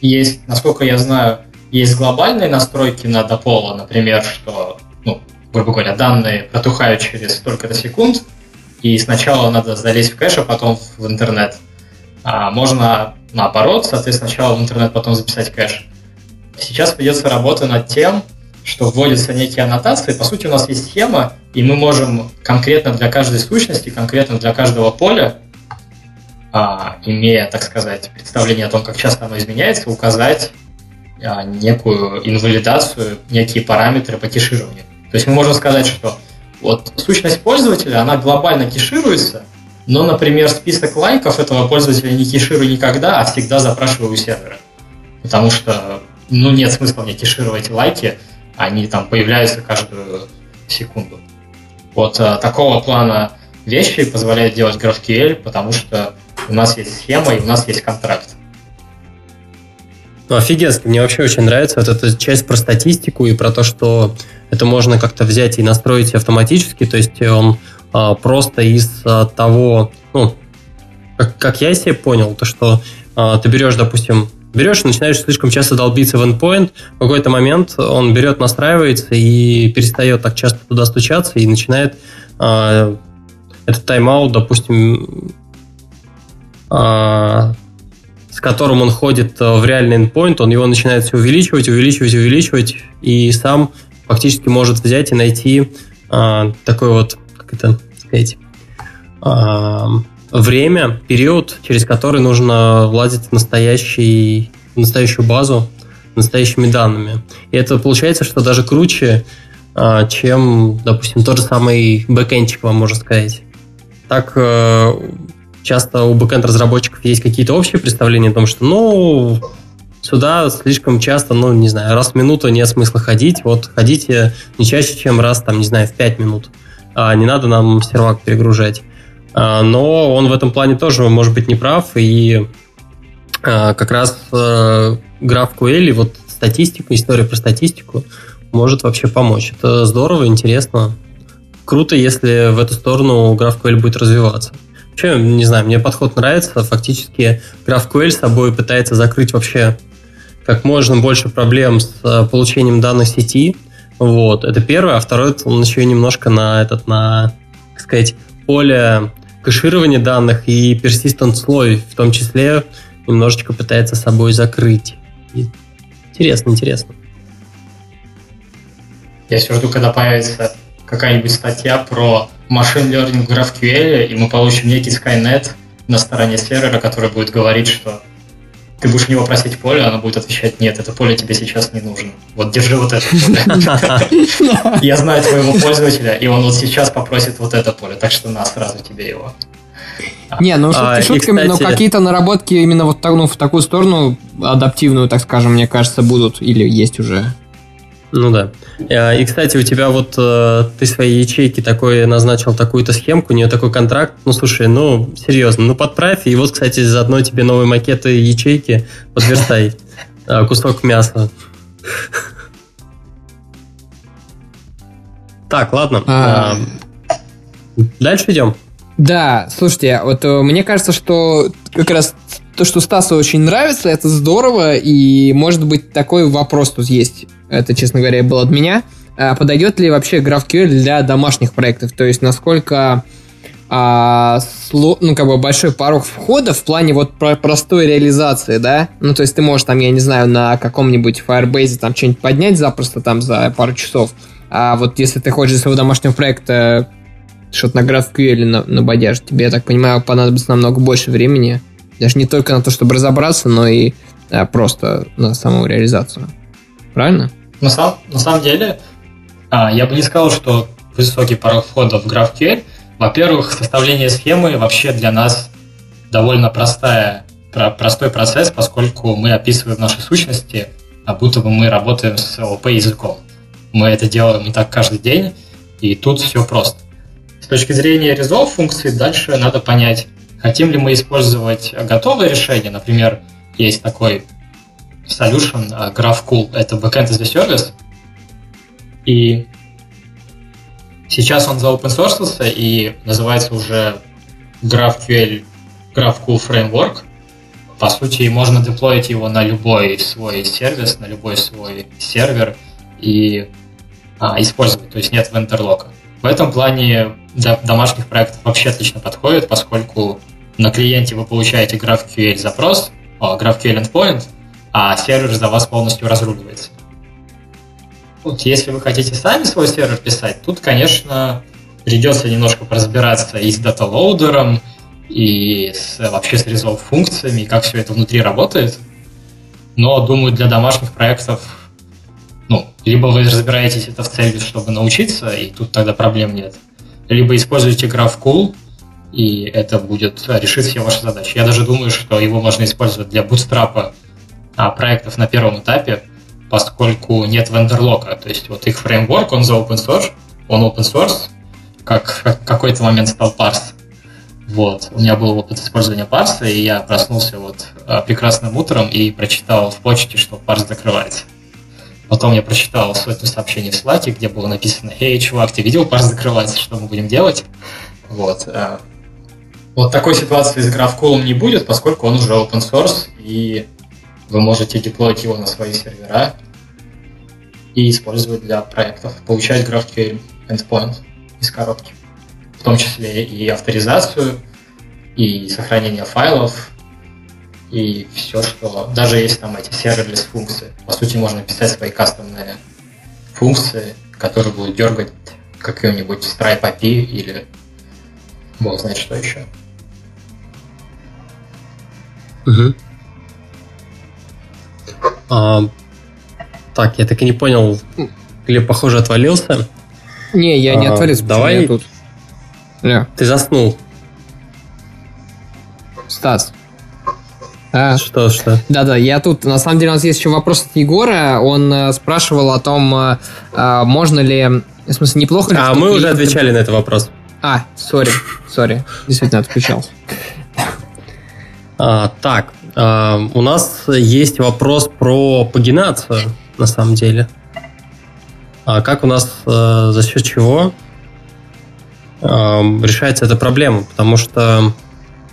есть, насколько я знаю, есть глобальные настройки на Apollo, например, что, ну, грубо говоря, данные протухают через столько-то секунд, и сначала надо залезть в кэш, а потом в интернет. А можно наоборот, соответственно, сначала в интернет, потом записать кэш. Сейчас ведется работа над тем, что вводятся некие аннотации. По сути, у нас есть схема, и мы можем конкретно для каждой сущности, конкретно для каждого поля, а, имея, так сказать, представление о том, как часто оно изменяется, указать а, некую инвалидацию, некие параметры по кешированию. То есть мы можем сказать, что вот сущность пользователя, она глобально кешируется, но, например, список лайков этого пользователя не кеширую никогда, а всегда запрашиваю у сервера. Потому что, ну, нет смысла мне кешировать лайки, они там появляются каждую секунду. Вот а, такого плана вещи позволяют делать GraphQL, потому что у нас есть схема и у нас есть контракт. Ну, офигенски. Мне вообще очень нравится вот эта часть про статистику и про то, что это можно как-то взять и настроить автоматически. То есть он а, просто из а, того, ну, как, как я себе понял, то что а, ты берешь, допустим, берешь и начинаешь слишком часто долбиться в endpoint, в какой-то момент он берет, настраивается и перестает так часто туда стучаться и начинает а, этот тайм-аут, допустим, а, с которым он ходит э, в реальный endpoint, он его начинает все увеличивать, увеличивать, увеличивать, и сам фактически может взять и найти а, такой вот, как это сказать, а, время, период, через который нужно влазить в, настоящий, в настоящую базу настоящими данными. И это получается, что даже круче, а, чем, допустим, тот же самый бэкэнчик, вам можно сказать. Так э, часто у бэкэнд-разработчиков есть какие-то общие представления о том, что, ну, сюда слишком часто, ну, не знаю, раз в минуту нет смысла ходить, вот ходите не чаще, чем раз, там, не знаю, в 5 минут. А не надо нам сервак перегружать. А, но он в этом плане тоже может быть неправ, и а, как раз а, GraphQL, вот статистика, история про статистику может вообще помочь. Это здорово, интересно. Круто, если в эту сторону GraphQL будет развиваться. Вообще, не знаю, мне подход нравится. Фактически GraphQL с собой пытается закрыть вообще как можно больше проблем с э, получением данных сети. Вот, это первое. А второе, он еще и немножко на этот, на, так сказать, поле кэширования данных и persistent слой в том числе немножечко пытается собой закрыть. Интересно, интересно. Я все жду, когда появится какая-нибудь статья про машин learning в GraphQL, и мы получим некий Skynet на стороне сервера, который будет говорить, что ты будешь у него просить поле, а оно будет отвечать, нет, это поле тебе сейчас не нужно. Вот держи вот это поле. *laughs* Я знаю твоего пользователя, и он вот сейчас попросит вот это поле, так что на, сразу тебе его. Не, ну шутки а, шутками, но какие-то наработки именно вот так, ну, в такую сторону адаптивную, так скажем, мне кажется, будут или есть уже. Ну да. А, и, кстати, у тебя вот э, ты свои ячейки такой назначил такую-то схемку, у нее такой контракт. Ну, слушай, ну, серьезно, ну, подправь. И вот, кстати, заодно тебе новые макеты ячейки подвертай. *laughs* А, кусок мяса. Так, ладно. А. Дальше идем. Да, слушайте, вот э, мне кажется, что как раз то, что Стасу очень нравится, это здорово, и может быть такой вопрос тут есть это, честно говоря, был от меня, а подойдет ли вообще GraphQL для домашних проектов? То есть, насколько а, сло, ну, как бы большой порог входа в плане вот про простой реализации, да? Ну, то есть ты можешь там, я не знаю, на каком-нибудь Firebase там что-нибудь поднять запросто там за пару часов. А вот если ты хочешь своего домашнего проекта что-то на GraphQL на, набодяшь, тебе, я так понимаю, понадобится намного больше времени. Даже не только на то, чтобы разобраться, но и а, просто на саму реализацию. Правильно? На, сам, на самом деле, а, я бы не сказал, что высокий порог входа в GraphQL. Во-первых, составление схемы вообще для нас довольно простая, про, простой процесс, поскольку мы описываем наши сущности, а будто бы мы работаем с ОП языком. Мы это делаем не так каждый день, и тут все просто. С точки зрения resolve функции дальше надо понять, хотим ли мы использовать готовое решение, например, есть такой solution uh, GraphCool, это backend as a service, и сейчас он за и называется уже GraphQL GraphCool Framework. По сути, можно деплоить его на любой свой сервис, на любой свой сервер и а, использовать, то есть нет вендерлока. В этом плане для домашних проектов вообще отлично подходит, поскольку на клиенте вы получаете GraphQL запрос, GraphQL endpoint, а сервер за вас полностью разруливается. Вот если вы хотите сами свой сервер писать, тут, конечно, придется немножко поразбираться и с даталоудером, и с, вообще с resolve функциями, и как все это внутри работает. Но, думаю, для домашних проектов, ну, либо вы разбираетесь это в цели, чтобы научиться, и тут тогда проблем нет, либо используете GraphCool, и это будет решить все ваши задачи. Я даже думаю, что его можно использовать для бутстрапа а, проектов на первом этапе, поскольку нет вендерлока. То есть вот их фреймворк, он за open source, он open source, как в какой-то момент стал парс. Вот. У меня был опыт использования парса, и я проснулся вот а, прекрасным утром и прочитал в почте, что парс закрывается. Потом я прочитал сотню сообщений в Slack, где было написано «Эй, чувак, ты видел, парс закрывается, что мы будем делать?» Вот. Вот такой ситуации с GraphQL не будет, поскольку он уже open source, и вы можете деплоить его на свои сервера и использовать для проектов, получать GraphQL endpoint из коробки, в том числе и авторизацию, и сохранение файлов, и все, что... Даже есть там эти serverless функции. По сути, можно писать свои кастомные функции, которые будут дергать какой-нибудь Stripe API или бог знает что еще. Угу. А, так, я так и не понял. Глеб, похоже, отвалился. Не, я не а, отвалился. Давай. Я тут. Не. Ты заснул. Стас. А, что, что? Да-да, я тут. На самом деле у нас есть еще вопрос от Егора. Он э, спрашивал о том, э, э, можно ли... В смысле, неплохо ли... А, мы уже отвечали на этот вопрос. А, сори, сори. Действительно, отключался. А, так, а, у нас есть вопрос про пагинацию, на самом деле. А как у нас, а, за счет чего решается эта проблема? Потому что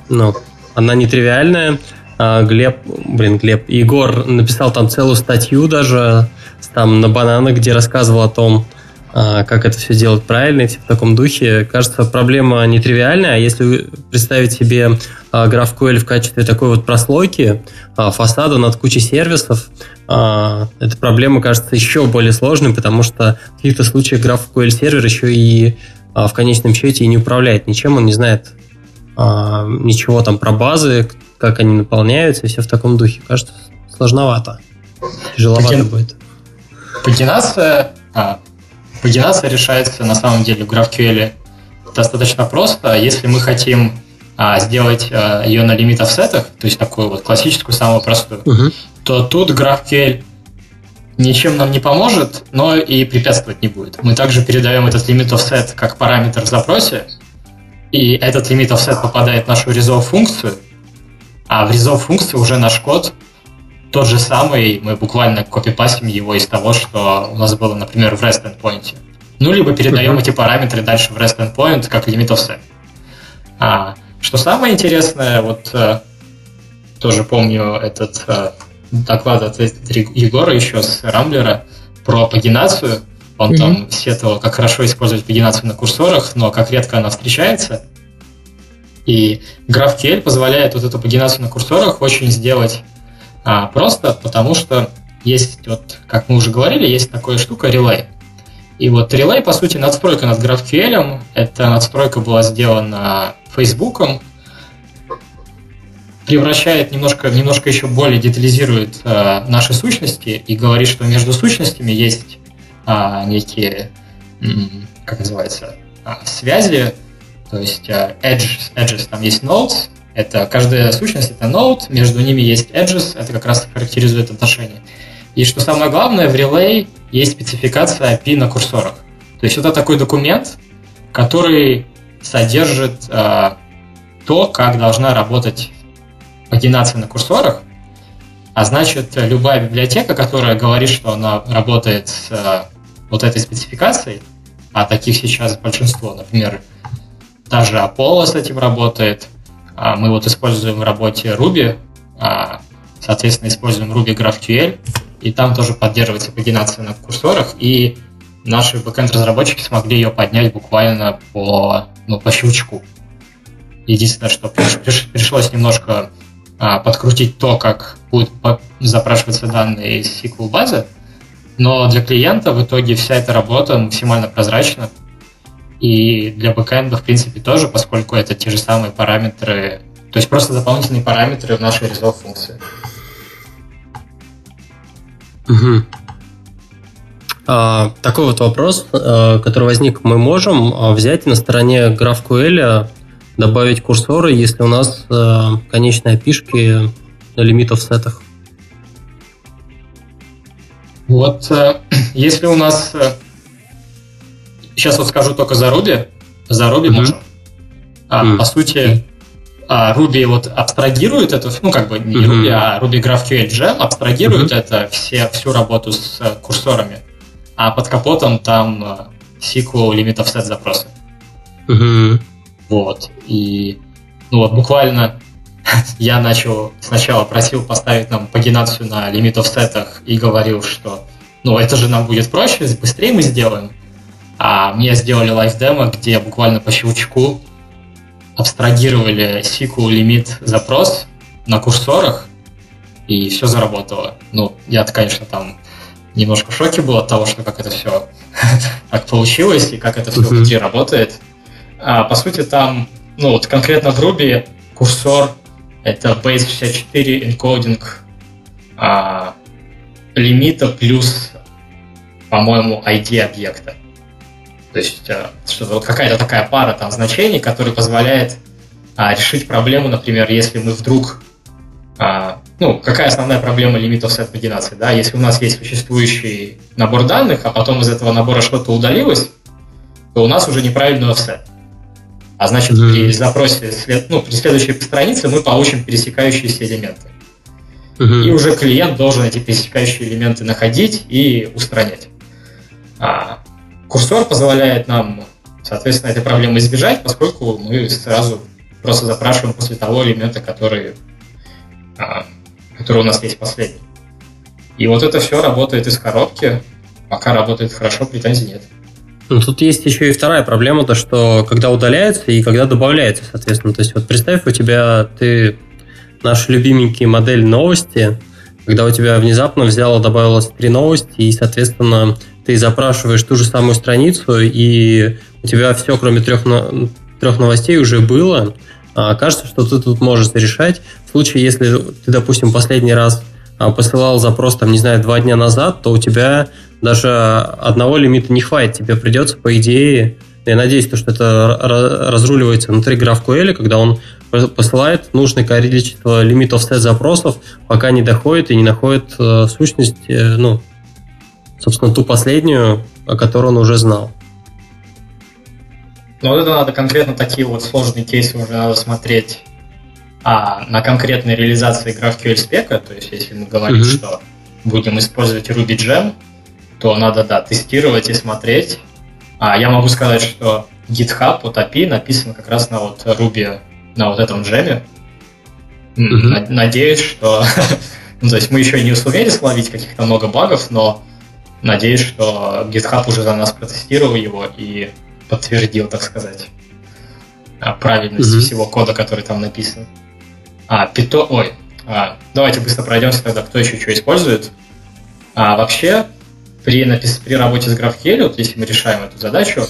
ну, она нетривиальная. А, Глеб, блин, Глеб, Егор написал там целую статью даже там на банана, где рассказывал о том, как это все делать правильно и все в таком духе. Кажется, проблема нетривиальная. А если представить себе GraphQL в качестве такой вот прослойки а, фасада над кучей сервисов, эта проблема кажется еще более сложной, потому что в каких-то случаях GraphQL сервер еще и в конечном счете и не управляет ничем, он не знает ничего там про базы, как они наполняются, и все в таком духе. Кажется, сложновато. Тяжеловато Паген... будет. Пагинация, а, Пагинация решается на самом деле в GraphQL достаточно просто. Если мы хотим а, сделать а, ее на лимит офсетах, то есть такую вот классическую, самую простую, uh-huh. то тут GraphQL ничем нам не поможет, но и препятствовать не будет. Мы также передаем этот лимит offset как параметр в запросе, и этот лимит offset попадает в нашу resolve функцию, а в resolve функции уже наш код тот же самый, мы буквально копипастим его из того, что у нас было, например, в REST endpoint. Ну, либо передаем uh-huh. эти параметры дальше в REST endpoint как limit offset. А, что самое интересное, вот э, тоже помню этот э, доклад от Егора еще с Рамблера про пагинацию. Он mm-hmm. там сетовал, как хорошо использовать пагинацию на курсорах, но как редко она встречается. И GraphQL позволяет вот эту пагинацию на курсорах очень сделать а просто потому что есть, вот, как мы уже говорили, есть такая штука Relay. И вот Relay, по сути, надстройка над GraphQL. Эта надстройка была сделана Facebook. превращает немножко, немножко еще более детализирует э, наши сущности и говорит, что между сущностями есть э, некие, как называется, э, связи, то есть э, edges, edges, там есть nodes, это каждая сущность это node, между ними есть edges, это как раз характеризует отношения. И что самое главное, в Relay есть спецификация API на курсорах. То есть это такой документ, который содержит э, то, как должна работать пагинация на курсорах, а значит, любая библиотека, которая говорит, что она работает с э, вот этой спецификацией, а таких сейчас большинство, например, даже Apollo с этим работает, мы вот используем в работе Ruby, а, соответственно, используем Ruby GraphQL, и там тоже поддерживается пагинация на курсорах, и наши бэкэнд-разработчики смогли ее поднять буквально по, ну, по щелчку. Единственное, что пришлось немножко а, подкрутить то, как будут запрашиваться данные из SQL базы, но для клиента в итоге вся эта работа максимально прозрачна. И для бэкэнда, в принципе, тоже, поскольку это те же самые параметры, то есть просто дополнительные параметры в нашей resolve функции. Угу. А, такой вот вопрос, а, который возник. Мы можем а, взять на стороне GraphQL добавить курсоры, если у нас э, конечные опишки на лимитов сетах. Вот, э, *clears throat* если у нас... Сейчас вот скажу только за Ruby. За Ruby mm-hmm. можем. А, mm-hmm. По сути, а, Ruby вот абстрагирует это, ну, как бы не mm-hmm. Ruby, а Ruby GraphQL Gem абстрагирует mm-hmm. это, все, всю работу с э, курсорами. А под капотом там SQL лимитов сет запросы. Mm-hmm. Вот. И ну вот буквально *laughs* я начал сначала просил поставить нам пагинацию на лимит сетах и говорил, что ну это же нам будет проще, быстрее мы сделаем. А мне сделали лайф-демо, где буквально по щелчку абстрагировали SQL лимит запрос на курсорах, и все заработало. Ну, я конечно, там немножко в шоке был от того, что как это все *laughs* так получилось, и как это все внутри работает. А, по сути, там, ну вот конкретно в Ruby курсор это base64 encoding а, лимита плюс, по-моему, ID объекта. То есть а, что вот какая-то такая пара там значений, которая позволяет а, решить проблему, например, если мы вдруг а, ну, какая основная проблема лимитов сет пагинации, да, если у нас есть существующий набор данных, а потом из этого набора что-то удалилось, то у нас уже неправильный офсет. А значит, mm-hmm. при запросе, ну, при следующей странице мы получим пересекающиеся элементы. Mm-hmm. И уже клиент должен эти пересекающие элементы находить и устранять. А курсор позволяет нам, соответственно, этой проблемы избежать, поскольку мы сразу просто запрашиваем после того элемента, который, а, который у нас есть последний. И вот это все работает из коробки. Пока работает хорошо, претензий нет. Ну, тут есть еще и вторая проблема, то что когда удаляется и когда добавляется, соответственно. То есть вот представь, у тебя ты наш любименький модель новости, когда у тебя внезапно взяла, добавилось три новости, и, соответственно, ты запрашиваешь ту же самую страницу, и у тебя все, кроме трех, трех новостей, уже было. А кажется, что ты тут можешь решать. В случае, если ты, допустим, последний раз а, посылал запрос, там, не знаю, два дня назад, то у тебя даже одного лимита не хватит. Тебе придется, по идее, я надеюсь, что это разруливается внутри GraphQL, когда он посылает нужное количество лимитов сет запросов, пока не доходит и не находит э, сущность, э, ну, собственно, ту последнюю, о которой он уже знал. Ну, вот это надо конкретно такие вот сложные кейсы уже надо смотреть а, на конкретной реализации GraphQL спека, то есть если мы говорим, mm-hmm. что будем использовать Ruby Gem, то надо, да, тестировать и смотреть. А я могу сказать, что GitHub от API написан как раз на вот Ruby, на вот этом джеме. Mm-hmm. Надеюсь, что... *laughs* ну, то есть мы еще не сумели словить каких-то много багов, но надеюсь, что GitHub уже за нас протестировал его и подтвердил, так сказать, правильность mm-hmm. всего кода, который там написан. А, Python... Ой, а, давайте быстро пройдемся тогда, кто еще что использует. А, вообще, при, напис... при работе с GraphQL, вот если мы решаем эту задачу,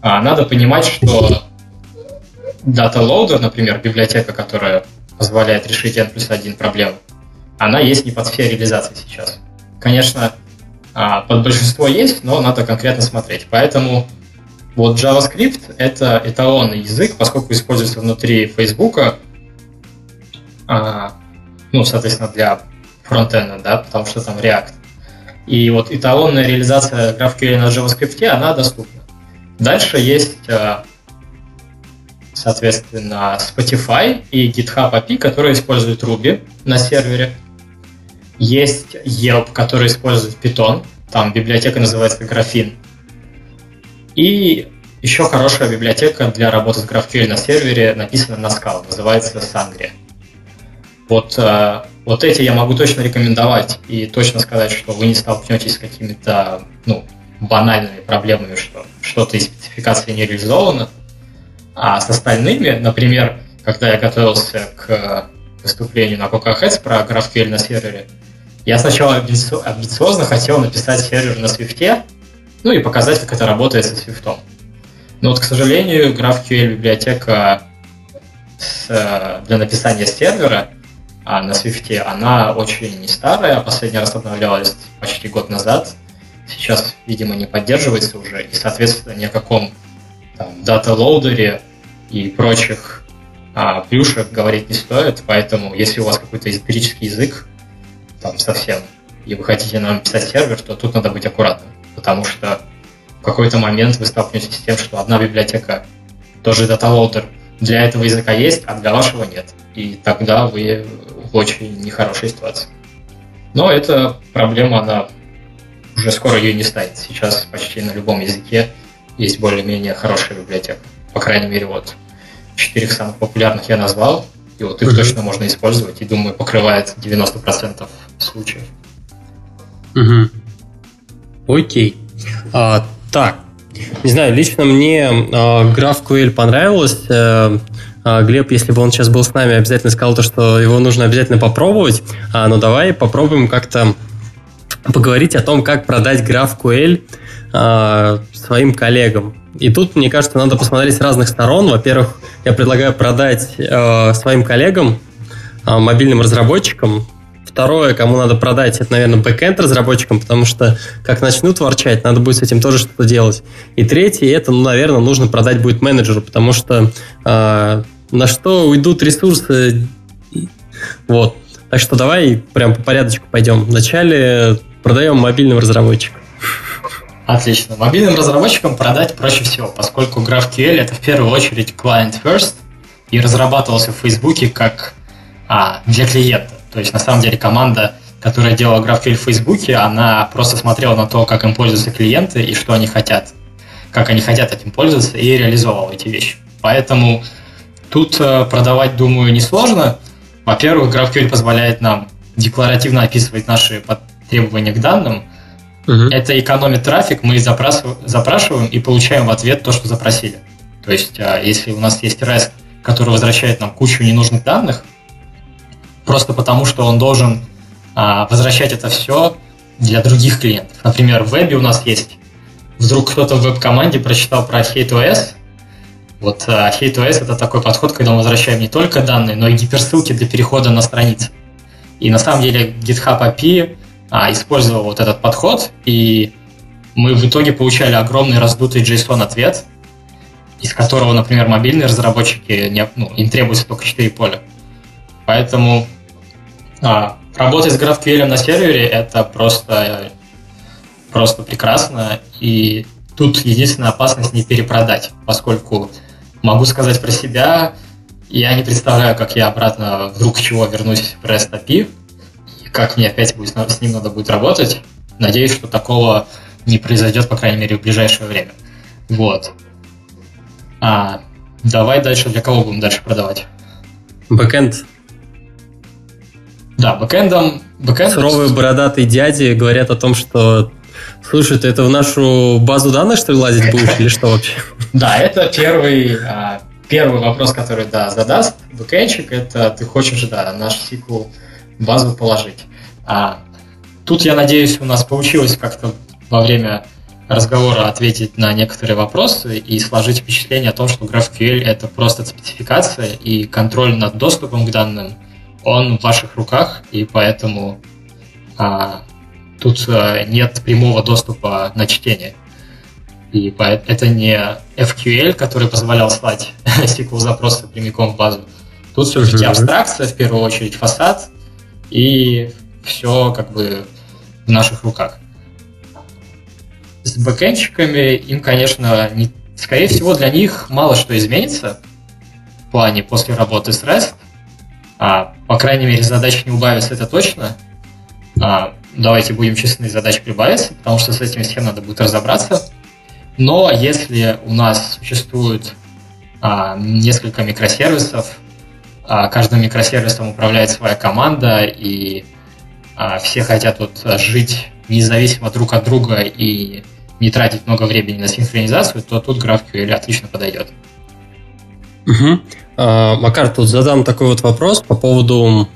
а, надо понимать, что Data Loader, например, библиотека, которая позволяет решить n плюс 1 проблему, она есть не под сферой реализации сейчас. Конечно, а, под большинство есть, но надо конкретно смотреть. Поэтому вот JavaScript — это эталонный язык, поскольку используется внутри Facebook, а, ну, соответственно, для фронтенда, да, потому что там React. И вот эталонная реализация GraphQL на JavaScript, она доступна. Дальше есть, а, соответственно, Spotify и GitHub API, которые используют Ruby на сервере. Есть Yelp, который использует Python. Там библиотека называется Graphene. И еще хорошая библиотека для работы с GraphQL на сервере написана на Scala, называется Sangria. Вот, э, вот эти я могу точно рекомендовать и точно сказать, что вы не столкнетесь с какими-то ну, банальными проблемами, что что-то из спецификации не реализовано. А с остальными, например, когда я готовился к выступлению на Coca Heads про GraphQL на сервере, я сначала амбициозно хотел написать сервер на Swift, ну и показать, как это работает со Swift. Но вот, к сожалению, GraphQL библиотека с, для написания сервера а на Swift, она очень старая, последний раз обновлялась почти год назад. Сейчас, видимо, не поддерживается уже, и, соответственно, ни о каком там, data loader е и прочих а, плюшек говорить не стоит, поэтому если у вас какой-то эзотерический язык, там совсем, и вы хотите нам писать сервер, то тут надо быть аккуратным, потому что в какой-то момент вы столкнетесь с тем, что одна библиотека, тоже data loader, для этого языка есть, а для вашего нет. И тогда вы в очень нехорошей ситуации. Но эта проблема, она уже скоро ее не станет. Сейчас почти на любом языке есть более-менее хорошая библиотека. По крайней мере, вот четырех самых популярных я назвал, и вот их точно можно использовать, и думаю, покрывает 90% случаев. Угу. Окей. А, так, не знаю, лично мне э, GraphQL понравилось. Э, э, Глеб, если бы он сейчас был с нами, обязательно сказал то, что его нужно обязательно попробовать. А, но давай попробуем как-то поговорить о том, как продать GraphQL э, своим коллегам. И тут, мне кажется, надо посмотреть с разных сторон. Во-первых, я предлагаю продать э, своим коллегам, э, мобильным разработчикам, Второе, кому надо продать, это, наверное, бэкэнд разработчикам, потому что как начнут ворчать, надо будет с этим тоже что-то делать. И третье, это, ну, наверное, нужно продать будет менеджеру, потому что э, на что уйдут ресурсы. Вот. Так что давай прям по порядочку пойдем. Вначале продаем мобильным разработчикам. Отлично. Мобильным разработчикам продать проще всего, поскольку GraphQL это в первую очередь client first и разрабатывался в Фейсбуке как а, для клиента. То есть, на самом деле, команда, которая делала GraphQL в Фейсбуке, она просто смотрела на то, как им пользуются клиенты и что они хотят, как они хотят этим пользоваться, и реализовывала эти вещи. Поэтому тут э, продавать, думаю, несложно. Во-первых, GraphQL позволяет нам декларативно описывать наши требования к данным. Угу. Это экономит трафик, мы запрашиваем и получаем в ответ то, что запросили. То есть, э, если у нас есть REST, который возвращает нам кучу ненужных данных, просто потому, что он должен а, возвращать это все для других клиентов. Например, в вебе у нас есть, вдруг кто-то в веб-команде прочитал про HateOS, вот а, HateOS это такой подход, когда мы возвращаем не только данные, но и гиперссылки для перехода на страницы. И на самом деле GitHub API а, использовал вот этот подход, и мы в итоге получали огромный раздутый JSON-ответ, из которого, например, мобильные разработчики, не, ну, им требуется только 4 поля. Поэтому а, работать с GraphQL на сервере это просто, просто прекрасно. И тут единственная опасность не перепродать, поскольку могу сказать про себя, я не представляю, как я обратно вдруг чего вернусь в REST API, и как мне опять будет, с ним надо будет работать. Надеюсь, что такого не произойдет, по крайней мере, в ближайшее время. Вот. А, давай дальше, для кого будем дальше продавать? Бэкэнд да, бэкэндом... бэкэнд... Суровые бородатые дяди говорят о том, что Слушай, ты это в нашу базу данных, что ли, лазить будешь, или что вообще? Да, это первый, а, первый вопрос, который, да, задаст бэкэндчик, это ты хочешь, да, наш SQL базу положить. А, тут, я надеюсь, у нас получилось как-то во время разговора ответить на некоторые вопросы и сложить впечатление о том, что GraphQL — это просто спецификация, и контроль над доступом к данным, он в ваших руках, и поэтому а, тут а, нет прямого доступа на чтение. И это не FQL, который позволял слать *laughs* SQL-запросы прямиком в базу. Тут все-таки абстракция, в первую очередь фасад, и все как бы в наших руках. С бэкэнщиками им, конечно, не... скорее всего, для них мало что изменится в плане после работы с REST. А, по крайней мере, задач не убавится, это точно. А, давайте будем честны, задач прибавится, потому что с этим всем надо будет разобраться. Но если у нас существует а, несколько микросервисов, а, каждым микросервисом управляет своя команда, и а, все хотят вот жить независимо друг от друга и не тратить много времени на синхронизацию, то тут GraphQL отлично подойдет. Угу. А, Макар, тут задам такой вот вопрос по поводу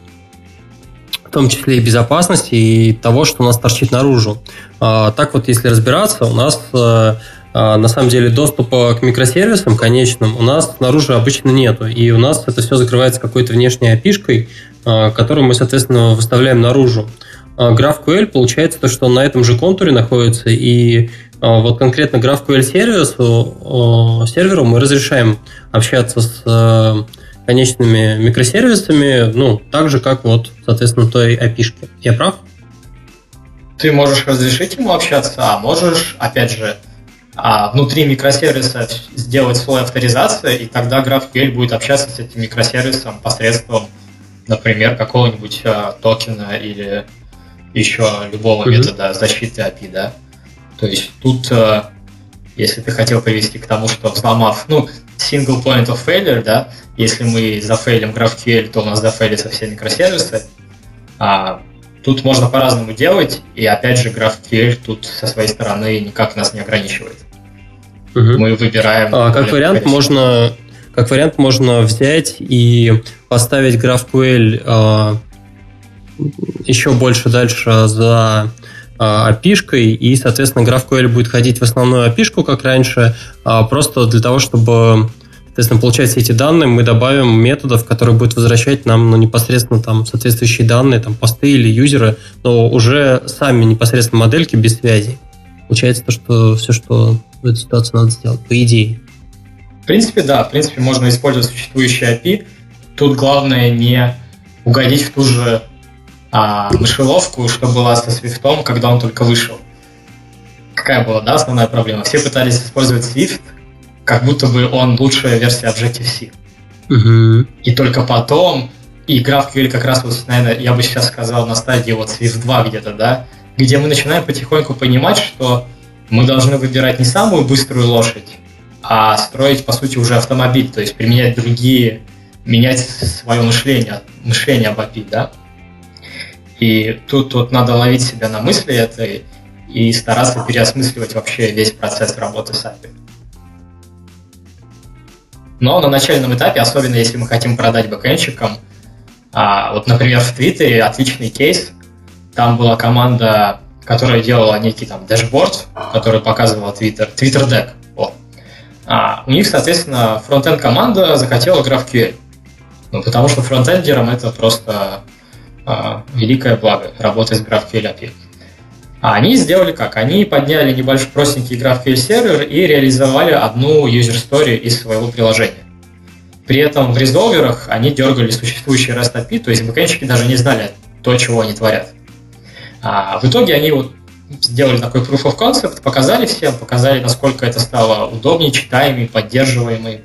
в том числе и безопасности и того, что у нас торчит наружу. А, так вот, если разбираться, у нас а, а, на самом деле доступа к микросервисам конечным у нас снаружи обычно нету. И у нас это все закрывается какой-то внешней опишкой, которую мы, соответственно, выставляем наружу. GraphQL получается то, что он на этом же контуре находится, и вот конкретно GraphQL сервису, серверу мы разрешаем общаться с конечными микросервисами, ну, так же, как вот, соответственно, той опишке. Я прав? Ты можешь разрешить ему общаться, а можешь, опять же, а внутри микросервиса сделать слой авторизации, и тогда GraphQL будет общаться с этим микросервисом посредством, например, какого-нибудь а, токена или еще любого mm-hmm. метода защиты API, да. То есть тут, а, если ты хотел привести к тому, что взломав, ну, single point of failure, да, если мы зафейлим GraphQL, то у нас зафейлятся все микросервисы, а, Тут можно по-разному делать, и опять же GraphQL тут со своей стороны никак нас не ограничивает. Угу. Мы выбираем. А, как вариант можно, как вариант можно взять и поставить GraphQL а, еще больше дальше за а, опишкой, и, соответственно, GraphQL будет ходить в основную опишку, как раньше, а, просто для того, чтобы Соответственно, получая все эти данные, мы добавим методов, которые будут возвращать нам ну, непосредственно там соответствующие данные, там посты или юзеры, но уже сами непосредственно модельки без связи. Получается то, что все, что в этой ситуации надо сделать, по идее. В принципе, да. В принципе, можно использовать существующие API. Тут главное не угодить в ту же а, мышеловку, что была со Swift, когда он только вышел. Какая была, да, основная проблема? Все пытались использовать Swift, как будто бы он лучшая версия Objective-C. Угу. И только потом, и GraphQL как раз, вот, наверное, я бы сейчас сказал, на стадии вот Swift 2 где-то, да, где мы начинаем потихоньку понимать, что мы должны выбирать не самую быструю лошадь, а строить, по сути, уже автомобиль, то есть применять другие, менять свое мышление, мышление об API, да. И тут вот надо ловить себя на мысли этой и стараться переосмысливать вообще весь процесс работы с API. Но на начальном этапе, особенно если мы хотим продать бэкэнщикам, а, вот, например, в Твиттере отличный кейс, там была команда, которая делала некий там dashboard, который показывал Twitter, Twitter Deck. А, у них, соответственно, фронтенд команда захотела GraphQL. Ну, потому что фронтендерам это просто великое благо, работать с GraphQL API. А они сделали как? Они подняли небольшой простенький GraphQL сервер и реализовали одну story из своего приложения. При этом в резолверах они дергали существующие REST API, то есть бэкэнщики даже не знали то, чего они творят. А в итоге они вот сделали такой proof of concept, показали всем, показали, насколько это стало удобнее, читаемый, поддерживаемый.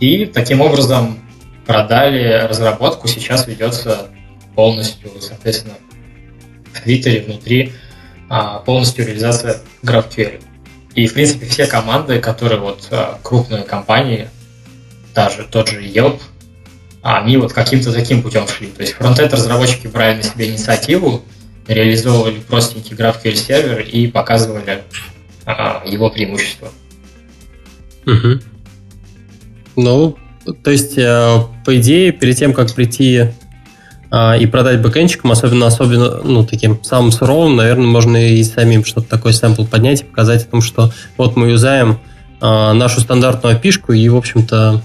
И таким образом продали разработку, сейчас ведется полностью, соответственно, в Твиттере внутри а, полностью реализация GraphQL. И, в принципе, все команды, которые вот а, крупные компании, даже тот же Yelp, они вот каким-то таким путем шли. То есть фронтенд-разработчики брали на себя инициативу, реализовывали простенький GraphQL сервер и показывали а, его преимущества. Угу. Ну, то есть, э, по идее, перед тем, как прийти а, и продать бэкэнчикам, особенно, особенно, ну, таким самым суровым, наверное, можно и самим что-то такое сэмпл поднять и показать о том, что вот мы юзаем а, нашу стандартную api и, в общем-то,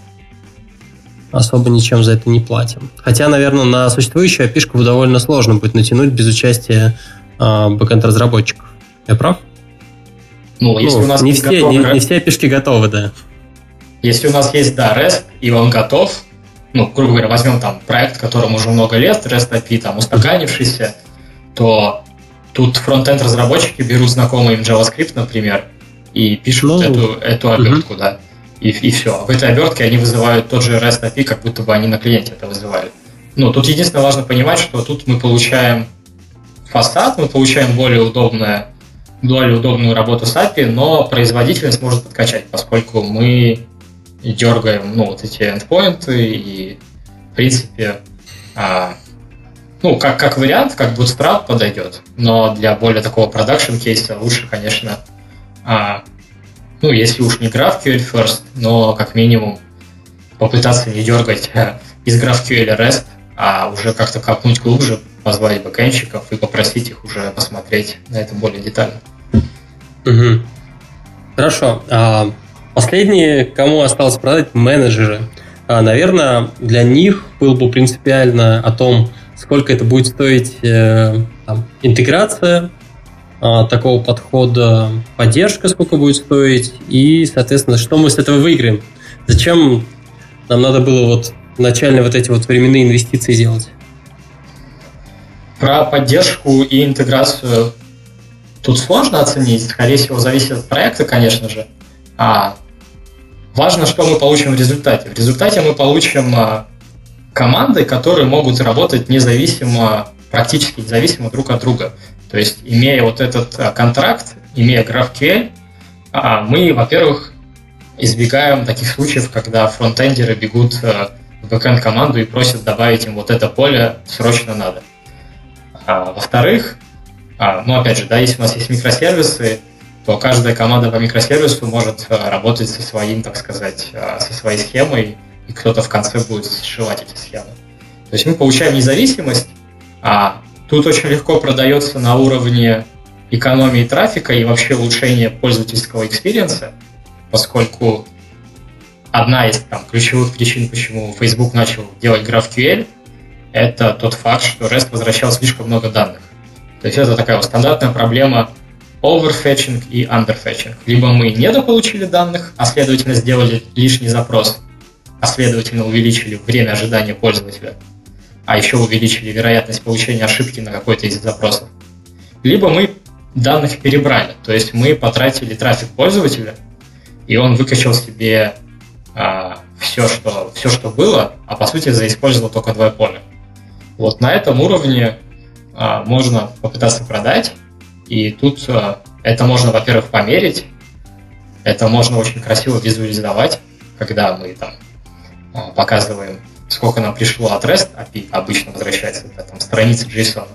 особо ничем за это не платим. Хотя, наверное, на существующую api довольно сложно будет натянуть без участия а, бэкэнд-разработчиков. Я прав? Ну, если ну, у нас не все, готов, не, не все api готовы, да. Если у нас есть, да, REST, и он готов, ну, грубо говоря, возьмем там проект, которому уже много лет, REST API, там, устаканившийся, то тут фронтенд разработчики берут знакомый им JavaScript, например, и пишут ну, эту, эту обертку, угу. да, и, и все. В этой обертке они вызывают тот же REST API, как будто бы они на клиенте это вызывали. Ну, тут единственное важно понимать, что тут мы получаем фасад, мы получаем более удобное более удобную работу с API, но производительность может подкачать, поскольку мы дергаем ну, вот эти эндпоинты, и, в принципе, а, ну, как, как вариант, как Bootstrap подойдет, но для более такого продакшн кейса лучше, конечно, а, ну, если уж не GraphQL first, но как минимум попытаться не дергать из GraphQL REST, а уже как-то копнуть глубже, позвать бэкэнщиков и попросить их уже посмотреть на это более детально. Угу. Хорошо. А Последние, кому осталось продать, менеджеры. А, наверное, для них было бы принципиально о том, сколько это будет стоить э, там, интеграция э, такого подхода, поддержка, сколько будет стоить, и, соответственно, что мы с этого выиграем. Зачем нам надо было вот начально вот эти вот временные инвестиции делать? Про поддержку и интеграцию тут сложно оценить. Скорее всего, зависит от проекта, конечно же. А важно, что мы получим в результате. В результате мы получим а, команды, которые могут работать независимо, практически независимо друг от друга. То есть, имея вот этот а, контракт, имея GraphQL, а, мы, во-первых, избегаем таких случаев, когда фронтендеры бегут в бэкэнд команду и просят добавить им вот это поле срочно надо. Во-вторых, ну опять же, да, если у нас есть микросервисы, то каждая команда по микросервису может э, работать со своим, так сказать, э, со своей схемой, и кто-то в конце будет сшивать эти схемы. То есть мы получаем независимость, а тут очень легко продается на уровне экономии трафика и вообще улучшения пользовательского experience а, поскольку одна из там, ключевых причин, почему Facebook начал делать GraphQL, это тот факт, что REST возвращал слишком много данных. То есть это такая вот стандартная проблема overfetching и underfetching. Либо мы недополучили данных, а следовательно сделали лишний запрос, а следовательно увеличили время ожидания пользователя, а еще увеличили вероятность получения ошибки на какой-то из запросов. Либо мы данных перебрали, то есть мы потратили трафик пользователя, и он выкачал себе а, все, что, все, что было, а по сути заиспользовал только два поля. Вот на этом уровне а, можно попытаться продать, и тут э, это можно, во-первых, померить, это можно очень красиво визуализовать, когда мы там э, показываем, сколько нам пришло от REST API, обычно возвращается это там страница JSON,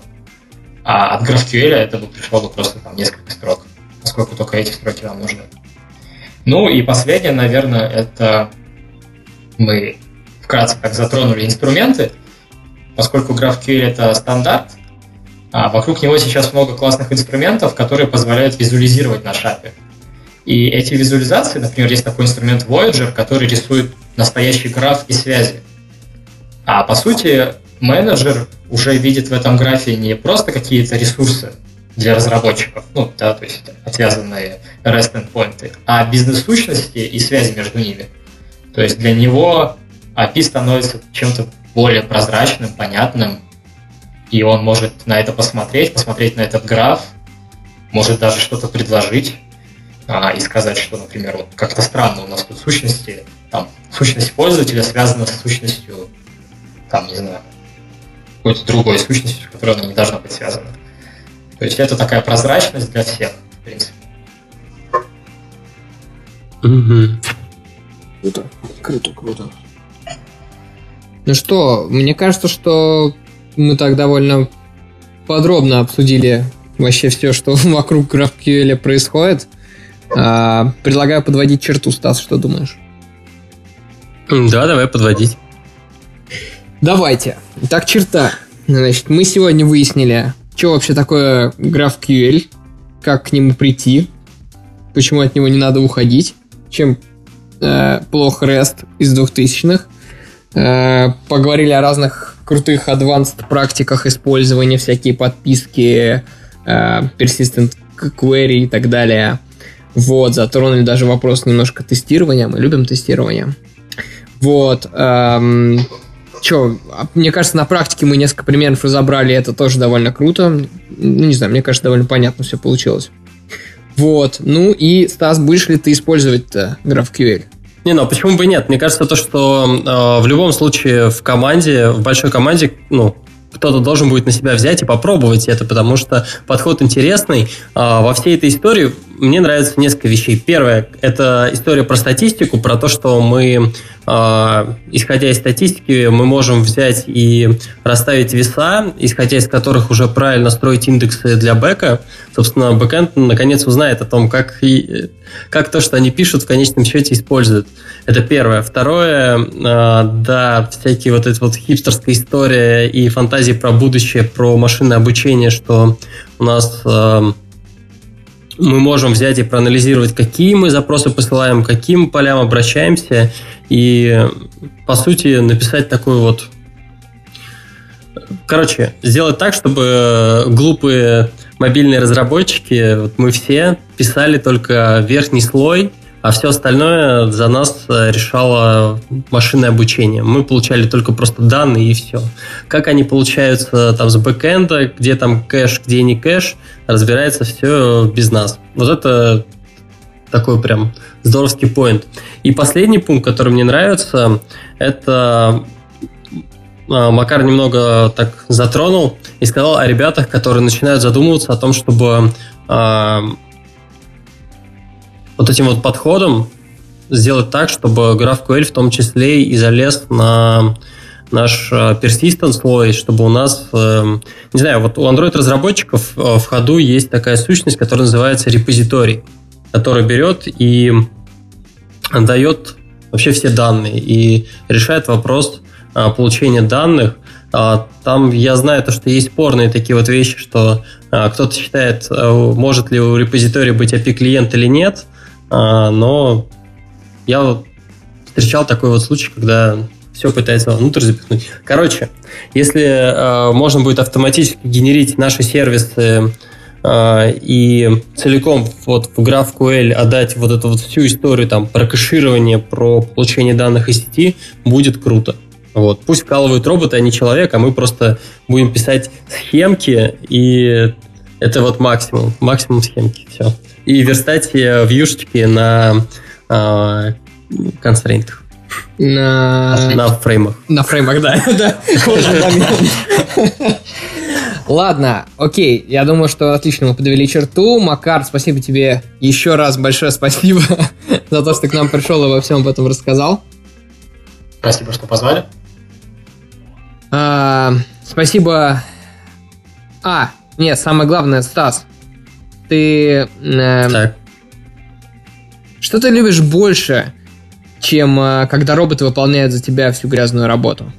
а от GraphQL это бы пришло бы просто там несколько строк, поскольку только эти строки нам нужны. Ну и последнее, наверное, это мы вкратце как затронули инструменты, поскольку GraphQL это стандарт, а вокруг него сейчас много классных инструментов, которые позволяют визуализировать наш API. И эти визуализации, например, есть такой инструмент Voyager, который рисует настоящий граф и связи. А по сути, менеджер уже видит в этом графе не просто какие-то ресурсы для разработчиков, ну да, то есть отвязанные REST endpoints, а бизнес-сущности и связи между ними. То есть для него API становится чем-то более прозрачным, понятным, и он может на это посмотреть, посмотреть на этот граф, может даже что-то предложить а, и сказать, что, например, вот как-то странно у нас тут сущности, там, сущность пользователя связана с сущностью, там, не знаю, какой-то другой сущностью, которая она не должна быть связана. То есть это такая прозрачность для всех, в принципе. Угу. Круто, круто, круто. Ну что, мне кажется, что мы так довольно подробно обсудили вообще все, что *laughs* вокруг GraphQL происходит. А, предлагаю подводить черту, Стас, что думаешь? Да, давай подводить. Давайте. Так, черта. Значит, мы сегодня выяснили, что вообще такое GraphQL, как к нему прийти, почему от него не надо уходить, чем э, плох REST из 2000-х. Э, поговорили о разных крутых advanced практиках использования, всякие подписки, э, persistent query и так далее. Вот, затронули даже вопрос немножко тестирования. Мы любим тестирование. Вот. Эм, Че, а мне кажется, на практике мы несколько примеров разобрали, это тоже довольно круто. Ну, не знаю, мне кажется, довольно понятно все получилось. Вот. Ну и, Стас, будешь ли ты использовать-то GraphQL? Не, ну а почему бы нет? Мне кажется, то, что э, в любом случае в команде, в большой команде, ну, кто-то должен будет на себя взять и попробовать это, потому что подход интересный. А, во всей этой истории мне нравится несколько вещей. Первое – это история про статистику, про то, что мы, а, исходя из статистики, мы можем взять и расставить веса, исходя из которых уже правильно строить индексы для бэка. Собственно, бэкэнд наконец узнает о том, как, и, как то, что они пишут, в конечном счете используют. Это первое. Второе, а, да, всякие вот эти вот хипстерская история и фантазии про будущее, про машинное обучение, что у нас а, мы можем взять и проанализировать, какие мы запросы посылаем, к каким полям обращаемся, и, по сути, написать такой вот... Короче, сделать так, чтобы глупые мобильные разработчики, вот мы все писали только верхний слой, а все остальное за нас решало машинное обучение. Мы получали только просто данные и все. Как они получаются там с бэкэнда, где там кэш, где не кэш, разбирается все без нас. Вот это такой прям здоровский поинт. И последний пункт, который мне нравится, это а, Макар немного так затронул и сказал о ребятах, которые начинают задумываться о том, чтобы а, вот этим вот подходом сделать так, чтобы GraphQL в том числе и залез на наш э, persistent слой, чтобы у нас, э, не знаю, вот у Android-разработчиков э, в ходу есть такая сущность, которая называется репозиторий, который берет и дает вообще все данные и решает вопрос получения данных. А, там я знаю то, что есть спорные такие вот вещи, что кто-то считает, может ли у репозитория быть API-клиент или нет, а, но я встречал такой вот случай, когда все пытается внутрь запихнуть. Короче, если э, можно будет автоматически генерить наши сервисы э, и целиком вот в GraphQL отдать вот эту вот всю историю там про кэширование, про получение данных из сети, будет круто. Вот. Пусть вкалывают роботы, а не человек, а мы просто будем писать схемки, и это вот максимум, максимум схемки, все и верстать в юшечке на э, констрейнтах. На... на фреймах. На фреймах, да. *laughs* Ладно, окей, я думаю, что отлично мы подвели черту. Макар, спасибо тебе еще раз, большое спасибо *laughs* за то, что ты к нам пришел и во всем об этом рассказал. Спасибо, что позвали. А, спасибо. А, нет, самое главное, Стас, ты... Э, так. Что ты любишь больше, чем э, когда роботы выполняют за тебя всю грязную работу?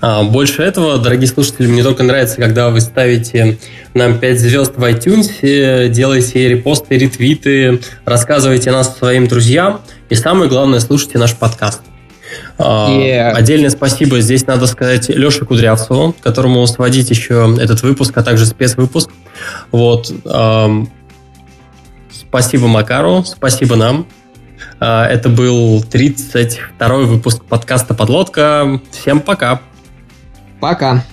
А, больше этого, дорогие слушатели, мне только нравится, когда вы ставите нам 5 звезд в iTunes, делаете репосты, ретвиты, рассказываете нас своим друзьям и самое главное, слушайте наш подкаст. Yeah. А, отдельное спасибо здесь надо сказать Леше Кудрявцеву, которому сводить еще этот выпуск, а также спецвыпуск. Вот. Спасибо Макару, спасибо нам. А, это был 32-й выпуск подкаста «Подлодка». Всем пока. Пока.